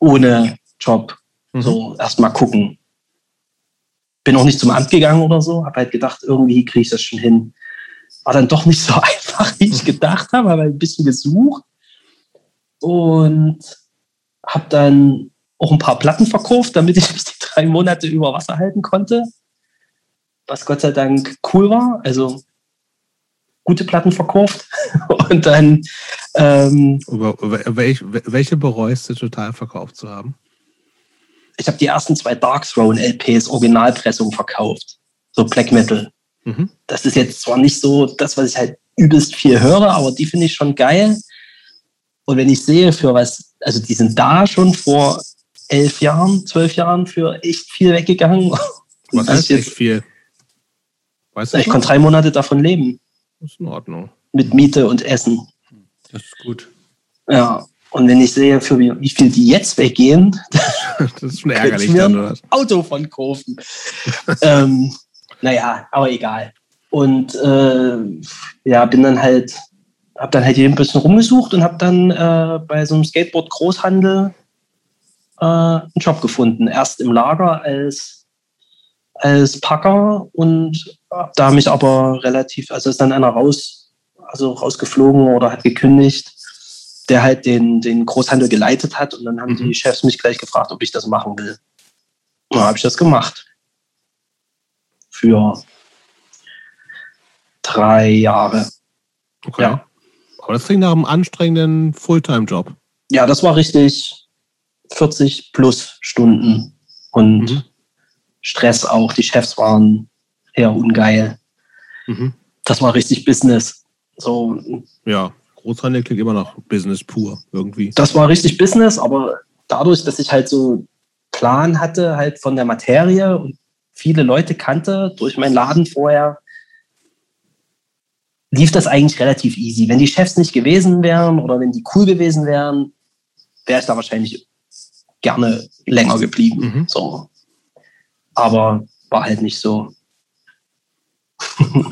ohne Job. Mhm. So erstmal gucken. Bin auch nicht zum Amt gegangen oder so, habe halt gedacht, irgendwie kriege ich das schon hin. War dann doch nicht so einfach, wie ich gedacht habe, habe ein bisschen gesucht und habe dann auch ein paar Platten verkauft, damit ich mich die drei Monate über Wasser halten konnte. was Gott sei Dank cool war. Also gute Platten verkauft. Und dann. Ähm, welche, welche bereust du total verkauft zu haben? Ich habe die ersten zwei Dark Throne LPs Originalpressung verkauft. So Black Metal. Mhm. Das ist jetzt zwar nicht so das, was ich halt übelst viel höre, aber die finde ich schon geil. Und wenn ich sehe, für was, also die sind da schon vor elf Jahren, zwölf Jahren für echt viel weggegangen. Was heißt jetzt, echt viel? Weißt du ich konnte drei Monate davon leben. Das ist in Ordnung. Mit Miete und Essen. Das ist gut. Ja. Und wenn ich sehe, für wie, wie viel die jetzt weggehen, das ist schon ärgerlich. Ich mir dann, ein Auto von kaufen. ähm, naja, aber egal. Und äh, ja, bin dann halt, habe dann halt hier ein bisschen rumgesucht und habe dann äh, bei so einem Skateboard-Großhandel äh, einen Job gefunden. Erst im Lager als, als Packer und da mich aber relativ, also ist dann einer raus, also rausgeflogen oder hat gekündigt, der halt den, den Großhandel geleitet hat und dann haben mhm. die Chefs mich gleich gefragt, ob ich das machen will. Und dann habe ich das gemacht. Für drei Jahre. Okay. Ja. Aber das klingt nach einem anstrengenden Fulltime-Job. Ja, das war richtig, 40 plus Stunden und mhm. Stress auch. Die Chefs waren eher ungeil. Mhm. Das war richtig Business. So. Ja, Großhandel klingt immer noch Business pur irgendwie. Das war richtig Business, aber dadurch, dass ich halt so Plan hatte, halt von der Materie und viele Leute kannte durch meinen Laden vorher, lief das eigentlich relativ easy. Wenn die Chefs nicht gewesen wären oder wenn die cool gewesen wären, wäre ich da wahrscheinlich gerne länger geblieben. Mhm. So. Aber war halt nicht so.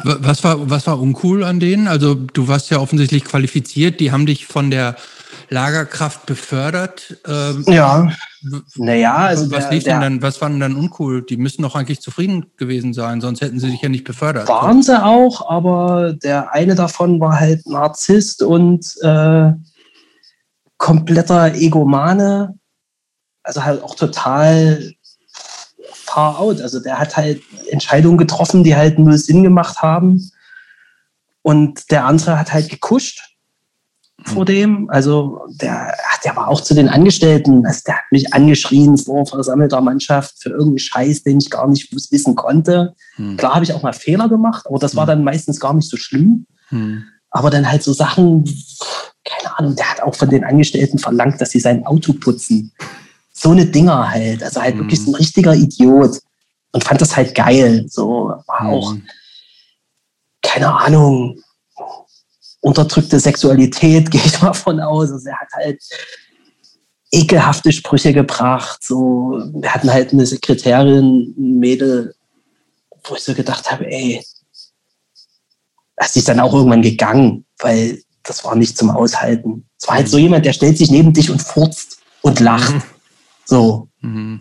Was, war, was war uncool an denen? Also du warst ja offensichtlich qualifiziert, die haben dich von der Lagerkraft befördert. Ähm, ja. Naja, also was der, lief denn dann, was war denn dann uncool? Die müssen doch eigentlich zufrieden gewesen sein, sonst hätten sie sich ja nicht befördert. Waren sie auch, aber der eine davon war halt Narzisst und äh, kompletter Egomane also halt auch total far out. Also der hat halt Entscheidungen getroffen, die halt null Sinn gemacht haben. Und der andere hat halt gekuscht vor dem. Also der, der war auch zu den Angestellten. Also der hat mich angeschrien vor versammelter Mannschaft für irgendeinen Scheiß, den ich gar nicht wissen konnte. Hm. Klar habe ich auch mal Fehler gemacht, aber das war hm. dann meistens gar nicht so schlimm. Hm. Aber dann halt so Sachen, keine Ahnung, der hat auch von den Angestellten verlangt, dass sie sein Auto putzen so eine Dinger halt. Also halt mhm. wirklich so ein richtiger Idiot. Und fand das halt geil. So war mhm. auch, keine Ahnung, unterdrückte Sexualität, gehe ich mal von aus. Also er hat halt ekelhafte Sprüche gebracht. So, wir hatten halt eine Sekretärin, ein Mädel, wo ich so gedacht habe, ey, das ist dann auch irgendwann gegangen, weil das war nicht zum Aushalten. Es war halt so mhm. jemand, der stellt sich neben dich und furzt und lacht. So. Mhm.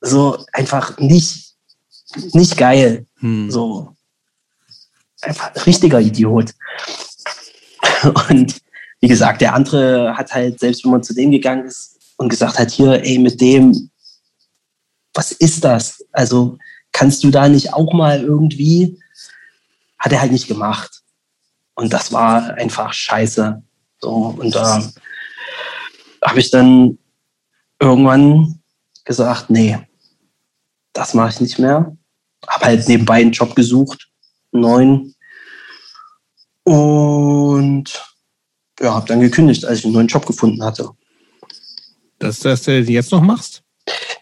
So einfach nicht, nicht geil. Mhm. So. Einfach ein richtiger Idiot. Und wie gesagt, der andere hat halt, selbst wenn man zu dem gegangen ist und gesagt hat, hier, ey, mit dem, was ist das? Also kannst du da nicht auch mal irgendwie, hat er halt nicht gemacht. Und das war einfach scheiße. So, und da habe ich dann irgendwann gesagt, nee, das mache ich nicht mehr. Habe halt nebenbei einen Job gesucht, einen neuen. Und ja, habe dann gekündigt, als ich einen neuen Job gefunden hatte. Das das, du jetzt noch machst?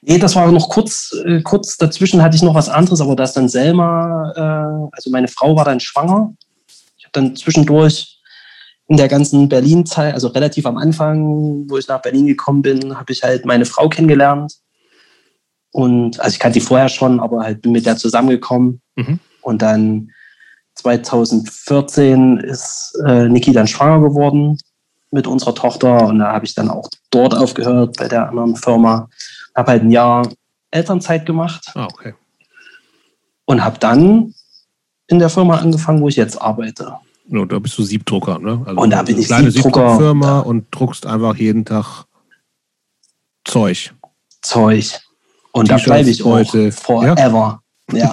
Nee, das war noch kurz, äh, kurz dazwischen hatte ich noch was anderes, aber da ist dann Selma, äh, also meine Frau war dann schwanger. Ich habe dann zwischendurch in der ganzen Berlin-Zeit, also relativ am Anfang, wo ich nach Berlin gekommen bin, habe ich halt meine Frau kennengelernt. Und also ich kannte die vorher schon, aber halt bin mit der zusammengekommen. Mhm. Und dann 2014 ist äh, Niki dann schwanger geworden mit unserer Tochter. Und da habe ich dann auch dort aufgehört bei der anderen Firma. Habe halt ein Jahr Elternzeit gemacht. Ah, okay. Und habe dann in der Firma angefangen, wo ich jetzt arbeite. No, da bist du Siebdrucker, ne? Also und da bin ich kleine Siebdrucker. Firma und druckst einfach jeden Tag Zeug. Zeug. Und da bleibe ich heute forever. Ja.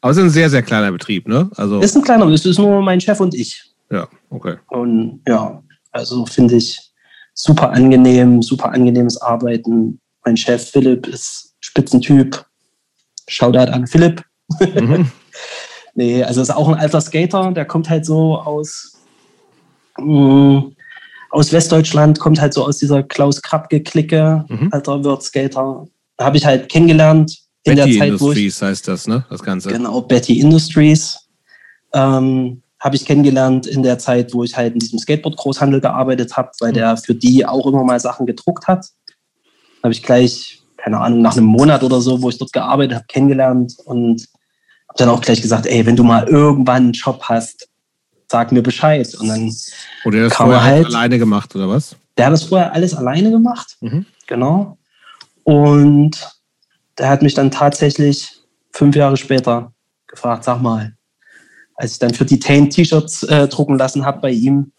Aber es ist ein sehr, sehr kleiner Betrieb, ne? Also, ist ein kleiner, es ist nur mein Chef und ich. ja, okay. Und ja, also finde ich super angenehm, super angenehmes Arbeiten. Mein Chef Philipp ist Spitzentyp. Shoutout an Philipp. Mhm. Nee, also ist auch ein alter Skater, der kommt halt so aus, mh, aus Westdeutschland, kommt halt so aus dieser Klaus Krabke-Clique, Mhm. alter Wirt-Skater. Habe ich halt kennengelernt in Betty der Zeit, wo ich Industries heißt das, ne? Das Ganze. Genau, Betty Industries. Ähm, habe ich kennengelernt in der Zeit, wo ich halt in diesem Skateboard-Großhandel gearbeitet habe, weil der für die auch immer mal Sachen gedruckt hat. Habe ich gleich, keine Ahnung, nach einem Monat oder so, wo ich dort gearbeitet habe, kennengelernt und habe dann auch gleich gesagt, ey, wenn du mal irgendwann einen Job hast, sag mir Bescheid. Und dann, Oder das Kann vorher halt alleine gemacht, oder was? der hat das vorher alles alleine gemacht. Mhm. Genau. Und der hat mich dann tatsächlich fünf Jahre später gefragt, sag mal, als ich dann für die Tain T-Shirts äh, drucken lassen habe bei ihm,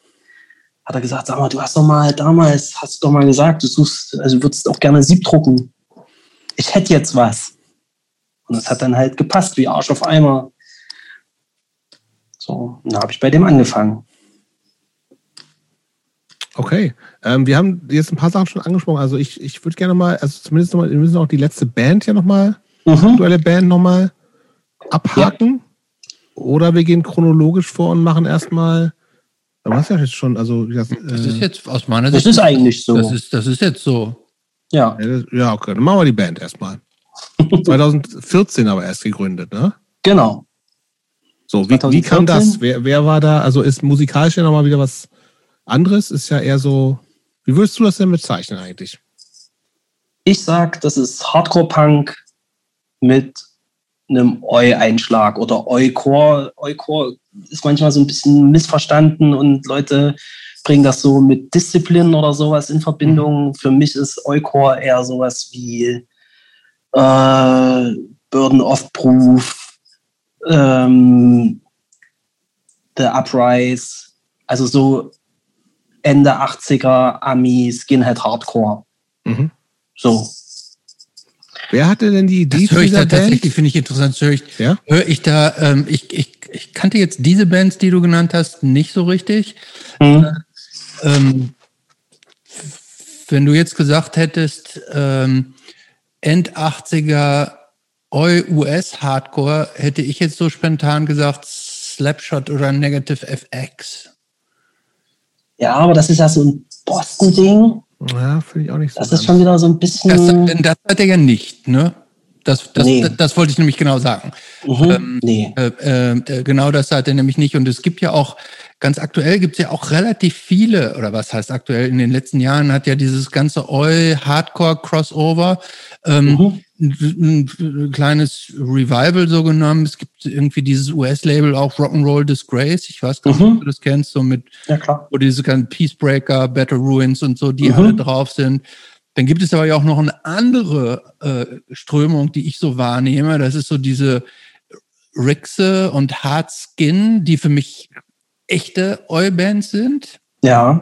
hat er gesagt, sag mal, du hast doch mal damals, hast du doch mal gesagt, du suchst, also du würdest auch gerne Sieb drucken. Ich hätte jetzt was. Und das hat dann halt gepasst, wie Arsch auf Eimer. So, und da habe ich bei dem angefangen. Okay. Ähm, wir haben jetzt ein paar Sachen schon angesprochen. Also ich, ich würde gerne mal, also zumindest nochmal, wir müssen auch die letzte Band ja nochmal, Mhm. aktuelle Band nochmal abhaken. Oder wir gehen chronologisch vor und machen erstmal. Du hast ja jetzt schon, also wie gesagt, Das ist äh, jetzt aus meiner Das Sicht. ist eigentlich so. Das ist, das ist jetzt so. ja. ja, das- ja, okay, dann machen wir die Band erstmal. 2014 aber erst gegründet, ne? Genau. So, wie, wie kam 2014? das? Wer, wer war da? Also ist musikalisch ja nochmal wieder was anderes? Ist ja eher so. Wie würdest du das denn bezeichnen eigentlich? Ich sag, das ist Hardcore-Punk mit einem Oi-Einschlag oder Oi-Core. Oi-Core ist manchmal so ein bisschen missverstanden und Leute bringen das so mit Disziplin oder sowas in Verbindung. Für mich ist Oi-Core eher sowas wie äh, Burden of Proof, ähm, The Uprise, also so Ende 80er Ami, Skinhead Hardcore. Mhm. So. Wer hatte denn die Idee Das höre ich da dieser tatsächlich, Band? finde ich interessant. Das höre ich, Ja? höre ich da, ähm, ich, ich, ich kannte jetzt diese Bands, die du genannt hast, nicht so richtig. Hm. Ähm, wenn du jetzt gesagt hättest, ähm, End 80er US Hardcore, hätte ich jetzt so spontan gesagt Slapshot oder Negative FX. Ja, aber das ist ja so ein Boston-Ding. Ja, finde ich auch nicht so. Das ganz. ist schon wieder so ein bisschen. Das, denn das hat er ja nicht, ne? Das, das, Nee. das, das wollte ich nämlich genau sagen. mhm. ähm, nee. Äh, äh, genau das hat er nämlich nicht. Und es gibt ja auch, ganz aktuell gibt es ja auch relativ viele, oder was heißt aktuell, in den letzten Jahren hat ja dieses ganze Oi-Hardcore-Crossover ähm, Mhm. ein, ein kleines Revival so genommen. Es gibt irgendwie dieses US-Label auch Rock'n'Roll Disgrace. Ich weiß gar nicht, Mhm. ob du das kennst, so mit Ja, wo diese ganzen Peacebreaker, Battle Ruins und so, die Mhm. alle drauf sind. Dann gibt es aber ja auch noch eine andere äh, Strömung, die ich so wahrnehme. Das ist so diese Rixe und Hard Skin, die für mich echte Oi-Bands sind. Ja.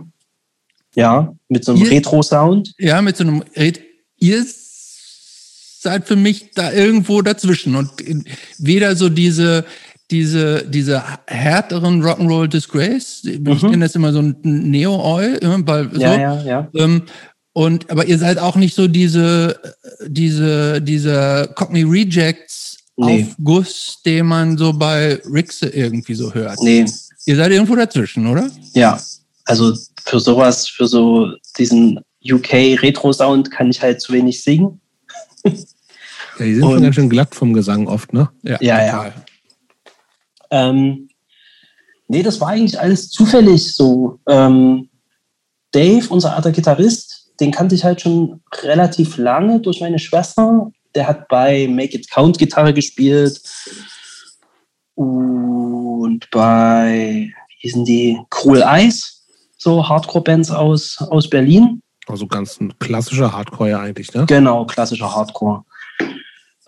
Ja, mit so einem Retro-Sound. Ja, mit so einem Red. Ihr seid für mich da irgendwo dazwischen und weder so diese diese diese härteren Rock'n'Roll Disgrace, ich Mhm. nenne das immer so ein Neo-Oi, ja, weil so, Ja, ja, ja. Ähm, und aber ihr seid auch nicht so diese diese diese Cockney Rejects Nee. Aufguss, den man so bei Rixe irgendwie so hört. Nee. Ihr seid irgendwo dazwischen, oder? Ja. Also für sowas, für so diesen UK-Retro-Sound kann ich halt zu wenig singen. Ja, die sind schon Und- ganz schön glatt vom Gesang oft, ne? Ja, ja. Ähm, nee, das war eigentlich alles zufällig so. Ähm, Dave, unser alter Gitarrist, den kannte ich halt schon relativ lange durch meine Schwester. Der hat bei Make It Count Gitarre gespielt und bei, wie hießen die, Cruel Eyes, so Hardcore-Bands aus, aus Berlin. Also ganz ein klassischer Hardcore ja eigentlich, ne? Genau, klassischer Hardcore.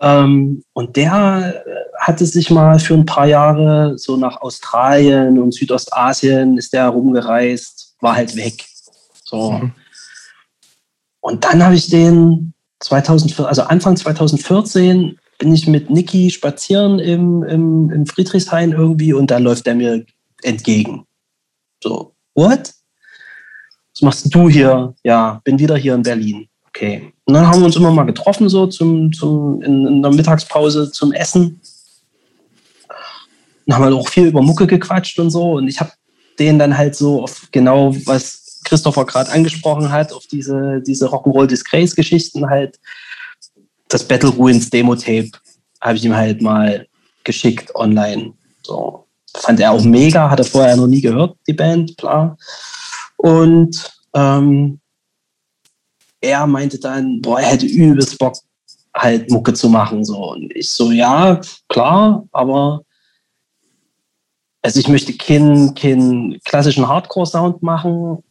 Ähm, und der hatte sich mal für ein paar Jahre so nach Australien und Südostasien ist der rumgereist, war halt weg. So. Mhm. Und dann habe ich den 2004, also Anfang 2014 bin ich mit Niki spazieren im, im, im Friedrichshain irgendwie und da läuft er mir entgegen. So, what? Was machst du hier? Ja, bin wieder hier in Berlin. Okay. Und dann haben wir uns immer mal getroffen, so zum, zum, in, in der Mittagspause zum Essen. Und haben halt auch viel über Mucke gequatscht und so. Und ich habe den dann halt so auf genau, was Christopher gerade angesprochen hat, auf diese, diese Rock'n'Roll Disgrace Geschichten halt, das Battle Ruins Demo-Tape habe ich ihm halt mal geschickt online. So. Fand er auch mega, hat er vorher noch nie gehört, die Band, klar. Und ähm, er meinte dann, boah, er hätte übelst Bock, halt Mucke zu machen. So. Und ich so, ja, klar, aber also ich möchte keinen, keinen klassischen Hardcore-Sound machen.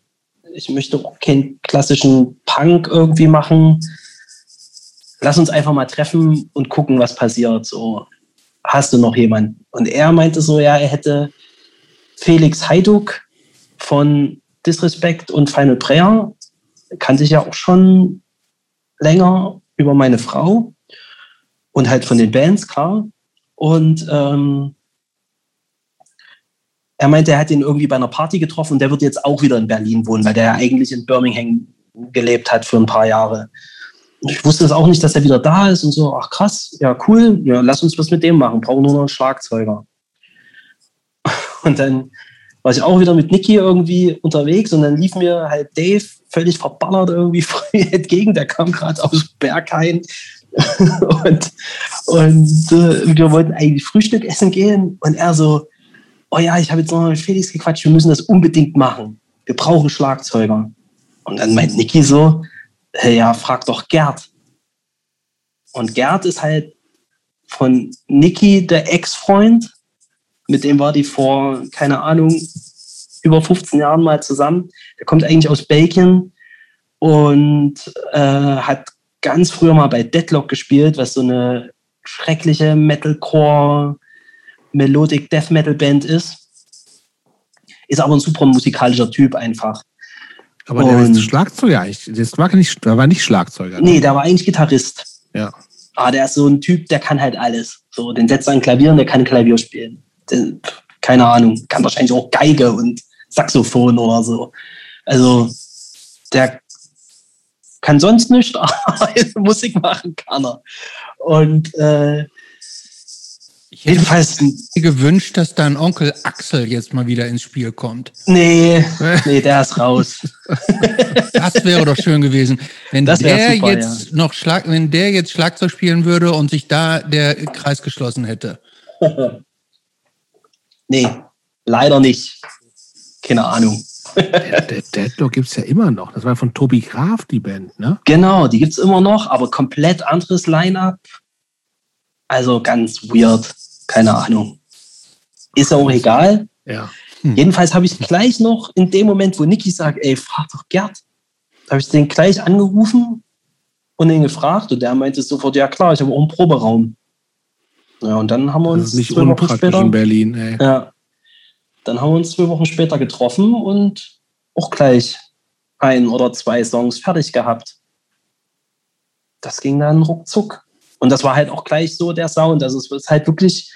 Ich möchte auch keinen klassischen Punk irgendwie machen. Lass uns einfach mal treffen und gucken, was passiert. So, hast du noch jemanden? Und er meinte so, ja, er hätte Felix Heiduk von Disrespect und Final Prayer. Kannte ich ja auch schon länger über meine Frau und halt von den Bands, klar. Und ähm, er meinte, er hat ihn irgendwie bei einer Party getroffen und der wird jetzt auch wieder in Berlin wohnen, weil der ja eigentlich in Birmingham gelebt hat für ein paar Jahre. Ich wusste es auch nicht, dass er wieder da ist und so, ach krass, ja cool, ja, lass uns was mit dem machen, brauchen nur noch einen Schlagzeuger. Und dann war ich auch wieder mit Niki irgendwie unterwegs und dann lief mir halt Dave völlig verballert irgendwie entgegen, der kam gerade aus Berghain. Und, und äh, wir wollten eigentlich Frühstück essen gehen. Und er so, oh ja, ich habe jetzt noch mit Felix gequatscht, wir müssen das unbedingt machen. Wir brauchen Schlagzeuger. Und dann meint Niki so, hey, ja, frag doch Gerd. Und Gerd ist halt von Niki der Ex-Freund, mit dem war die vor, keine Ahnung, über 15 Jahren mal zusammen. Der kommt eigentlich aus Belgien und äh, hat ganz früher mal bei Deadlock gespielt, was so eine schreckliche Metalcore Melodic Death Metal Band ist. Ist aber ein super musikalischer Typ einfach. Aber der ist Schlagzeuger eigentlich. Das war nicht, der war nicht Schlagzeuger. Ne? Nee, der war eigentlich Gitarrist. Ja. Aber der ist so ein Typ, der kann halt alles. So, den setzt an Klavier und der kann Klavier spielen. Den, keine Ahnung, kann wahrscheinlich auch Geige und Saxophon oder so. Also, der kann sonst nicht, aber Musik machen kann er. Und äh, ich hätte Jedenfalls mir gewünscht, dass dein Onkel Axel jetzt mal wieder ins Spiel kommt. Nee, nee, der ist raus. das wäre doch schön gewesen, wenn der super, jetzt ja. noch Schlag, wenn der jetzt Schlagzeug spielen würde und sich da der Kreis geschlossen hätte. nee, leider nicht. Keine Ahnung. Der, der Deadlock gibt es ja immer noch. Das war von Tobi Graf, die Band, ne? Genau, die gibt es immer noch, aber komplett anderes Line-Up. Also ganz weird. Keine Ahnung. Ist auch egal. Ja. Hm. Jedenfalls habe ich gleich noch in dem Moment, wo Niki sagt, ey, frag doch Gerd, habe ich den gleich angerufen und ihn gefragt und der meinte sofort, ja klar, ich habe auch einen Proberaum. Ja, und dann haben wir uns nicht zwei Wochen später in Berlin, ey. Ja. Dann haben wir uns zwei Wochen später getroffen und auch gleich ein oder zwei Songs fertig gehabt. Das ging dann ruckzuck. Und das war halt auch gleich so der Sound. Also es ist halt wirklich,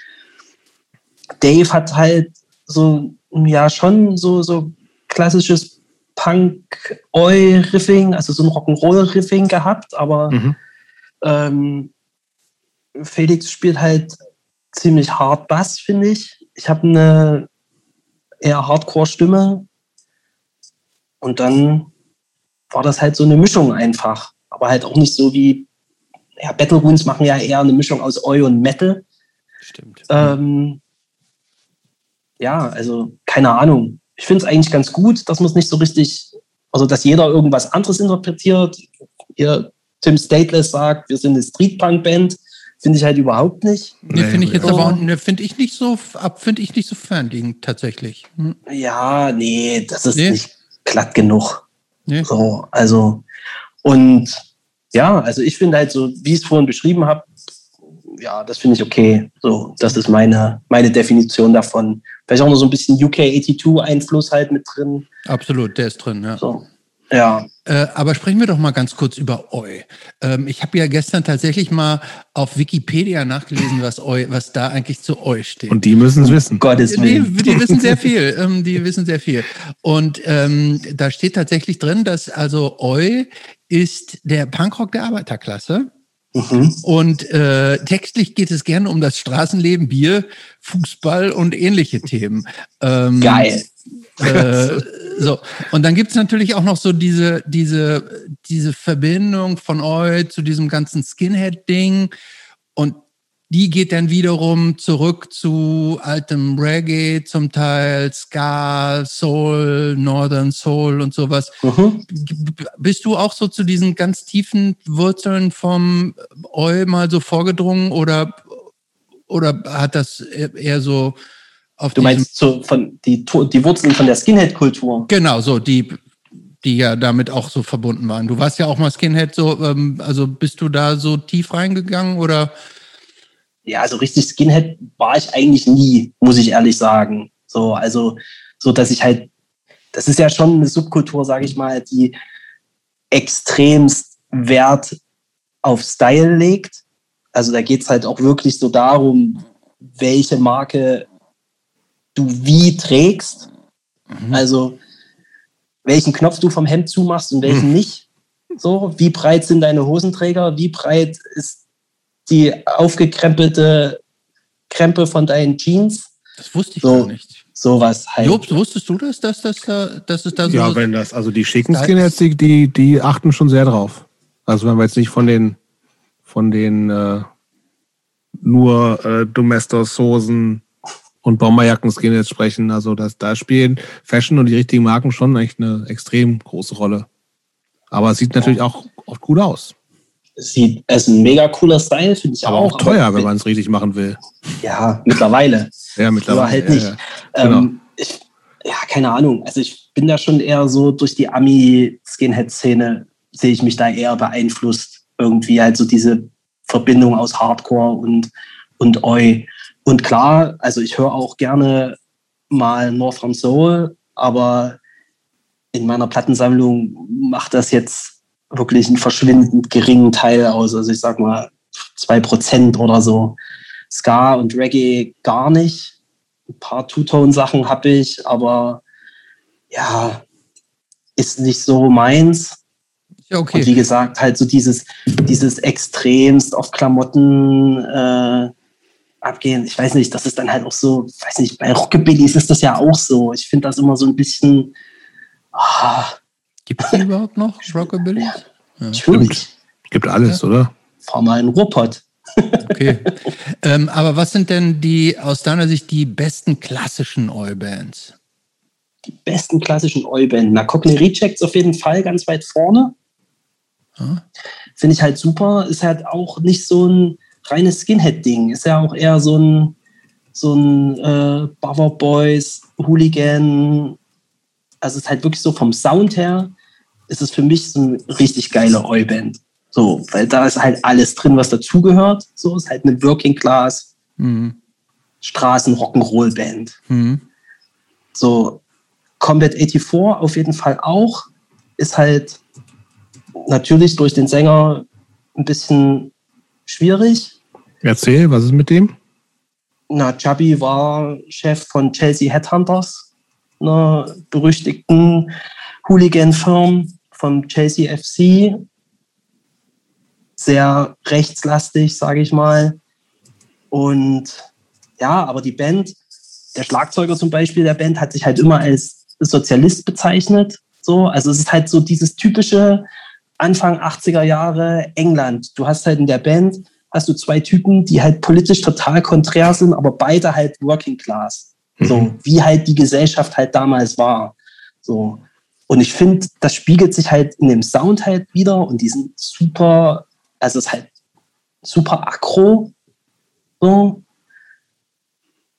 Dave hat halt so, ja, schon so, so klassisches Punk-Oi-Riffing, also so ein Rock'n'Roll-Riffing gehabt, aber mhm. ähm, Felix spielt halt ziemlich hart Bass, finde ich. Ich habe eine eher Hardcore-Stimme und dann war das halt so eine Mischung einfach, aber halt auch nicht so wie ja, Battle Runes machen ja eher eine Mischung aus Oi und Metal. Stimmt. Ähm, ja, also keine Ahnung. Ich finde es eigentlich ganz gut, dass man es nicht so richtig, also dass jeder irgendwas anderes interpretiert. Ihr Tim Stateless sagt, wir sind eine Streetpunk-Band. Finde ich halt überhaupt nicht. Nee, finde ich jetzt aber ne, finde ich nicht so finde ich nicht so fernliegend tatsächlich. Hm. Ja, nee, das ist nee. nicht glatt genug. Nee. So, also und ja, also ich finde halt so, wie ich es vorhin beschrieben habe, ja, das finde ich okay. So, das ist meine, meine Definition davon. Vielleicht auch noch so ein bisschen UK 82-Einfluss halt mit drin. Absolut, der ist drin, ja. So. Ja. Äh, aber sprechen wir doch mal ganz kurz über Eu. Ähm, ich habe ja gestern tatsächlich mal auf Wikipedia nachgelesen, was Eu, was da eigentlich zu Eu steht. Und die müssen es wissen. Gottes Willen. Die, die wissen sehr viel. Ähm, die wissen sehr viel. Und ähm, da steht tatsächlich drin, dass also Eu ist der Punkrock der Arbeiterklasse. Mhm. Und äh, textlich geht es gerne um das Straßenleben, Bier, Fußball und ähnliche Themen. Ähm, Geil. Äh, so, und dann gibt's natürlich auch noch so diese, diese, diese Verbindung von euch zu diesem ganzen Skinhead-Ding. Und die geht dann wiederum zurück zu altem Reggae, zum Teil Ska, Soul, Northern Soul und sowas. Mhm. Bist du auch so zu diesen ganz tiefen Wurzeln vom Eu mal so vorgedrungen oder, oder hat das eher so auf Du meinst so von die, die Wurzeln von der Skinhead-Kultur? Genau, so die, die ja damit auch so verbunden waren. Du warst ja auch mal Skinhead, so, ähm, also bist du da so tief reingegangen oder? Ja, also richtig Skinhead war ich eigentlich nie, muss ich ehrlich sagen. So, also, so dass ich halt, das ist ja schon eine Subkultur, sage ich mal, die extremst Wert auf Style legt. Also da geht es halt auch wirklich so darum, welche Marke du wie trägst. Also welchen Knopf du vom Hemd zumachst und welchen nicht. So, wie breit sind deine Hosenträger? Wie breit ist die aufgekrempelte Krempe von deinen Jeans? Das wusste ich So. gar nicht. Sowas halt. Jobs, wusstest du das, dass, das da, dass es da so Ja, wenn das, also die schicken Skinheads, die, die, die achten schon sehr drauf. Also wenn wir jetzt nicht von den, von den äh, nur äh, Domestos-Hosen und Bomberjacken-Skinheads sprechen, also das, da spielen Fashion und die richtigen Marken schon echt eine extrem große Rolle. Aber es sieht natürlich auch oft gut aus. Sieht, es ist ein mega cooler Style, finde ich Aber auch. auch teuer, Aber- wenn man es richtig machen will. Ja, mittlerweile. Ja, mittlerweile. halt ja, nicht. ja. Genau. Ähm, ich, ja, keine Ahnung. Also ich bin da schon eher so durch die Ami-Skinhead-Szene sehe ich mich da eher beeinflusst. Irgendwie halt so diese Verbindung aus Hardcore und, und Oi. Und klar, also ich höre auch gerne mal Northern Soul, aber in meiner Plattensammlung macht das jetzt wirklich einen verschwindend geringen Teil aus. Also ich sag mal zwei Prozent oder so. Ska und Reggae gar nicht. Ein paar Two-Tone-Sachen habe ich, aber ja, ist nicht so meins. Ja, Und wie okay. gesagt, halt so dieses, dieses extremst auf Klamotten äh, abgehen. Ich weiß nicht, das ist dann halt auch so, weiß nicht, bei Rockabillys ist das ja auch so. Ich finde das immer so ein bisschen, ah, Gibt es die überhaupt noch, Rockabilly? natürlich, Gibt alles, oder? fahr mal in Ruhrpott. Okay. ähm, aber was sind denn die, aus deiner Sicht, die besten klassischen Eu-Bands? Die besten klassischen Oi-Band. Na, Cockney Rejects auf jeden Fall ganz weit vorne. Ja. Finde ich halt super. Ist halt auch nicht so ein reines Skinhead-Ding. Ist ja auch eher so ein, so ein äh, Bother Boys, Hooligan. Also ist halt wirklich so vom Sound her, ist es für mich so eine richtig geile Oi-Band. So, weil da ist halt alles drin, was dazugehört. So ist halt eine Working Class Mhm. Straßen-Rock'n'Roll-Band. Mhm. So, Combat 84 auf jeden Fall auch. Ist halt natürlich durch den Sänger ein bisschen schwierig. Erzähl, was ist mit dem? Na, Chubby war Chef von Chelsea Headhunters, einer berüchtigten Hooligan-Firma von Chelsea FC. Sehr rechtslastig, sage ich mal. Und ja, aber die Band, der Schlagzeuger zum Beispiel der Band, hat sich halt immer als Sozialist bezeichnet. So, also es ist halt so dieses typische Anfang 80er Jahre England. Du hast halt in der Band hast du zwei Typen, die halt politisch total konträr sind, aber beide halt Working Class. So, wie halt die Gesellschaft halt damals war. So. Und ich finde, das spiegelt sich halt in dem Sound halt wieder und die sind super, also es ist halt super aggro. So.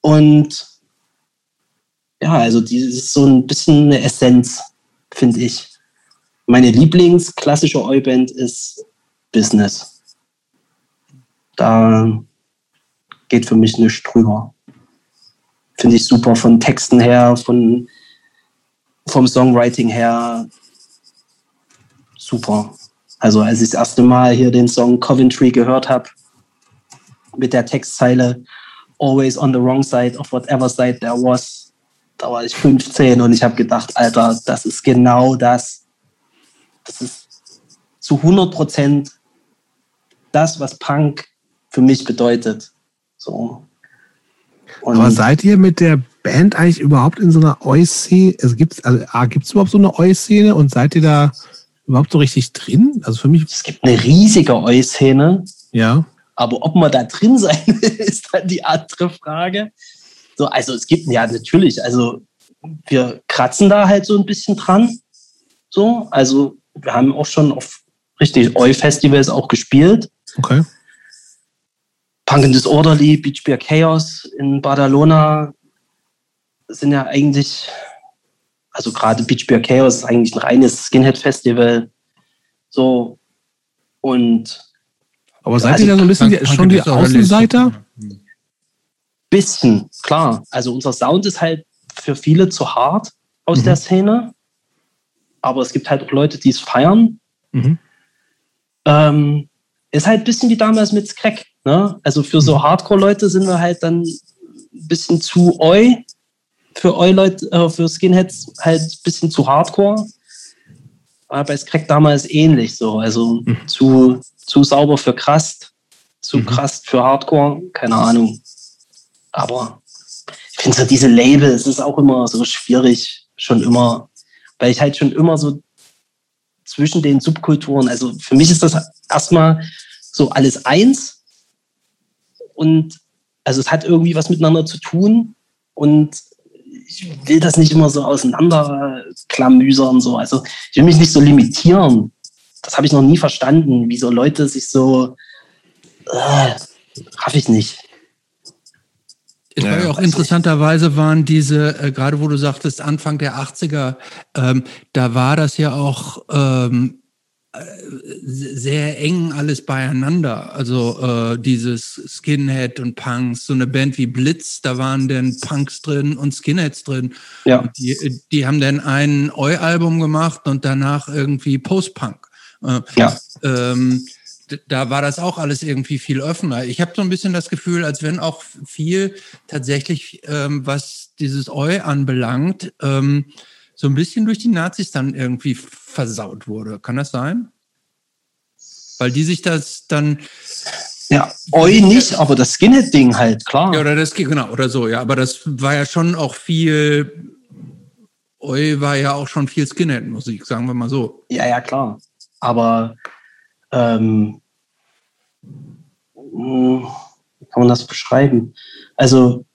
Und ja, also die ist so ein bisschen eine Essenz, finde ich. Meine Lieblingsklassische Oi-Band ist Business. Da geht für mich nichts drüber. Finde ich super von Texten her, von, vom Songwriting her. super. Also als ich das erste Mal hier den Song Coventry gehört habe, mit der Textzeile Always on the wrong side of whatever side there was, da war ich 15 und ich habe gedacht, Alter, das ist genau das. Das ist zu 100 Prozent das, was Punk für mich bedeutet. So. Und Aber seid ihr mit der Band eigentlich überhaupt in so einer Oi-Szene? Also gibt es also, gibt's überhaupt so eine Oi-Szene und seid ihr da überhaupt so richtig drin? Also für mich. Es gibt eine riesige Oi-Szene. Ja. Aber ob man da drin sein will, ist dann die andere Frage. So, also es gibt ja natürlich, also wir kratzen da halt so ein bisschen dran. So, also wir haben auch schon auf richtig Oi-Festivals auch gespielt. Okay. Punk and Disorderly, Beach Beer Chaos in Badalona sind ja eigentlich, also gerade Beach Beer Chaos ist eigentlich ein reines Skinhead-Festival. So. Und. Aber seid ihr da so ein bisschen die, schon die Außenseiter? Bisschen, klar. Also unser Sound ist halt für viele zu hart aus mhm. der Szene. Aber es gibt halt auch Leute, die es feiern. Mhm. Ähm, ist halt ein bisschen wie damals mit Crack. Ne? Also für so mhm. Hardcore-Leute sind wir halt dann ein bisschen zu oi. Für oi Leute, äh, für Skinheads halt ein bisschen zu Hardcore. Aber bei Crack damals ähnlich so. Also mhm. zu, zu sauber für Krast, zu mhm. krass für Hardcore, keine Ahnung. Aber ich finde so diese Labels, es ist auch immer so schwierig, schon immer, weil ich halt schon immer so zwischen den Subkulturen, also für mich ist das erstmal so alles eins und also es hat irgendwie was miteinander zu tun und ich will das nicht immer so auseinanderklamüsern, so. Also ich will mich nicht so limitieren. Das habe ich noch nie verstanden, wie so Leute sich so, äh, raff ich nicht. Es war ja auch interessanterweise waren diese, äh, gerade wo du sagtest, Anfang der 80er, ähm, da war das ja auch ähm, äh, sehr eng alles beieinander. Also äh, dieses Skinhead und Punks, so eine Band wie Blitz, da waren dann Punks drin und Skinheads drin. Ja. Die, die, haben dann ein Eu-Album gemacht und danach irgendwie Post-Punk. Äh, ja. Ähm, da war das auch alles irgendwie viel offener. Ich habe so ein bisschen das Gefühl, als wenn auch viel tatsächlich, ähm, was dieses Eu anbelangt, ähm, so ein bisschen durch die Nazis dann irgendwie versaut wurde. Kann das sein? Weil die sich das dann. Ja, Eu nicht, aber das Skinhead-Ding halt, klar. Ja, oder das, genau, oder so, ja. Aber das war ja schon auch viel. Eu war ja auch schon viel Skinhead-Musik, sagen wir mal so. Ja, ja, klar. Aber ähm, wie kann man das beschreiben? Also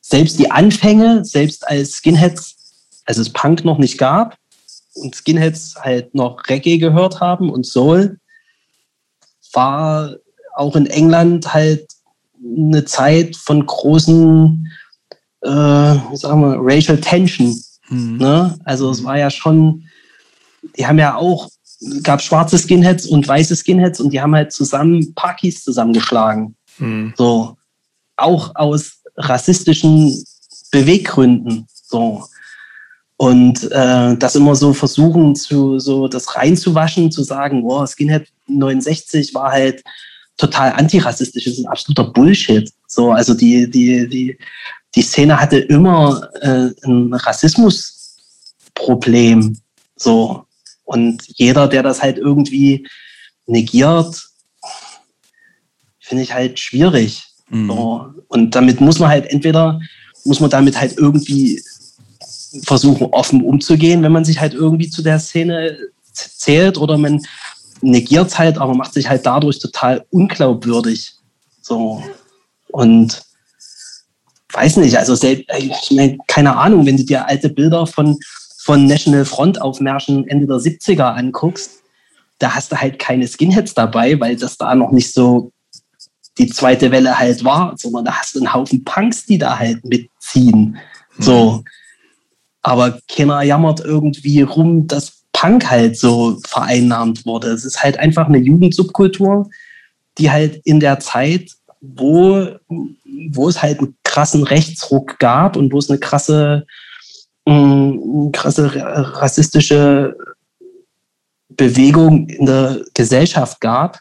selbst die Anfänge, selbst als Skinheads, als es Punk noch nicht gab und Skinheads halt noch Reggae gehört haben und Soul, war auch in England halt eine Zeit von großen, äh, wie sagen wir, Racial Tension. Mhm. Ne? Also es war ja schon, die haben ja auch gab schwarze Skinheads und weiße Skinheads und die haben halt zusammen Parkis zusammengeschlagen. Mhm. So. Auch aus rassistischen Beweggründen. So. Und äh, das immer so versuchen, zu, so das reinzuwaschen, zu sagen, wow, Skinhead 69 war halt total antirassistisch, das ist ein absoluter Bullshit. So, also die, die, die, die Szene hatte immer äh, ein Rassismusproblem. So. Und jeder, der das halt irgendwie negiert, finde ich halt schwierig. Mhm. So. Und damit muss man halt entweder, muss man damit halt irgendwie versuchen, offen umzugehen, wenn man sich halt irgendwie zu der Szene zählt, oder man negiert es halt, aber macht sich halt dadurch total unglaubwürdig. So. Und weiß nicht, also selbst, ich meine, keine Ahnung, wenn du dir alte Bilder von von National Front Aufmärschen Ende der 70er anguckst, da hast du halt keine Skinheads dabei, weil das da noch nicht so die zweite Welle halt war, sondern da hast du einen Haufen Punks, die da halt mitziehen. So. Mhm. Aber keiner jammert irgendwie rum, dass Punk halt so vereinnahmt wurde. Es ist halt einfach eine Jugendsubkultur, die halt in der Zeit, wo, wo es halt einen krassen Rechtsruck gab und wo es eine krasse krasse rassistische Bewegung in der Gesellschaft gab,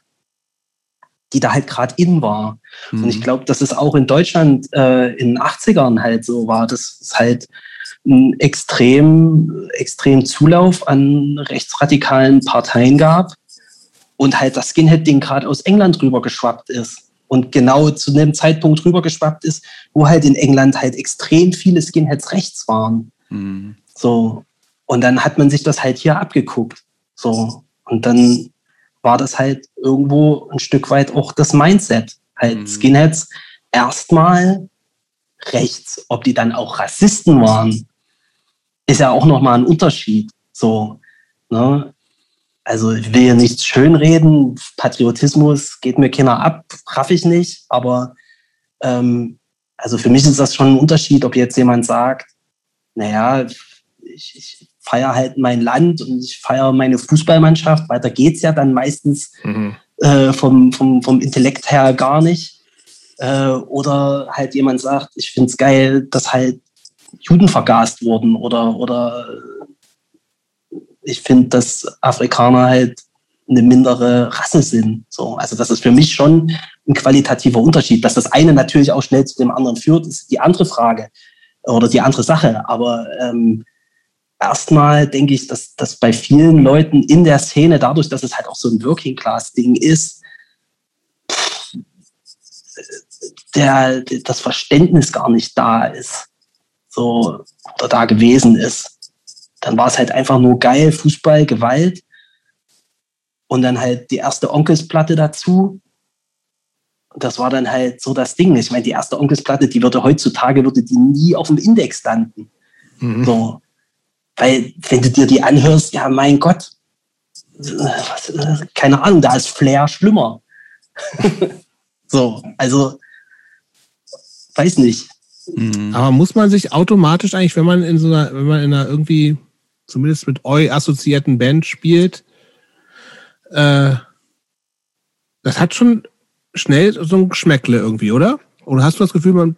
die da halt gerade in war. Mhm. Und ich glaube, dass es auch in Deutschland äh, in den 80ern halt so war, dass es halt einen extrem, extrem Zulauf an rechtsradikalen Parteien gab und halt das Skinhead-Ding gerade aus England rübergeschwappt ist. Und genau zu dem Zeitpunkt rübergeschwappt ist, wo halt in England halt extrem viele Skinheads rechts waren. Mhm. So. Und dann hat man sich das halt hier abgeguckt. So. Und dann war das halt irgendwo ein Stück weit auch das Mindset. Halt mhm. Skinheads erstmal rechts. Ob die dann auch Rassisten waren, ist ja auch nochmal ein Unterschied. So, ne? Also ich will hier nichts schönreden. Patriotismus geht mir keiner ab, raff ich nicht. Aber ähm, also für mich ist das schon ein Unterschied, ob jetzt jemand sagt, naja, ich, ich feiere halt mein Land und ich feiere meine Fußballmannschaft. Weiter geht's ja dann meistens mhm. äh, vom, vom, vom Intellekt her gar nicht. Äh, oder halt jemand sagt, ich finde es geil, dass halt Juden vergast wurden oder, oder ich finde, dass Afrikaner halt eine mindere Rasse sind. So, also das ist für mich schon ein qualitativer Unterschied. Dass das eine natürlich auch schnell zu dem anderen führt, ist die andere Frage oder die andere Sache. Aber ähm, erstmal denke ich, dass, dass bei vielen Leuten in der Szene, dadurch, dass es halt auch so ein Working-Class-Ding ist, der, das Verständnis gar nicht da ist. So, oder da gewesen ist. Dann war es halt einfach nur geil, Fußball, Gewalt. Und dann halt die erste Onkelsplatte dazu. Und das war dann halt so das Ding. Ich meine, die erste Onkelsplatte, die würde heutzutage würde die nie auf dem Index landen. Mhm. So. Weil, wenn du dir die anhörst, ja, mein Gott, keine Ahnung, da ist Flair schlimmer. so, also, weiß nicht. Mhm. Aber muss man sich automatisch eigentlich, wenn man in so einer, wenn man in einer irgendwie, zumindest mit eu assoziierten Band spielt, äh, das hat schon schnell so ein Geschmäckle irgendwie, oder? Oder hast du das Gefühl, man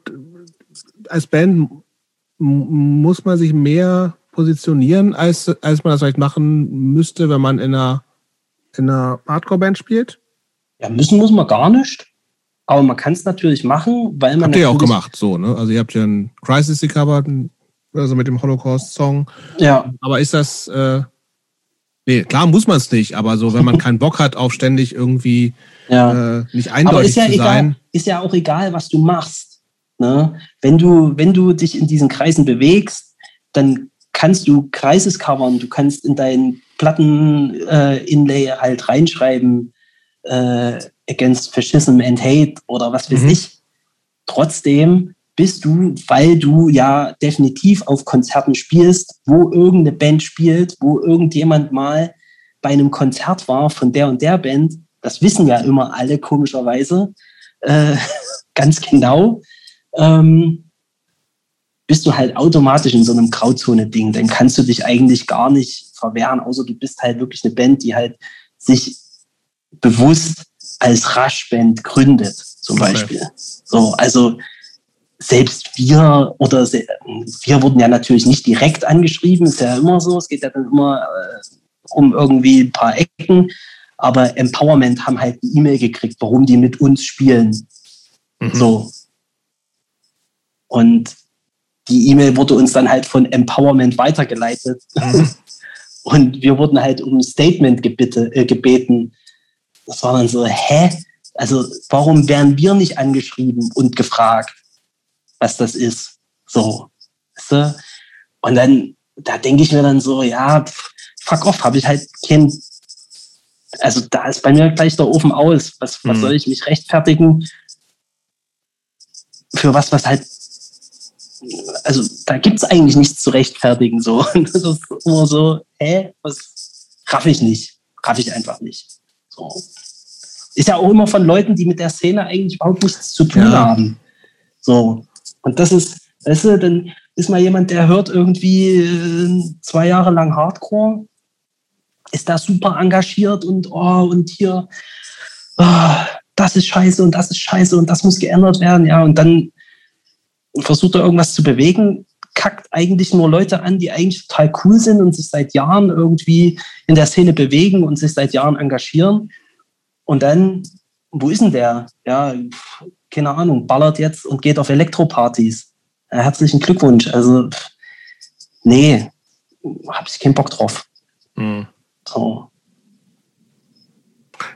als Band muss man sich mehr positionieren, als, als man das vielleicht machen müsste, wenn man in einer, in einer Hardcore-Band spielt? Ja, müssen muss man gar nicht. Aber man kann es natürlich machen, weil man. Habt ihr ja auch gemacht, so, ne? Also ihr habt ja ein Crisis gecovert, also mit dem Holocaust-Song. Ja. Aber ist das, äh, nee, klar muss man es nicht, aber so, wenn man keinen Bock hat, auf ständig irgendwie ja. äh, nicht eindeutig aber ist ja zu egal, sein. Ist ja auch egal, was du machst. Ne? Wenn du, wenn du dich in diesen Kreisen bewegst, dann kannst du Kreises covern, du kannst in deinen Platten-Inlay äh, halt reinschreiben, äh, against Fascism and Hate oder was weiß mhm. ich. Trotzdem bist du, weil du ja definitiv auf Konzerten spielst, wo irgendeine Band spielt, wo irgendjemand mal bei einem Konzert war von der und der Band, das wissen ja immer alle komischerweise, äh, ganz genau. Ähm, bist du halt automatisch in so einem Grauzone-Ding. Dann kannst du dich eigentlich gar nicht verwehren, außer du bist halt wirklich eine Band, die halt sich bewusst als Raschband gründet, zum okay. Beispiel. So, also selbst wir oder wir wurden ja natürlich nicht direkt angeschrieben, ist ja immer so. Es geht ja dann immer äh, um irgendwie ein paar Ecken. Aber Empowerment haben halt eine E-Mail gekriegt, warum die mit uns spielen. Mhm. So. Und die E-Mail wurde uns dann halt von Empowerment weitergeleitet. Mhm. Und wir wurden halt um ein Statement gebitte, äh, gebeten. Das war dann so, hä? Also warum werden wir nicht angeschrieben und gefragt, was das ist? So. Weißt du? Und dann, da denke ich mir dann so, ja, fuck off, habe ich halt kein. Also da ist bei mir gleich der Ofen aus. Was, was mhm. soll ich mich rechtfertigen? Für was, was halt also da gibt es eigentlich nichts zu rechtfertigen. So. Und das ist immer so, hä, was raff ich nicht. Raff ich einfach nicht. So. Ist ja auch immer von Leuten, die mit der Szene eigentlich überhaupt nichts zu tun ja. haben. So. Und das ist, weißt du, dann ist mal jemand, der hört irgendwie äh, zwei Jahre lang Hardcore, ist da super engagiert und oh, und hier, oh, das ist scheiße und das ist scheiße und das muss geändert werden, ja, und dann versucht er irgendwas zu bewegen, kackt eigentlich nur Leute an, die eigentlich total cool sind und sich seit Jahren irgendwie in der Szene bewegen und sich seit Jahren engagieren. Und dann, wo ist denn der? Ja, keine Ahnung, ballert jetzt und geht auf Elektropartys. Ja, herzlichen Glückwunsch. Also, nee, habe ich keinen Bock drauf. Mhm. So.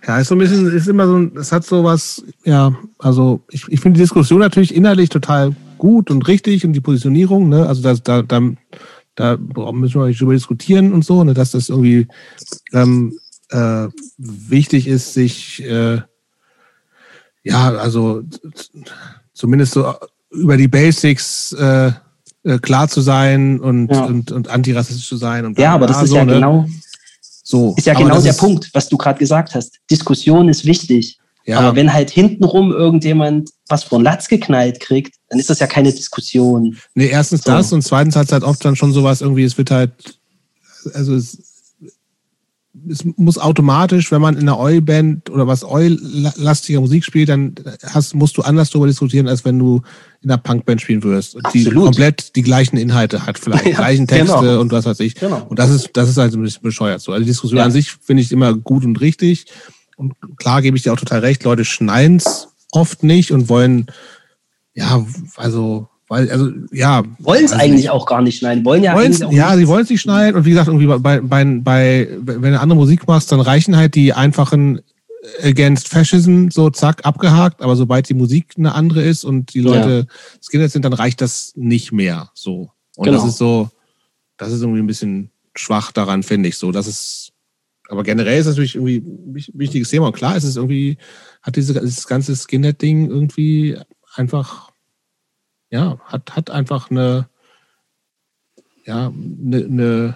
Ja, ist so ein bisschen, ist immer so, es hat so was, ja, also ich, ich finde die Diskussion natürlich innerlich total gut und richtig und die Positionierung, ne, also da, da, da, da müssen wir nicht drüber diskutieren und so, ne, dass das irgendwie ähm, äh, wichtig ist, sich, äh, ja, also zumindest so über die Basics äh, äh klar zu sein und, ja. und, und antirassistisch zu sein. Und ja, aber das ist so, ja ne? genau so, ist ja genau der ist, Punkt, was du gerade gesagt hast. Diskussion ist wichtig. Ja. Aber wenn halt hintenrum irgendjemand was von Latz geknallt kriegt, dann ist das ja keine Diskussion. Nee, erstens so. das und zweitens hat es halt oft dann schon sowas irgendwie, es wird halt, also es, es muss automatisch, wenn man in einer Oi-Band oder was Oi-lastiger Musik spielt, dann hast, musst du anders darüber diskutieren, als wenn du in einer Punkband spielen würdest. Die komplett die gleichen Inhalte hat, vielleicht ja, gleichen Texte genau. und was weiß ich. Genau. Und das ist, das ist halt ein bisschen bescheuert so. Also die Diskussion ja. an sich finde ich immer gut und richtig. Und klar gebe ich dir auch total recht, Leute schneiden es oft nicht und wollen, ja, also weil, also, ja. Wollen es also, eigentlich auch gar nicht schneiden. Wollen ja eigentlich auch Ja, sie wollen es nicht schneiden. Und wie gesagt, irgendwie bei, bei, bei, wenn du andere Musik machst, dann reichen halt die einfachen Against Fascism, so zack, abgehakt. Aber sobald die Musik eine andere ist und die Leute ja. Skinhead sind, dann reicht das nicht mehr, so. Und genau. das ist so, das ist irgendwie ein bisschen schwach daran, finde ich so. Das ist, aber generell ist das natürlich irgendwie ein wichtiges Thema. Und klar ist es irgendwie, hat diese, dieses ganze Skinhead-Ding irgendwie einfach ja, hat, hat einfach eine, ja, eine, eine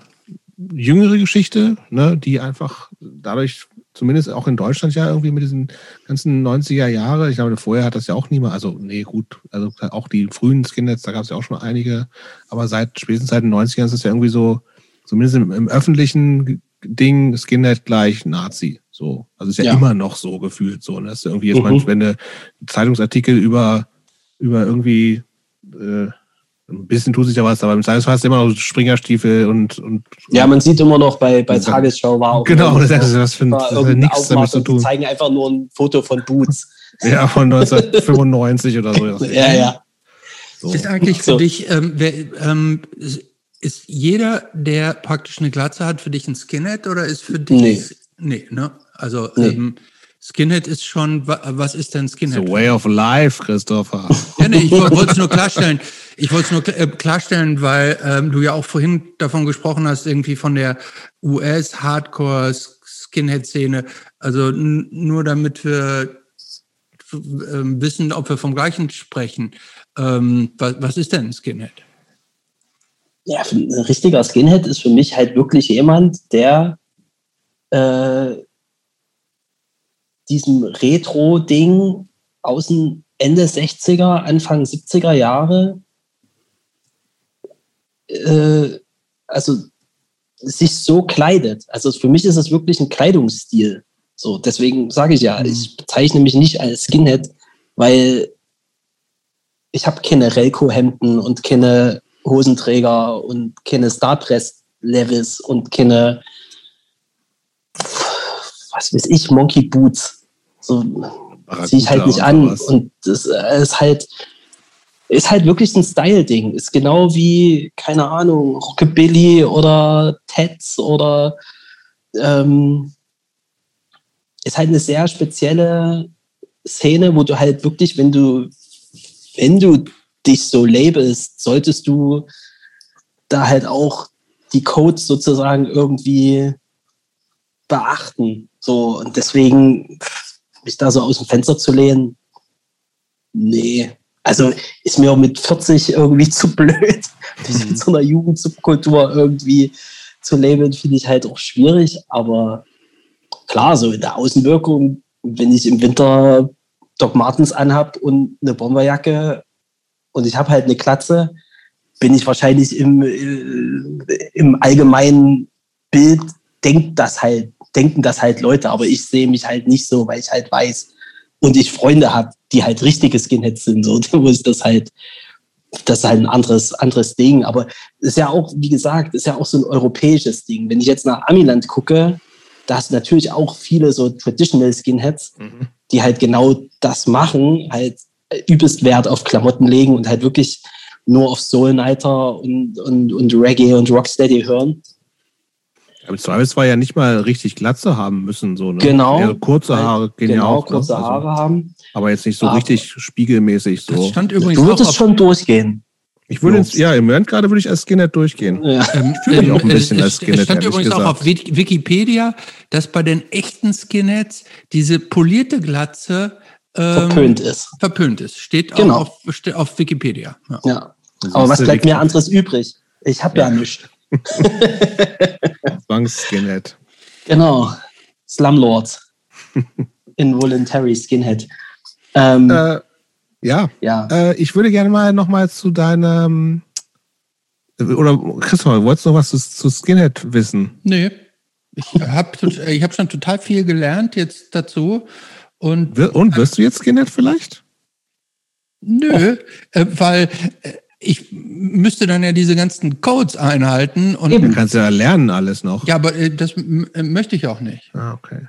jüngere Geschichte, ne, die einfach dadurch, zumindest auch in Deutschland ja irgendwie mit diesen ganzen 90er Jahre, ich glaube, vorher hat das ja auch niemand, also nee, gut, also auch die frühen Skinheads, da gab es ja auch schon einige, aber seit spätestens seit den 90ern ist es ja irgendwie so, zumindest im, im öffentlichen Ding, Skinhead gleich Nazi. So. Also ist ja, ja. immer noch so gefühlt so. Ne? Das ist irgendwie jetzt, mhm. wenn du Zeitungsartikel über, über irgendwie äh, ein bisschen tut sich da was, aber im Zweifelsfall hast du immer noch Springerstiefel und, und. Ja, man sieht immer noch bei, bei Tagesschau war auch. Genau, das ist, das, für, das hat nichts damit zu tun. Die zeigen einfach nur ein Foto von Boots. ja, von 1995 oder so. ja, ja. So. Ist eigentlich für so. dich, ähm, wer, ähm, ist jeder, der praktisch eine Glatze hat, für dich ein Skinhead oder ist für dich. Nee. Nee, ne? Also, nee. Ähm, Skinhead ist schon, was ist denn Skinhead? The way of life, Christopher. Ja, nee, ich wollte es nur klarstellen. Ich wollte es nur äh, klarstellen, weil ähm, du ja auch vorhin davon gesprochen hast, irgendwie von der US-Hardcore-Skinhead-Szene. Also nur damit wir ähm, wissen, ob wir vom gleichen sprechen. Ähm, was, was ist denn Skinhead? Ja, ein richtiger Skinhead ist für mich halt wirklich jemand, der äh, diesem Retro-Ding aus dem Ende 60er, Anfang 70er Jahre, äh, also sich so kleidet. Also für mich ist es wirklich ein Kleidungsstil. So, deswegen sage ich ja, mhm. ich bezeichne mich nicht als Skinhead, weil ich habe keine Relco-Hemden und keine Hosenträger und keine Starpress-Levels und keine, was weiß ich, Monkey Boots. So ziehe ich halt nicht an. Und, das äh, ist halt, ist halt wirklich ein Style-Ding. Ist genau wie, keine Ahnung, Rockabilly oder Tets oder ähm, ist halt eine sehr spezielle Szene, wo du halt wirklich, wenn du, wenn du dich so labelst, solltest du da halt auch die Codes sozusagen irgendwie beachten. So, und deswegen mich da so aus dem Fenster zu lehnen, nee. Also ist mir auch mit 40 irgendwie zu blöd, diese mhm. so einer Jugendsubkultur irgendwie zu labeln, finde ich halt auch schwierig. Aber klar, so in der Außenwirkung, wenn ich im Winter Doc Martens anhab und eine Bomberjacke und ich habe halt eine Klatze, bin ich wahrscheinlich im, äh, im allgemeinen Bild, denkt das halt denken das halt Leute, aber ich sehe mich halt nicht so, weil ich halt weiß und ich Freunde habe, die halt richtige Skinheads sind, so, wo ich das halt das ist halt ein anderes, anderes Ding. Aber ist ja auch, wie gesagt, ist ja auch so ein europäisches Ding. Wenn ich jetzt nach Amiland gucke, da hast du natürlich auch viele so Traditional Skinheads, mhm. die halt genau das machen, halt übelst Wert auf Klamotten legen und halt wirklich nur auf Soul Nighter und, und, und Reggae und Rocksteady hören. Aber Zweifels war ja nicht mal richtig Glatze haben müssen, so, ne? Genau. Ja, kurze Haare gehen genau, ja auch. kurze ne? Haare also, haben. Aber jetzt nicht so aber richtig spiegelmäßig so. Das stand übrigens du würdest schon durchgehen. Ich würde jetzt, ja, im Moment gerade würde ich als Skinhead durchgehen. Ja. Ähm, ich fühle mich auch ein bisschen als Skinhead. Es stand übrigens gesagt. auch auf Wikipedia, dass bei den echten Skinheads diese polierte Glatze ähm, verpönt ist. Verpönt ist. Steht genau. auch auf, steht auf Wikipedia. Ja. ja. Aber was bleibt mir anderes übrig? Ich habe ja. ja nichts. Zwangs-Skinhead. Genau. Slumlords. Involuntary Skinhead. Ähm, äh, ja. ja. Äh, ich würde gerne mal nochmal zu deinem. Oder Christoph, wolltest du noch was zu, zu Skinhead wissen? Nee. Ich habe ich hab schon total viel gelernt jetzt dazu. Und, und wirst du jetzt Skinhead vielleicht? Nö, äh, weil äh, ich müsste dann ja diese ganzen Codes einhalten. Und Eben. Du kannst ja lernen alles noch. Ja, aber äh, das äh, möchte ich auch nicht. Ah, okay.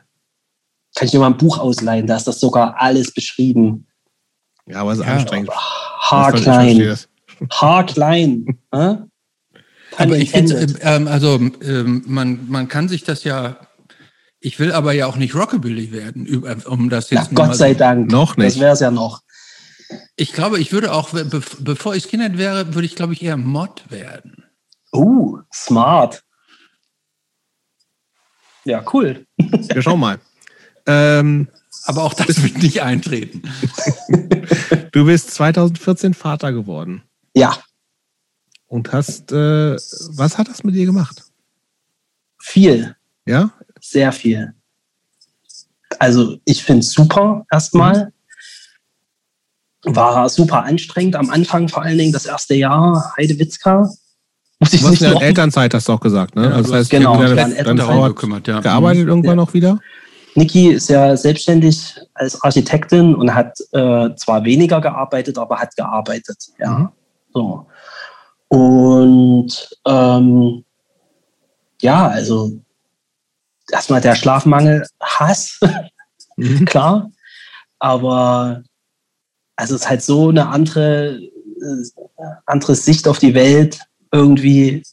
Kann ich dir mal ein Buch ausleihen, da ist das sogar alles beschrieben. Ja, aber es ist ja. anstrengend. Haarklein. Haarklein. aber ich finde, ähm, also ähm, man, man kann sich das ja ich will aber ja auch nicht Rockabilly werden, um das jetzt Na, Gott sei so Dank. Noch nicht. Das wäre es ja noch. Ich glaube, ich würde auch, bevor ich Skinhead wäre, würde ich, glaube ich, eher Mod werden. Uh, smart. Ja, cool. Wir schauen mal. Ähm, aber auch das wird nicht eintreten. du bist 2014 Vater geworden. Ja. Und hast, äh, was hat das mit dir gemacht? Viel. Ja? Sehr viel. Also ich finde es super erstmal. War super anstrengend am Anfang, vor allen Dingen das erste Jahr Heidewitzka. Muss ich du nicht ja Elternzeit, hast du auch gesagt, ne? Ja, also das heißt, genau, deine Frau hat gekümmert, ja. gearbeitet mhm. irgendwann ja. noch wieder? Niki ist ja selbstständig als Architektin und hat äh, zwar weniger gearbeitet, aber hat gearbeitet. Ja. Mhm. So. Und ähm, ja, also erstmal der Schlafmangel, Hass, mhm. klar. Aber also es ist halt so eine andere, äh, andere Sicht auf die Welt irgendwie,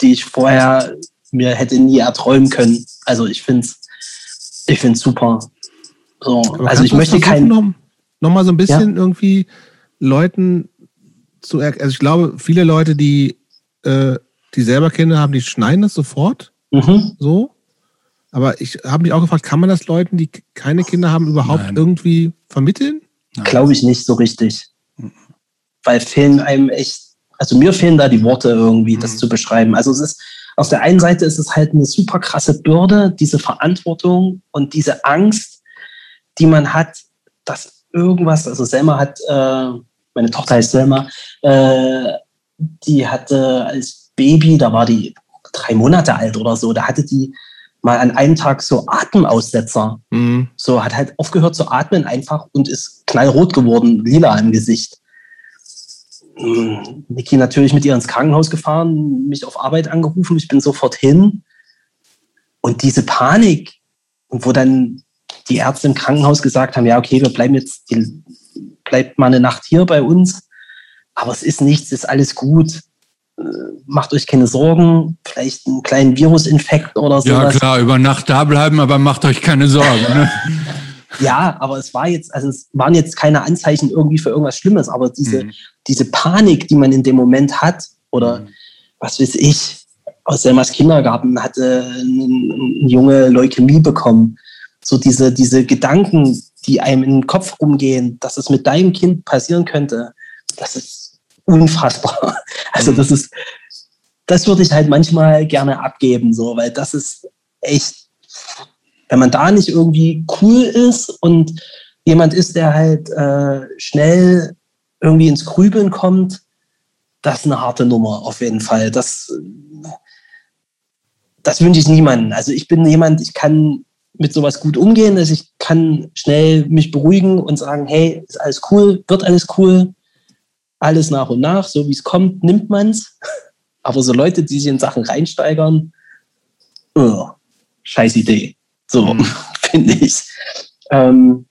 die ich vorher mir hätte nie erträumen können. Also ich finde es ich finde es super. So, also ich möchte kein. Noch, noch mal so ein bisschen ja? irgendwie Leuten zu also ich glaube, viele Leute, die, äh, die selber Kinder haben, die schneiden das sofort. Mhm. So. Aber ich habe mich auch gefragt, kann man das Leuten, die keine Kinder haben, überhaupt Nein. irgendwie vermitteln? Glaube ich nicht so richtig. Mhm. Weil fehlen einem echt, also mir fehlen da die Worte irgendwie, mhm. das zu beschreiben. Also es ist, auf der einen Seite ist es halt eine super krasse Bürde, diese Verantwortung und diese Angst, die man hat, dass irgendwas, also Selma hat, äh, meine Tochter heißt Selma, äh, die hatte als Baby, da war die drei Monate alt oder so, da hatte die mal an einem Tag so Atemaussetzer. Mhm. So hat halt aufgehört zu atmen einfach und ist knallrot geworden, lila im Gesicht. Niki natürlich mit ihr ins Krankenhaus gefahren, mich auf Arbeit angerufen, ich bin sofort hin. Und diese Panik, wo dann die Ärzte im Krankenhaus gesagt haben, ja, okay, wir bleiben jetzt, die, bleibt mal eine Nacht hier bei uns, aber es ist nichts, ist alles gut. Äh, macht euch keine Sorgen, vielleicht einen kleinen Virusinfekt oder so. Ja, klar, über Nacht da bleiben, aber macht euch keine Sorgen. Ne? Ja, aber es war jetzt, also es waren jetzt keine Anzeichen irgendwie für irgendwas Schlimmes, aber diese, mhm. diese Panik, die man in dem Moment hat, oder mhm. was weiß ich, aus Selmas Kindergarten hatte ein, ein Junge Leukämie bekommen. So diese, diese Gedanken, die einem in den Kopf rumgehen, dass es mit deinem Kind passieren könnte, das ist unfassbar. Also mhm. das ist, das würde ich halt manchmal gerne abgeben, so, weil das ist echt wenn man da nicht irgendwie cool ist und jemand ist, der halt äh, schnell irgendwie ins Grübeln kommt, das ist eine harte Nummer auf jeden Fall. Das, das wünsche ich niemandem. Also ich bin jemand, ich kann mit sowas gut umgehen, dass ich kann schnell mich beruhigen und sagen, hey, ist alles cool, wird alles cool. Alles nach und nach, so wie es kommt, nimmt man es. Aber so Leute, die sich in Sachen reinsteigern, oh, scheiß Idee. So, mhm. finde ich. Ähm,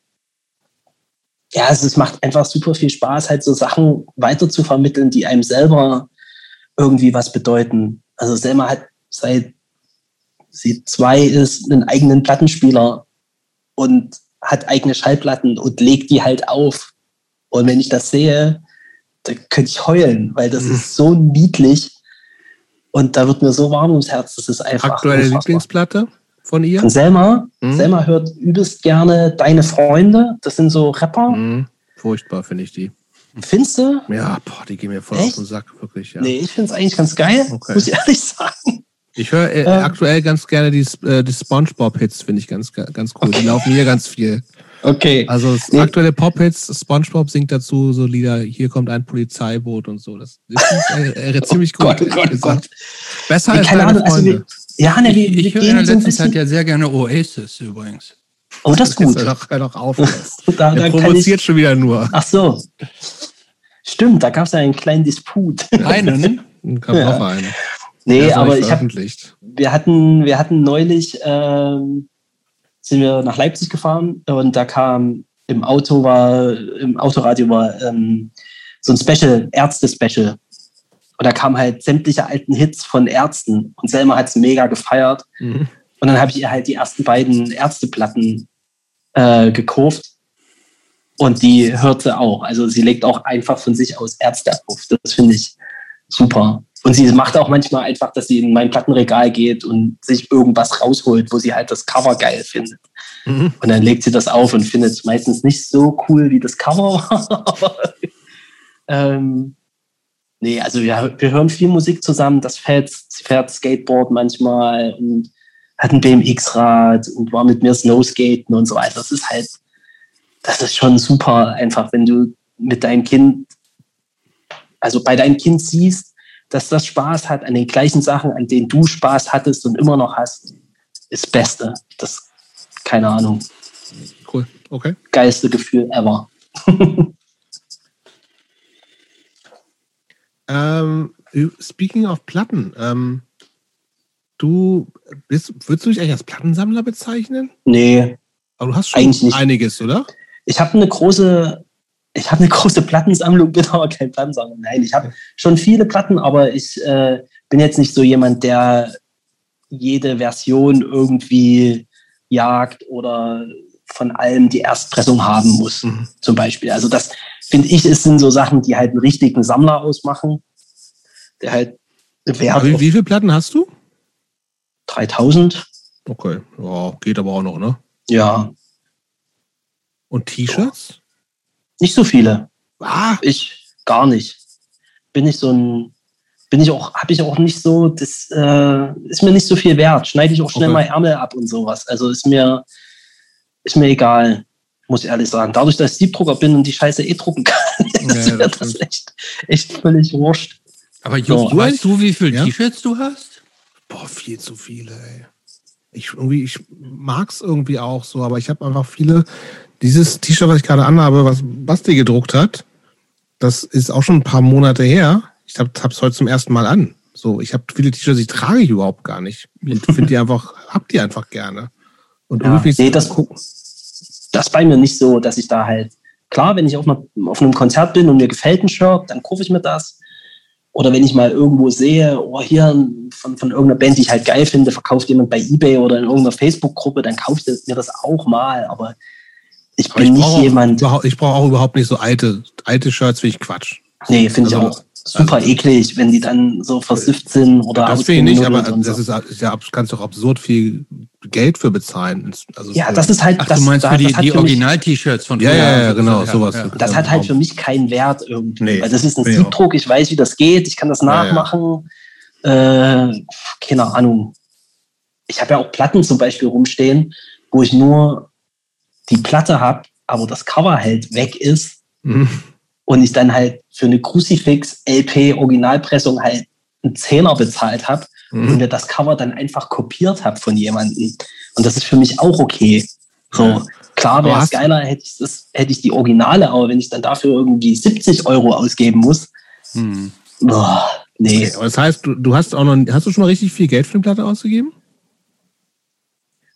ja, es, es macht einfach super viel Spaß, halt so Sachen weiter zu vermitteln, die einem selber irgendwie was bedeuten. Also Selma hat seit sie zwei ist einen eigenen Plattenspieler und hat eigene Schallplatten und legt die halt auf. Und wenn ich das sehe, da könnte ich heulen, weil das mhm. ist so niedlich. Und da wird mir so warm ums Herz. Das ist einfach. Aktuelle unfassbar. Lieblingsplatte von ihr? Von Selma. Mhm. Selma hört übelst gerne Deine Freunde. Das sind so Rapper. Mhm. Furchtbar finde ich die. Findest du? Ja, boah, die gehen mir voll Echt? auf den Sack, wirklich. Ja. Nee, ich finde es eigentlich ganz geil, okay. muss ich ehrlich sagen. Ich höre äh, ähm, aktuell ganz gerne die, äh, die Spongebob-Hits, finde ich ganz, ganz cool. Okay. Die laufen hier ganz viel. Okay. Also nee. aktuelle Pop-Hits, Spongebob singt dazu so Lieder, hier kommt ein Polizeiboot und so. Das ist äh, äh, ziemlich gut. Gott, Gott, Gott. Besser nee, als deine Ahnung, also wir, ja, ne, wir, ich, ich höre in der letzten Zeit ja sehr gerne Oasis übrigens. Oh, das ist gut. Hör doch, hör doch auf. da, da provoziert ich, schon wieder nur. Ach so. Stimmt, da gab es ja einen kleinen Disput. Einen? Gab ja. noch einen. Nee, aber ich habe. Wir hatten, wir hatten neulich, ähm, sind wir nach Leipzig gefahren und da kam im Auto war, im Autoradio war ähm, so ein Special, Ärzte-Special. Und da kamen halt sämtliche alten Hits von Ärzten. Und Selma hat es mega gefeiert. Mhm. Und dann habe ich ihr halt die ersten beiden Ärzteplatten äh, gekauft. Und die hört sie auch. Also sie legt auch einfach von sich aus Ärzte auf. Das finde ich super. Und sie macht auch manchmal einfach, dass sie in mein Plattenregal geht und sich irgendwas rausholt, wo sie halt das Cover geil findet. Mhm. Und dann legt sie das auf und findet es meistens nicht so cool, wie das Cover war. ähm, nee, also wir, wir hören viel Musik zusammen. Das fährt, sie fährt Skateboard manchmal und hat ein BMX-Rad und war mit mir Snowskaten und so weiter. Das ist halt, das ist schon super einfach, wenn du mit deinem Kind, also bei deinem Kind siehst, dass das Spaß hat an den gleichen Sachen, an denen du Spaß hattest und immer noch hast, ist das Beste. Das, keine Ahnung. Cool, okay. Geilste Gefühl ever. ähm, speaking of Platten, ähm, du bist, würdest du dich eigentlich als Plattensammler bezeichnen? Nee. Aber du hast schon einiges, oder? Ich habe eine große ich habe eine große Plattensammlung, bin aber kein Plattensammler. Nein, ich habe schon viele Platten, aber ich äh, bin jetzt nicht so jemand, der jede Version irgendwie jagt oder von allem die Erstpressung haben muss, mhm. zum Beispiel. Also das finde ich, es sind so Sachen, die halt einen richtigen Sammler ausmachen, der halt Wert. Wie, wie viele Platten hast du? 3000. Okay, ja, geht aber auch noch, ne? Ja. Und T-Shirts? Nicht so viele. Ah. Ich gar nicht. Bin ich so ein, bin ich auch, habe ich auch nicht so, das äh, ist mir nicht so viel wert. Schneide ich auch schnell okay. mal Ärmel ab und sowas. Also ist mir, ist mir egal, muss ich ehrlich sagen. Dadurch, dass ich Siebdrucker bin und die Scheiße eh drucken kann, ja, ist mir das, das echt, echt völlig wurscht. Aber Just, so. weißt du, wie viele ja? T-Shirts du hast? Boah, viel zu viele, ey. Ich, irgendwie, ich mag es irgendwie auch so, aber ich habe einfach viele, dieses T-Shirt, was ich gerade anhabe, was Basti gedruckt hat, das ist auch schon ein paar Monate her. Ich habe es heute zum ersten Mal an. So, ich habe viele T-Shirts, die trage ich überhaupt gar nicht. Und finde die einfach, hab die einfach gerne. Und ja, irgendwie nee, das, das bei mir nicht so, dass ich da halt, klar, wenn ich auf, einer, auf einem Konzert bin und mir gefällt ein Shirt, dann kaufe ich mir das. Oder wenn ich mal irgendwo sehe, oh, hier von, von irgendeiner Band, die ich halt geil finde, verkauft jemand bei Ebay oder in irgendeiner Facebook-Gruppe, dann kaufe ich mir das auch mal. Aber ich bin ich nicht jemand. ich brauche auch überhaupt nicht so alte, alte Shirts, wie ich Quatsch. Nee, finde also, ich auch super also, eklig, wenn die dann so versifft sind oder Das finde ich nicht, aber das ist, ist ja, kannst doch absurd viel Geld für bezahlen. Also ja, das ist halt. Ach, das, du meinst für die, die Original-T-Shirts von Ja, ja, ja, genau, sowas. Ja. Das hat halt für mich keinen Wert irgendwie. Nee, weil das ist ein Siebdruck, ich weiß, wie das geht, ich kann das nachmachen. Ja, äh, keine Ahnung. Ich habe ja auch Platten zum Beispiel rumstehen, wo ich nur die Platte habe, aber das Cover halt weg ist mhm. und ich dann halt für eine Crucifix LP Originalpressung halt einen Zehner bezahlt habe mhm. und mir das Cover dann einfach kopiert habe von jemandem. Und das ist für mich auch okay. So. Klar wäre es geiler, hätte ich, das, hätte ich die Originale, aber wenn ich dann dafür irgendwie 70 Euro ausgeben muss, hm. oh, nee. Okay, das heißt, du, du hast auch noch, hast du schon mal richtig viel Geld für eine Platte ausgegeben?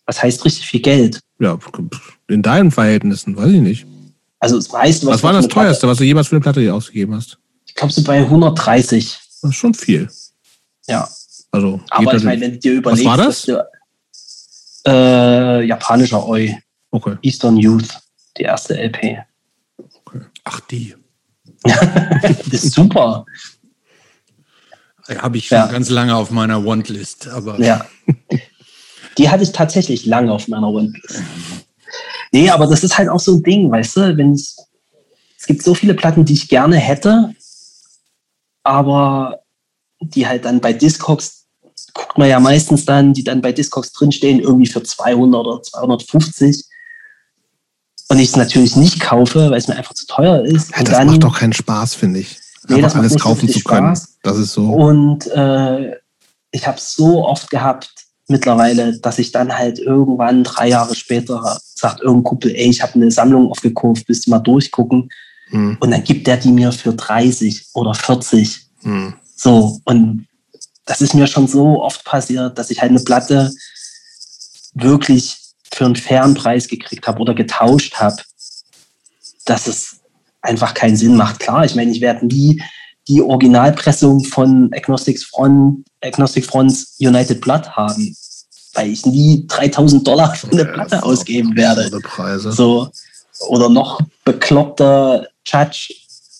Was heißt richtig viel Geld? Ja, in deinen Verhältnissen, weiß ich nicht. Also das meiste, was, was war das teuerste, Platte, was du jemals für eine Platte ausgegeben hast? Ich glaube, so bei 130. Das ist schon viel. Ja. Also, aber ich meine, wenn du dir überlegst, was war das? Du, äh, japanischer Oi. Okay. Eastern Youth, die erste LP. Okay. Ach, die. das ist super. Habe ich schon ja. ganz lange auf meiner Wantlist, aber. Ja. Die hatte ich tatsächlich lange auf meiner Wantlist. Nee, aber das ist halt auch so ein Ding, weißt du, wenn es, es gibt so viele Platten, die ich gerne hätte, aber die halt dann bei Discogs, guckt man ja meistens dann, die dann bei Discogs drinstehen, irgendwie für 200 oder 250 und ich es natürlich nicht kaufe, weil es mir einfach zu teuer ist. Ja, das dann, macht doch keinen Spaß, finde ich. Nee, das alles kaufen zu können. Spaß. Das ist so. Und äh, ich habe es so oft gehabt mittlerweile, dass ich dann halt irgendwann drei Jahre später sagt irgendein Kumpel, ey, ich habe eine Sammlung aufgekauft, willst du mal durchgucken? Hm. Und dann gibt der die mir für 30 oder 40. Hm. So, und das ist mir schon so oft passiert, dass ich halt eine Platte wirklich für einen fairen Preis gekriegt habe oder getauscht habe, dass es einfach keinen Sinn macht. Klar, ich meine, ich werde nie die Originalpressung von Agnostic, Front, Agnostic Fronts United Blood haben, weil ich nie 3000 Dollar für eine Platte ausgeben werde. Preise. So, oder noch bekloppter Judge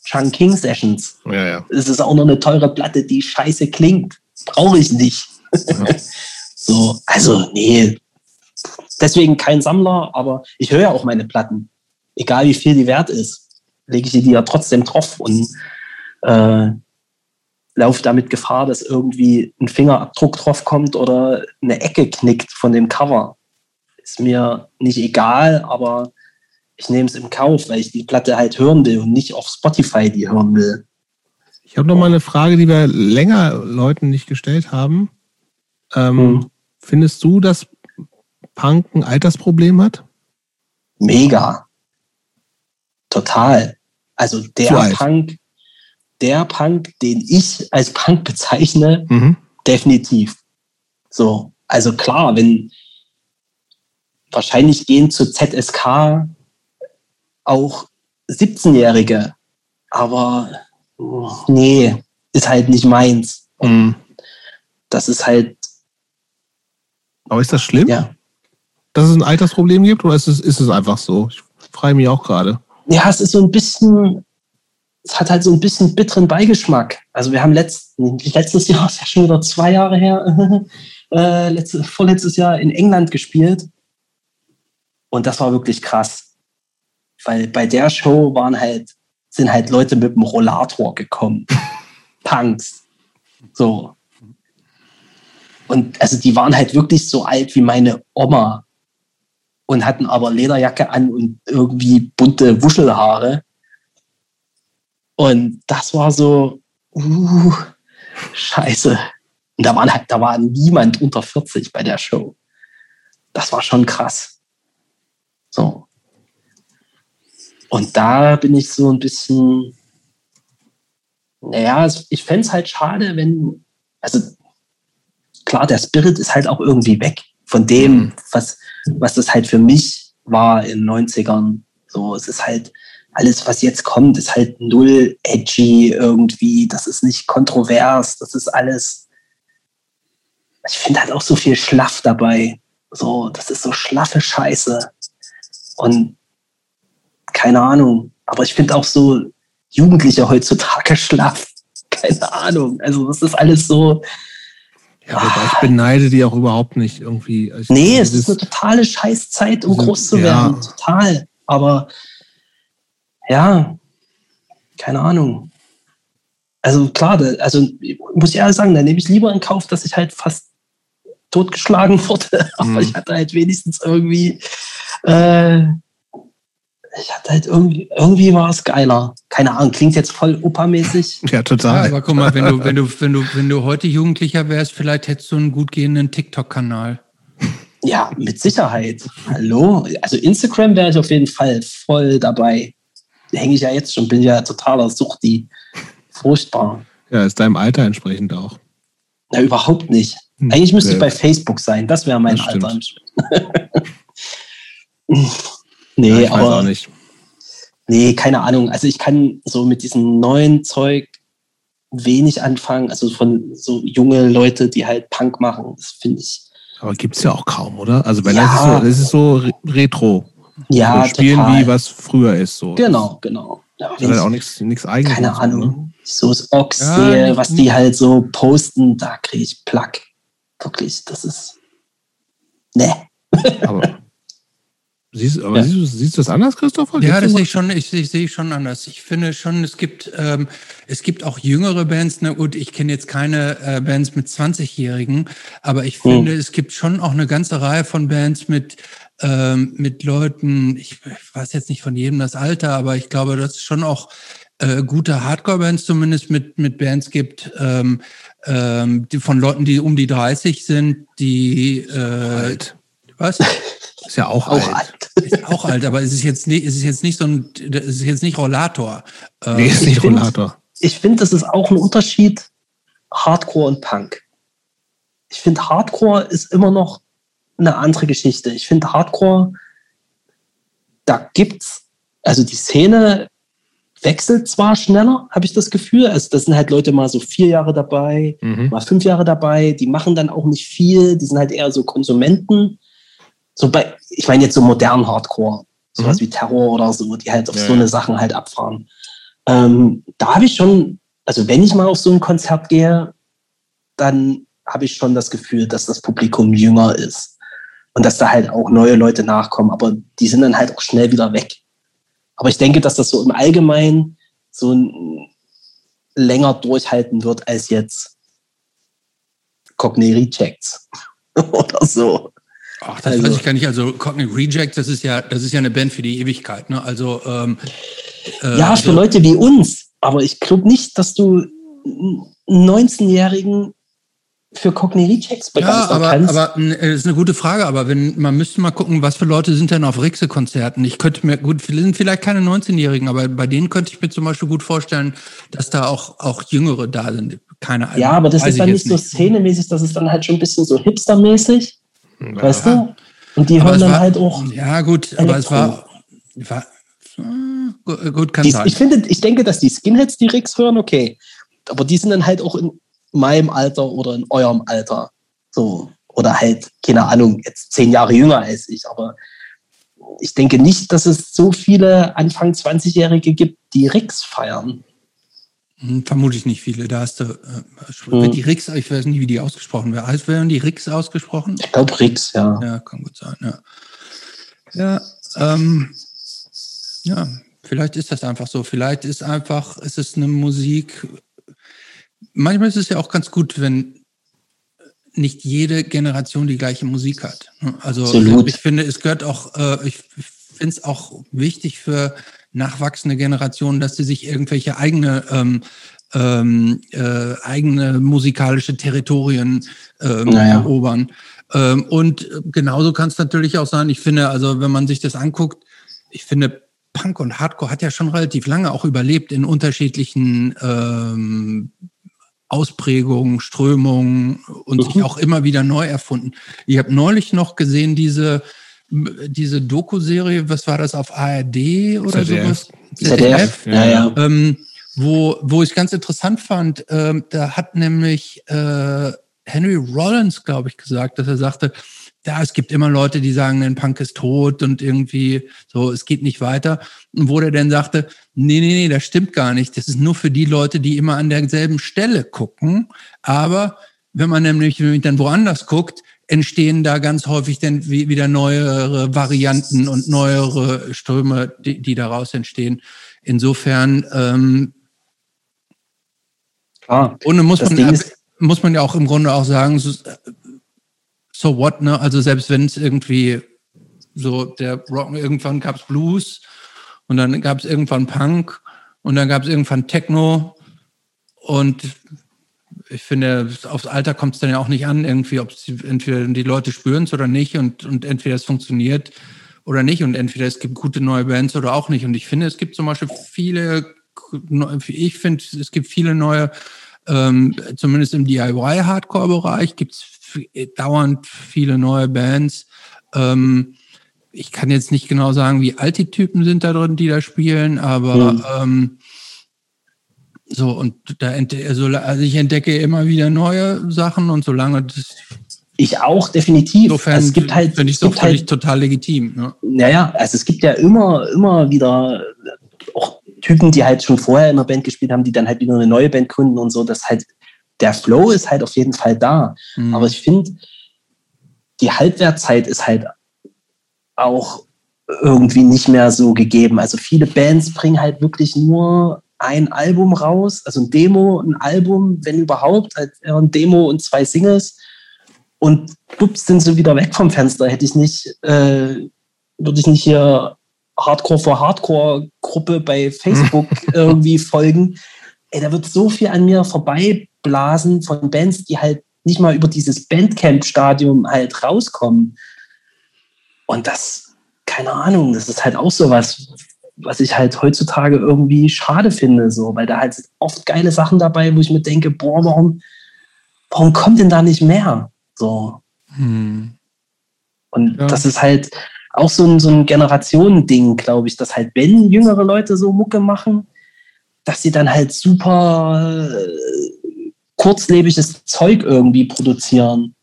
Chang King Sessions. Ja, ja. Es ist auch noch eine teure Platte, die scheiße klingt. Brauche ich nicht. Ja. so, also, nee, deswegen kein Sammler, aber ich höre ja auch meine Platten. Egal wie viel die wert ist, lege ich die ja trotzdem drauf und äh, laufe damit Gefahr, dass irgendwie ein Fingerabdruck drauf kommt oder eine Ecke knickt von dem Cover. Ist mir nicht egal, aber ich nehme es im Kauf, weil ich die Platte halt hören will und nicht auf Spotify die hören will. Ich habe noch mal eine Frage, die wir länger Leuten nicht gestellt haben. Ähm, hm. Findest du, dass Punk ein Altersproblem hat? Mega. Total. Also der Punk, der Punk, den ich als Punk bezeichne, mhm. definitiv. So, also klar, wenn wahrscheinlich gehen zu ZSK auch 17-Jährige, aber nee, ist halt nicht meins. Mhm. Das ist halt. Aber ist das schlimm? Ja dass es ein Altersproblem gibt oder ist es, ist es einfach so? Ich frage mich auch gerade. Ja, es ist so ein bisschen, es hat halt so ein bisschen bitteren Beigeschmack. Also wir haben letzt, letztes Jahr, ist ja schon wieder zwei Jahre her, äh, letzte, vorletztes Jahr in England gespielt. Und das war wirklich krass. Weil bei der Show waren halt, sind halt Leute mit dem Rollator gekommen. Punks. So. Und also die waren halt wirklich so alt wie meine Oma und hatten aber Lederjacke an und irgendwie bunte Wuschelhaare. Und das war so, uh, scheiße. Und da, waren halt, da war niemand unter 40 bei der Show. Das war schon krass. So. Und da bin ich so ein bisschen, naja, ich fände es halt schade, wenn, also klar, der Spirit ist halt auch irgendwie weg von dem, mhm. was, was das halt für mich war in den 90ern. So, es ist halt, alles, was jetzt kommt, ist halt null edgy irgendwie. Das ist nicht kontrovers. Das ist alles. Ich finde halt auch so viel Schlaff dabei. So, das ist so schlaffe Scheiße. Und keine Ahnung. Aber ich finde auch so Jugendliche heutzutage schlaff. Keine Ahnung. Also, das ist alles so. Ja, aber ich beneide die auch überhaupt nicht irgendwie. Ich nee, es ist eine totale Scheißzeit, um groß zu werden. Ja. Total. Aber ja, keine Ahnung. Also klar, also muss ich ehrlich sagen, da nehme ich lieber in Kauf, dass ich halt fast totgeschlagen wurde. Aber mhm. ich hatte halt wenigstens irgendwie äh, ich hatte halt irgendwie, irgendwie war es geiler. Keine Ahnung, klingt jetzt voll opermäßig. Ja, total. Ja, aber guck mal, wenn du, wenn du, wenn du, wenn du heute Jugendlicher wärst, vielleicht hättest du einen gut gehenden TikTok-Kanal. Ja, mit Sicherheit. Hallo? Also Instagram wäre ich auf jeden Fall voll dabei. Hänge ich ja jetzt schon, bin ja totaler Suchti. Furchtbar. Ja, ist deinem Alter entsprechend auch. Na, überhaupt nicht. Hm. Eigentlich müsste ich bei Facebook sein. Das wäre mein das Alter. nee, ja, ich aber. Weiß auch nicht. Nee, keine Ahnung. Also ich kann so mit diesem neuen Zeug wenig anfangen. Also von so junge Leute, die halt Punk machen, das finde ich aber gibt es ja auch kaum, oder? Also bei ja. das, ist so, das ist so retro. Ja, so spielen total. wie was früher ist. So. Genau, genau. Ja, das ist auch nichts, nichts eigenes. Keine Ahnung. Ne? So das Ox ja, sehe, was die halt so posten, da kriege ich Plack. Wirklich, das ist. Ne. Aber Siehst, aber ja. siehst, du, siehst, du das anders, Christopher? ja, das sehe ich schon, ich, ich sehe schon anders. Ich finde schon, es gibt, ähm, es gibt auch jüngere Bands. Na gut, ich kenne jetzt keine äh, Bands mit 20-Jährigen, aber ich hm. finde, mhm. es gibt schon auch eine ganze Reihe von Bands mit, ähm, mit Leuten, ich, ich weiß jetzt nicht von jedem das Alter, aber ich glaube, dass es schon auch äh, gute Hardcore-Bands zumindest mit, mit Bands gibt, ähm, ähm, die, von Leuten, die um die 30 sind, die äh, Alt. Was? Ist ja auch, auch alt. alt. Ist auch alt, aber es ist jetzt nicht, es ist jetzt nicht so ein, es ist jetzt nicht Rollator. Nee, ist nicht find, Rollator. Ich finde, das ist auch ein Unterschied Hardcore und Punk. Ich finde, Hardcore ist immer noch eine andere Geschichte. Ich finde, Hardcore, da gibt's, also die Szene wechselt zwar schneller, habe ich das Gefühl. Also das sind halt Leute mal so vier Jahre dabei, mhm. mal fünf Jahre dabei. Die machen dann auch nicht viel. Die sind halt eher so Konsumenten so bei, ich meine jetzt so modernen Hardcore, sowas mhm. wie Terror oder so, die halt auf ja, so eine Sachen halt abfahren. Ähm, da habe ich schon, also wenn ich mal auf so ein Konzert gehe, dann habe ich schon das Gefühl, dass das Publikum jünger ist und dass da halt auch neue Leute nachkommen, aber die sind dann halt auch schnell wieder weg. Aber ich denke, dass das so im Allgemeinen so länger durchhalten wird als jetzt Cockney Rejects oder so. Ach, das also, weiß ich gar nicht. Also Cognitive Reject, das ist ja, das ist ja eine Band für die Ewigkeit. Ne? Also ähm, äh, ja, für also, Leute wie uns. Aber ich glaube nicht, dass du einen 19-Jährigen für Cognitive Rejects begeistern ja, aber, kannst. Aber das äh, ist eine gute Frage. Aber wenn man müsste mal gucken, was für Leute sind denn auf Rixe-Konzerten? Ich könnte mir gut, sind vielleicht keine 19-Jährigen, aber bei denen könnte ich mir zum Beispiel gut vorstellen, dass da auch auch Jüngere da sind. Keine Ahnung. Ja, aber das ist dann nicht so szenemäßig, das ist dann halt schon ein bisschen so hipstermäßig. Ja. Weißt du? Und die hören dann war, halt auch. Ja, gut, Elektro. aber es war. war gut, kann die, sein. Ich, finde, ich denke, dass die Skinheads die Ricks hören, okay. Aber die sind dann halt auch in meinem Alter oder in eurem Alter. So. Oder halt, keine Ahnung, jetzt zehn Jahre jünger als ich. Aber ich denke nicht, dass es so viele Anfang 20-Jährige gibt, die Ricks feiern. Hm, vermutlich nicht viele. Da hast du äh, hm. die Rix, ich weiß nicht, wie die ausgesprochen werden. Heißt, werden die Rix ausgesprochen? Ich glaube Rix, ja. Ja, kann gut sein, ja. Ja, ähm, ja, vielleicht ist das einfach so. Vielleicht ist einfach, es ist eine Musik. Manchmal ist es ja auch ganz gut, wenn nicht jede Generation die gleiche Musik hat. Also Absolut. ich finde, es gehört auch, äh, ich finde es auch wichtig für nachwachsende Generationen, dass sie sich irgendwelche eigene ähm, ähm, äh, eigene musikalische Territorien ähm, naja. erobern. Ähm, und genauso kann es natürlich auch sein, ich finde, also wenn man sich das anguckt, ich finde, Punk und Hardcore hat ja schon relativ lange auch überlebt in unterschiedlichen ähm, Ausprägungen, Strömungen und mhm. sich auch immer wieder neu erfunden. Ich habe neulich noch gesehen, diese diese Doku-Serie, was war das auf ARD oder ZDF. sowas? ZDF, ja, ja. Ähm, wo, wo ich ganz interessant fand, ähm, da hat nämlich äh, Henry Rollins, glaube ich, gesagt, dass er sagte, ja, es gibt immer Leute, die sagen, ein Punk ist tot und irgendwie so, es geht nicht weiter. Und wo der dann sagte, nee, nee, nee, das stimmt gar nicht. Das ist nur für die Leute, die immer an derselben Stelle gucken. Aber wenn man nämlich dann woanders guckt, entstehen da ganz häufig dann wieder neuere Varianten und neuere Ströme, die, die daraus entstehen. Insofern ähm, Klar. Und muss man, muss man ja auch im Grunde auch sagen, so, so what, ne? Also selbst wenn es irgendwie so der Rock, irgendwann gab es Blues und dann gab es irgendwann Punk und dann gab es irgendwann Techno und ich finde, aufs Alter kommt es dann ja auch nicht an, irgendwie, ob entweder die Leute spüren es oder nicht und, und entweder es funktioniert oder nicht und entweder es gibt gute neue Bands oder auch nicht. Und ich finde, es gibt zum Beispiel viele, ich finde, es gibt viele neue, ähm, zumindest im DIY-Hardcore-Bereich gibt es dauernd viele neue Bands. Ähm, ich kann jetzt nicht genau sagen, wie alt die Typen sind da drin, die da spielen, aber mhm. ähm, so und da also, also ich entdecke immer wieder neue Sachen und solange das ich auch definitiv. Insofern also es gibt halt, finde ich so halt, total legitim. Ne? Naja, also es gibt ja immer, immer wieder auch Typen, die halt schon vorher in einer Band gespielt haben, die dann halt wieder eine neue Band gründen und so. Das halt, der Flow ist halt auf jeden Fall da. Mhm. Aber ich finde, die Halbwertzeit ist halt auch irgendwie nicht mehr so gegeben. Also viele Bands bringen halt wirklich nur ein Album raus, also ein Demo, ein Album, wenn überhaupt, halt ein Demo und zwei Singles. Und bups, sind sie wieder weg vom Fenster. Hätte ich nicht, äh, würde ich nicht hier Hardcore for Hardcore Gruppe bei Facebook irgendwie folgen. Ey, da wird so viel an mir vorbeiblasen von Bands, die halt nicht mal über dieses Bandcamp-Stadium halt rauskommen. Und das, keine Ahnung, das ist halt auch so was, was ich halt heutzutage irgendwie schade finde, so, weil da halt oft geile Sachen dabei, wo ich mir denke, boah, warum, warum kommt denn da nicht mehr? So. Hm. Und ja. das ist halt auch so ein, so ein Generationending, glaube ich, dass halt, wenn jüngere Leute so Mucke machen, dass sie dann halt super äh, kurzlebiges Zeug irgendwie produzieren.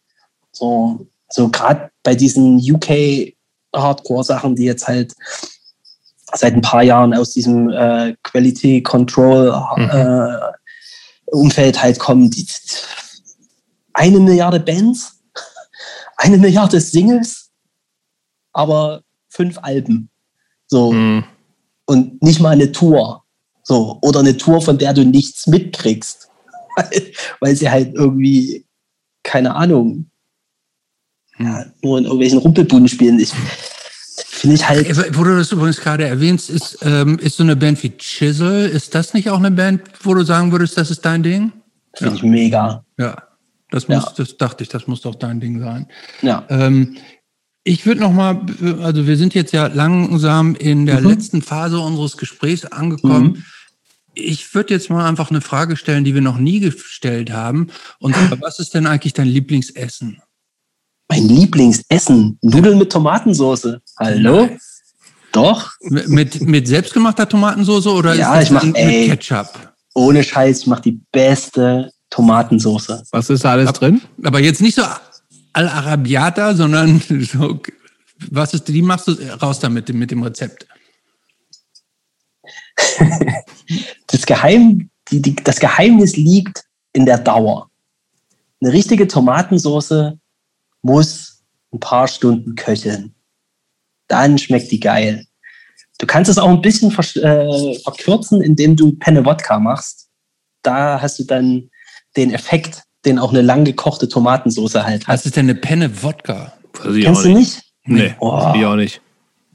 So, so gerade bei diesen UK Hardcore-Sachen, die jetzt halt seit ein paar Jahren aus diesem äh, Quality Control mhm. äh, Umfeld halt kommen. Die, eine Milliarde Bands, eine Milliarde Singles, aber fünf Alben. So. Mhm. Und nicht mal eine Tour. So. Oder eine Tour, von der du nichts mitkriegst. Weil, weil sie halt irgendwie, keine Ahnung, ja, nur in irgendwelchen Rumpelbuden spielen. Ich, finde ich halt. Äh, wo du das übrigens gerade erwähnst, ist, ähm, ist so eine Band wie Chisel, ist das nicht auch eine Band, wo du sagen würdest, das ist dein Ding? Finde ja. ich mega. Ja, das, muss, ja. das dachte ich, das muss doch dein Ding sein. Ja. Ähm, ich würde noch mal, also wir sind jetzt ja langsam in der mhm. letzten Phase unseres Gesprächs angekommen. Mhm. Ich würde jetzt mal einfach eine Frage stellen, die wir noch nie gestellt haben. Und zwar, was ist denn eigentlich dein Lieblingsessen? Mein Lieblingsessen, Nudeln mit Tomatensauce. Hallo? Nice. Doch. Mit, mit selbstgemachter Tomatensauce oder ja, ist das ich mach, mit ey, Ketchup? Ohne Scheiß, ich mache die beste Tomatensauce. Was ist da alles aber, drin? Aber jetzt nicht so al-Arabiata, sondern so, was ist, die machst du raus damit mit dem Rezept? das, Geheim, die, die, das Geheimnis liegt in der Dauer. Eine richtige Tomatensauce muss ein paar Stunden köcheln. Dann schmeckt die geil. Du kannst es auch ein bisschen äh, verkürzen, indem du Penne Wodka machst. Da hast du dann den Effekt, den auch eine lang gekochte Tomatensauce halt hat. Was ist denn eine Penne Wodka? Kennst du nicht? Nee, oh. ich auch nicht.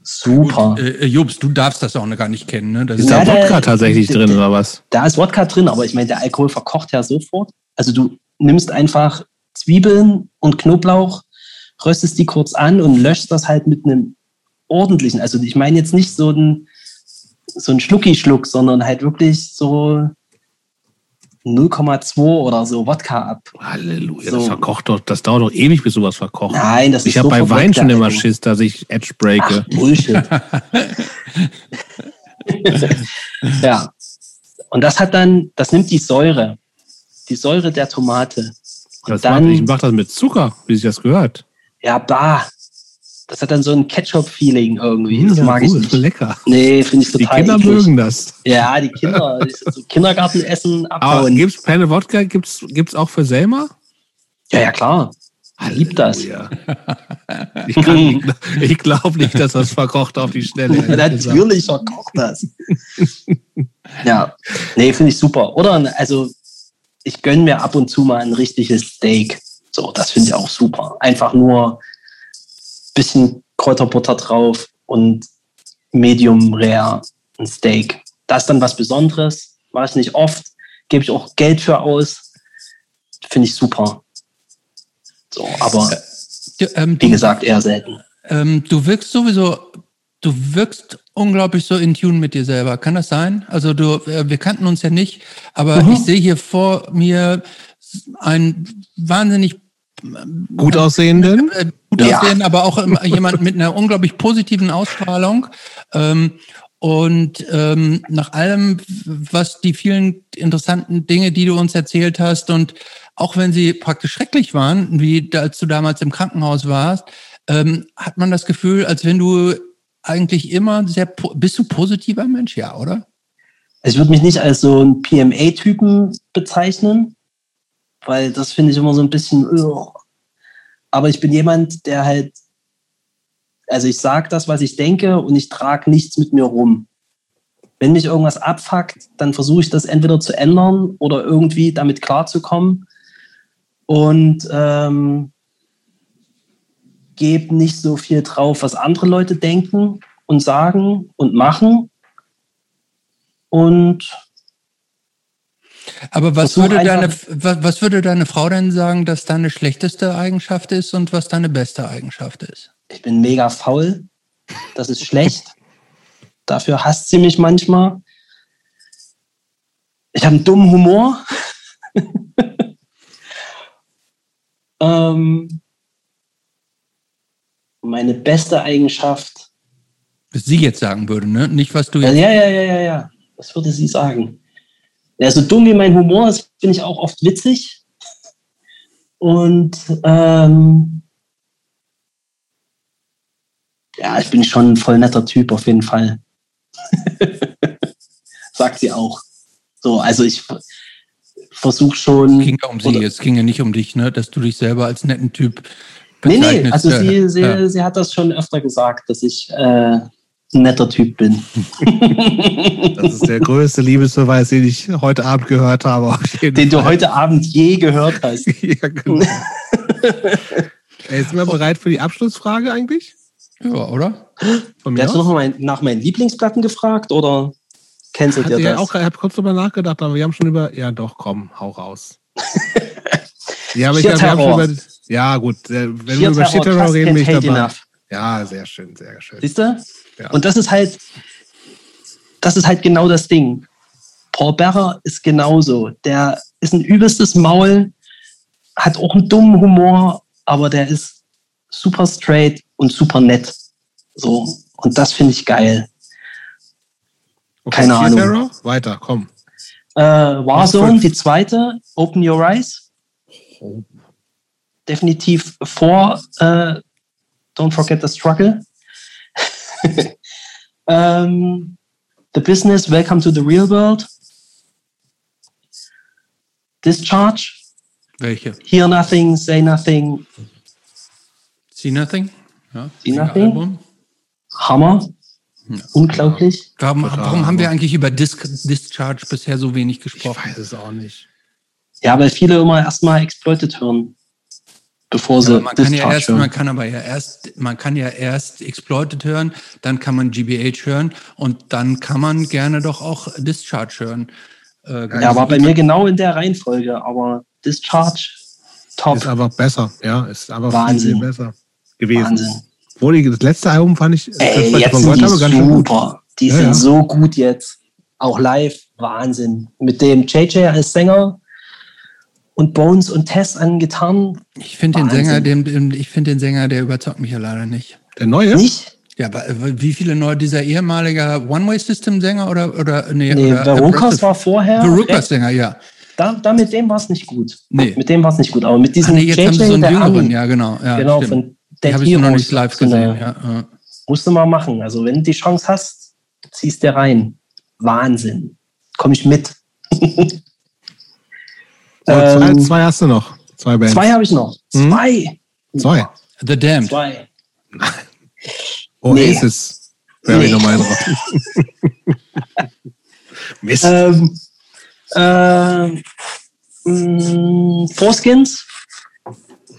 Super. Gut, äh, Jobs, du darfst das auch gar nicht kennen. Ne? Das ist da Wodka tatsächlich drin oder was? Da ist Wodka drin, aber ich meine, der Alkohol verkocht ja sofort. Also du nimmst einfach Zwiebeln und Knoblauch, röstest die kurz an und löscht das halt mit einem ordentlichen, also ich meine jetzt nicht so ein, so ein Schlucki-Schluck, sondern halt wirklich so 0,2 oder so Wodka ab. Halleluja, so. das verkocht doch, das dauert doch ewig, bis sowas verkocht. Nein, das ich ist Ich habe bei Wein schon immer Schiss, dass ich Edge breake. Ach, Bullshit. ja. Und das hat dann, das nimmt die Säure, die Säure der Tomate. Und dann, macht, ich mache das mit Zucker, wie sich das gehört. Ja, bah. Das hat dann so ein Ketchup-Feeling irgendwie. Das ja, mag gut, ich nicht. lecker. Nee, finde ich total Die Kinder eklig. mögen das. Ja, die Kinder. so Kindergartenessen abhauen. Aber gibt's Penne Wodka? Gibt's, gibt's auch für Selma? Ja, ja, klar. Liebt das. Ich, ich glaube nicht, dass das verkocht auf die Schnelle. Natürlich verkocht das. ja, nee, finde ich super. Oder also ich gönne mir ab und zu mal ein richtiges Steak. So, das finde ich auch super. Einfach nur bisschen Kräuterbutter drauf und Medium Rare ein Steak. Das ist dann was Besonderes. Mache ich nicht oft, gebe ich auch Geld für aus. finde ich super. So, aber Du, ähm, wie gesagt, eher selten. ähm, du wirkst sowieso, du wirkst unglaublich so in Tune mit dir selber. Kann das sein? Also du, äh, wir kannten uns ja nicht, aber Mhm. ich sehe hier vor mir einen wahnsinnig Gut aussehenden? Gut Ja. aussehen, aber auch jemand mit einer unglaublich positiven Ausstrahlung. Ähm, und ähm, nach allem, was die vielen interessanten Dinge, die du uns erzählt hast, und auch wenn sie praktisch schrecklich waren, wie als du damals im Krankenhaus warst, ähm, hat man das Gefühl, als wenn du eigentlich immer sehr, bist du positiver Mensch, ja, oder? Also ich würde mich nicht als so ein PMA-Typen bezeichnen, weil das finde ich immer so ein bisschen. ugh. Aber ich bin jemand, der halt, also ich sage das, was ich denke und ich trage nichts mit mir rum. Wenn mich irgendwas abfuckt, dann versuche ich das entweder zu ändern oder irgendwie damit klarzukommen und ähm, gebe nicht so viel drauf, was andere Leute denken und sagen und machen. Und Aber was Versuch würde, deine, was, würde deine Frau denn sagen, dass deine schlechteste Eigenschaft ist und was deine beste Eigenschaft ist? ich bin mega faul. Das ist schlecht. Dafür hasst sie mich manchmal. Ich habe einen dummen Humor. ähm, meine beste Eigenschaft. Was sie jetzt sagen würde, ne? Nicht, was du jetzt. ja, ja, ja, ja, ja. Was würde sie sagen? Ja, so dumm wie mein Humor ist, finde ich auch oft witzig. Und ähm, ja, ich bin schon ein voll netter Typ auf jeden Fall. Sagt sie auch. So, also ich versuche schon. Es ging ja um sie, oder- es ging ja nicht um dich, ne? Dass du dich selber als netten Typ Nee, nee, bezeichnest. also Ja, sie, sie, ja. sie hat das schon öfter gesagt, dass ich äh, netter Typ bin. Das ist der größte Liebesbeweis, den ich heute Abend gehört habe. Den du Fall. heute Abend je gehört hast. ja, genau. Ey, sind wir bereit für die Abschlussfrage eigentlich? ja, oder? Von mir Hast du noch mal nach meinen Lieblingsplatten gefragt oder cancelt Hatte ihr ja das? auch, ich habe kurz drüber nachgedacht, aber wir haben schon über. Ja, doch, komm, hau raus. ja, aber ich hab, wir haben schon über. Ja, gut, äh, wenn wir Sheer über Shit Terror, Terror Trust reden, bin ich dabei. Enough. Ja, sehr schön, sehr schön. Siehst du? Ja. Und das ist halt, das ist halt genau das Ding. Paul Bearer ist genauso. Der ist ein übelstes Maul, hat auch einen dummen Humor, aber der ist super straight und super nett. So. Und das finde ich geil. Okay, keine Ahnung. Weiter, komm. Äh, Warzone, die zweite, Open Your Eyes. Definitiv vor äh, Don't Forget the Struggle. ähm, the Business, Welcome to the Real World. Discharge, Welche? Hear Nothing, Say Nothing, See Nothing? Ja. See Nothing? Album. Hammer. Unglaublich. Warum, warum haben wir eigentlich über Disc, Discharge bisher so wenig Ich gesprochen? weiß es auch nicht. Ja, weil viele immer erstmal Exploited hören, bevor sie Aber man kann ja erst, hören. man kann aber ja erst, man kann ja erst Exploited hören, dann kann man GBH hören und dann kann man gerne doch auch Discharge hören. Äh, Ja, war bei mir genau in der Reihenfolge, aber Discharge, top. Ist einfach besser, ja, ist einfach Wahnsinn. viel, besser gewesen. Wahnsinn. Das letzte Album fand ich, das, Ey, was ich jetzt von sind gehört die habe, ganz schön gut. super. Die Ja, sind ja. so gut jetzt. Auch live, Wahnsinn. Mit dem JJ als Sänger und Bones und Tess an Gitarren. Ich finde den. Sänger, den, den, ich finde den Sänger, der überzeugt mich ja leider nicht. Der neue? Nicht? Ja, aber wie viele neue, dieser ehemalige One-Way-System-Sänger oder, oder, nee, Nee, oder Verucas war vorher. Verucas-Sänger, ja. Da, da mit dem war es nicht gut. Nee. Mit dem war es nicht gut. Aber mit Ach diesem nee, jetzt haben sie so einen der jüngeren, Ami, ja, genau. Ja, genau, stimmt. von Dead habe ich noch nicht live gesehen, ja. ja. Musst du mal machen. Also, wenn du die Chance hast, ziehst dir rein. Wahnsinn. Komme ich mit. So, zwei, Ähm, zwei hast du noch. Zwei Bands. Zwei habe ich noch. Mhm. Zwei. Zwei. The Damned. Zwei. Oasis. Wäre ich Nee. nochmal drauf. Mist. Ähm, ähm, mh, Foreskins.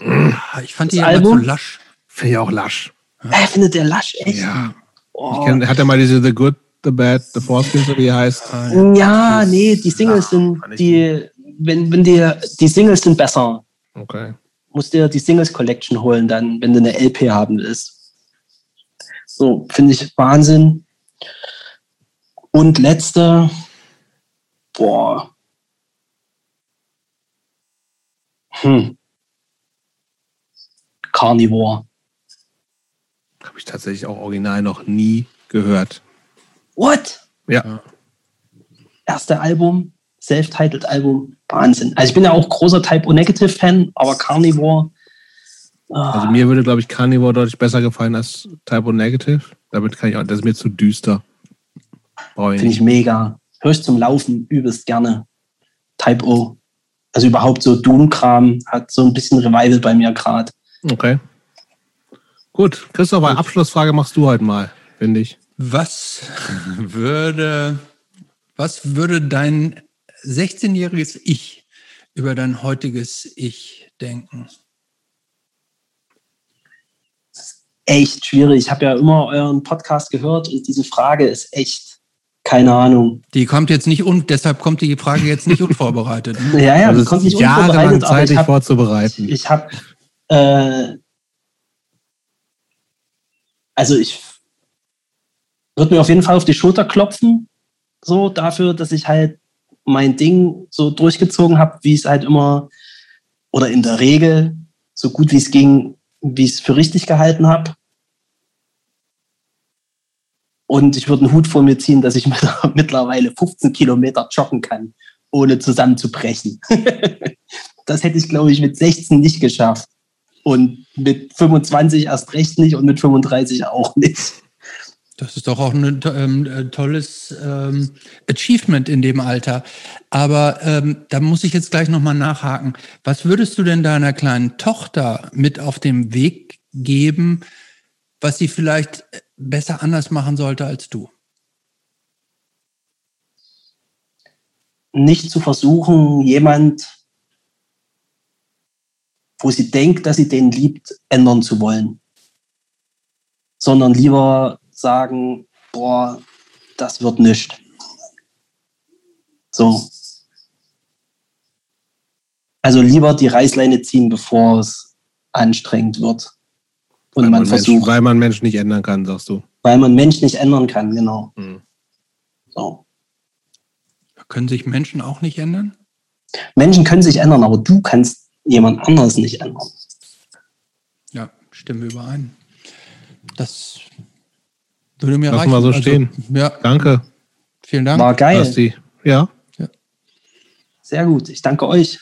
Ah, Ich fand die Das ja immer zu Album? lasch. Finde ich auch lasch. Äh, findet der Lasch echt? Ja. Oh. Ich kenn, hat er mal diese The Good, The Bad, The Foreskins, so wie er heißt. Ja, nee, die Singles Ach, sind, ich die, wenn, wenn dir die Singles sind besser. Okay. Musst dir die Singles Collection holen, dann, wenn du eine LP haben willst. So, finde ich Wahnsinn. Und letzte, boah. Hm. Carnivore. Habe ich tatsächlich auch original noch nie gehört. What? Ja. Erste Album, self-titled Album, Wahnsinn. Also ich bin ja auch großer Type O-Negative Fan, aber Carnivore. ah, Also mir würde, glaube ich, Carnivore deutlich besser gefallen als Type O Negative. Damit kann ich auch, das ist mir zu düster. Finde ich mega. Höre ich zum Laufen übelst gerne. Type O. Also überhaupt so Doom-Kram hat so ein bisschen Revival bei mir gerade. Okay. Gut, Christoph, eine Abschlussfrage machst du heute mal, finde ich. Was würde, was würde dein 16-jähriges Ich über dein heutiges Ich denken? Echt schwierig. Ich habe ja immer euren Podcast gehört und diese Frage ist echt, keine Ahnung. Die kommt jetzt nicht un, deshalb kommt die Frage jetzt nicht unvorbereitet. ne? Ja, ja, also die es kommt nicht jahrelang unvorbereitet, aber Zeit, ich dich habe vorzubereiten. ich habe äh, also ich würde mir auf jeden Fall auf die Schulter klopfen, so dafür, dass ich halt mein Ding so durchgezogen habe, wie es halt immer oder in der Regel so gut wie es ging, wie ich es für richtig gehalten habe. Und ich würde einen Hut vor mir ziehen, dass ich mittlerweile 15 Kilometer joggen kann, ohne zusammenzubrechen. das hätte ich, glaube ich, mit 16 nicht geschafft. Und mit 25 erst recht nicht und mit 35 auch nicht. Das ist doch auch ein ähm, äh, tolles ähm, Achievement in dem Alter. Aber ähm, da muss ich jetzt gleich nochmal nachhaken. Was würdest du denn deiner kleinen Tochter mit auf den Weg geben, was sie vielleicht besser anders machen sollte als du? Nicht zu versuchen, jemand, wo sie denkt, dass sie den liebt, ändern zu wollen. Sondern lieber sagen, boah, das wird nicht. So. Also lieber die Reißleine ziehen, bevor es anstrengend wird. Und weil, man man Mensch, versucht, weil man Menschen nicht ändern kann, sagst du. weil man Mensch nicht ändern kann, genau. Hm. So. Können sich Menschen auch nicht ändern? Menschen können sich ändern, aber du kannst jemand anderes nicht ändern. Ja, stimmen wir überein. Das würde mir Lassen reichen. wir so stehen. Ja, Danke, vielen Dank. War geil. Basti. Ja. Sehr gut. Ich danke euch.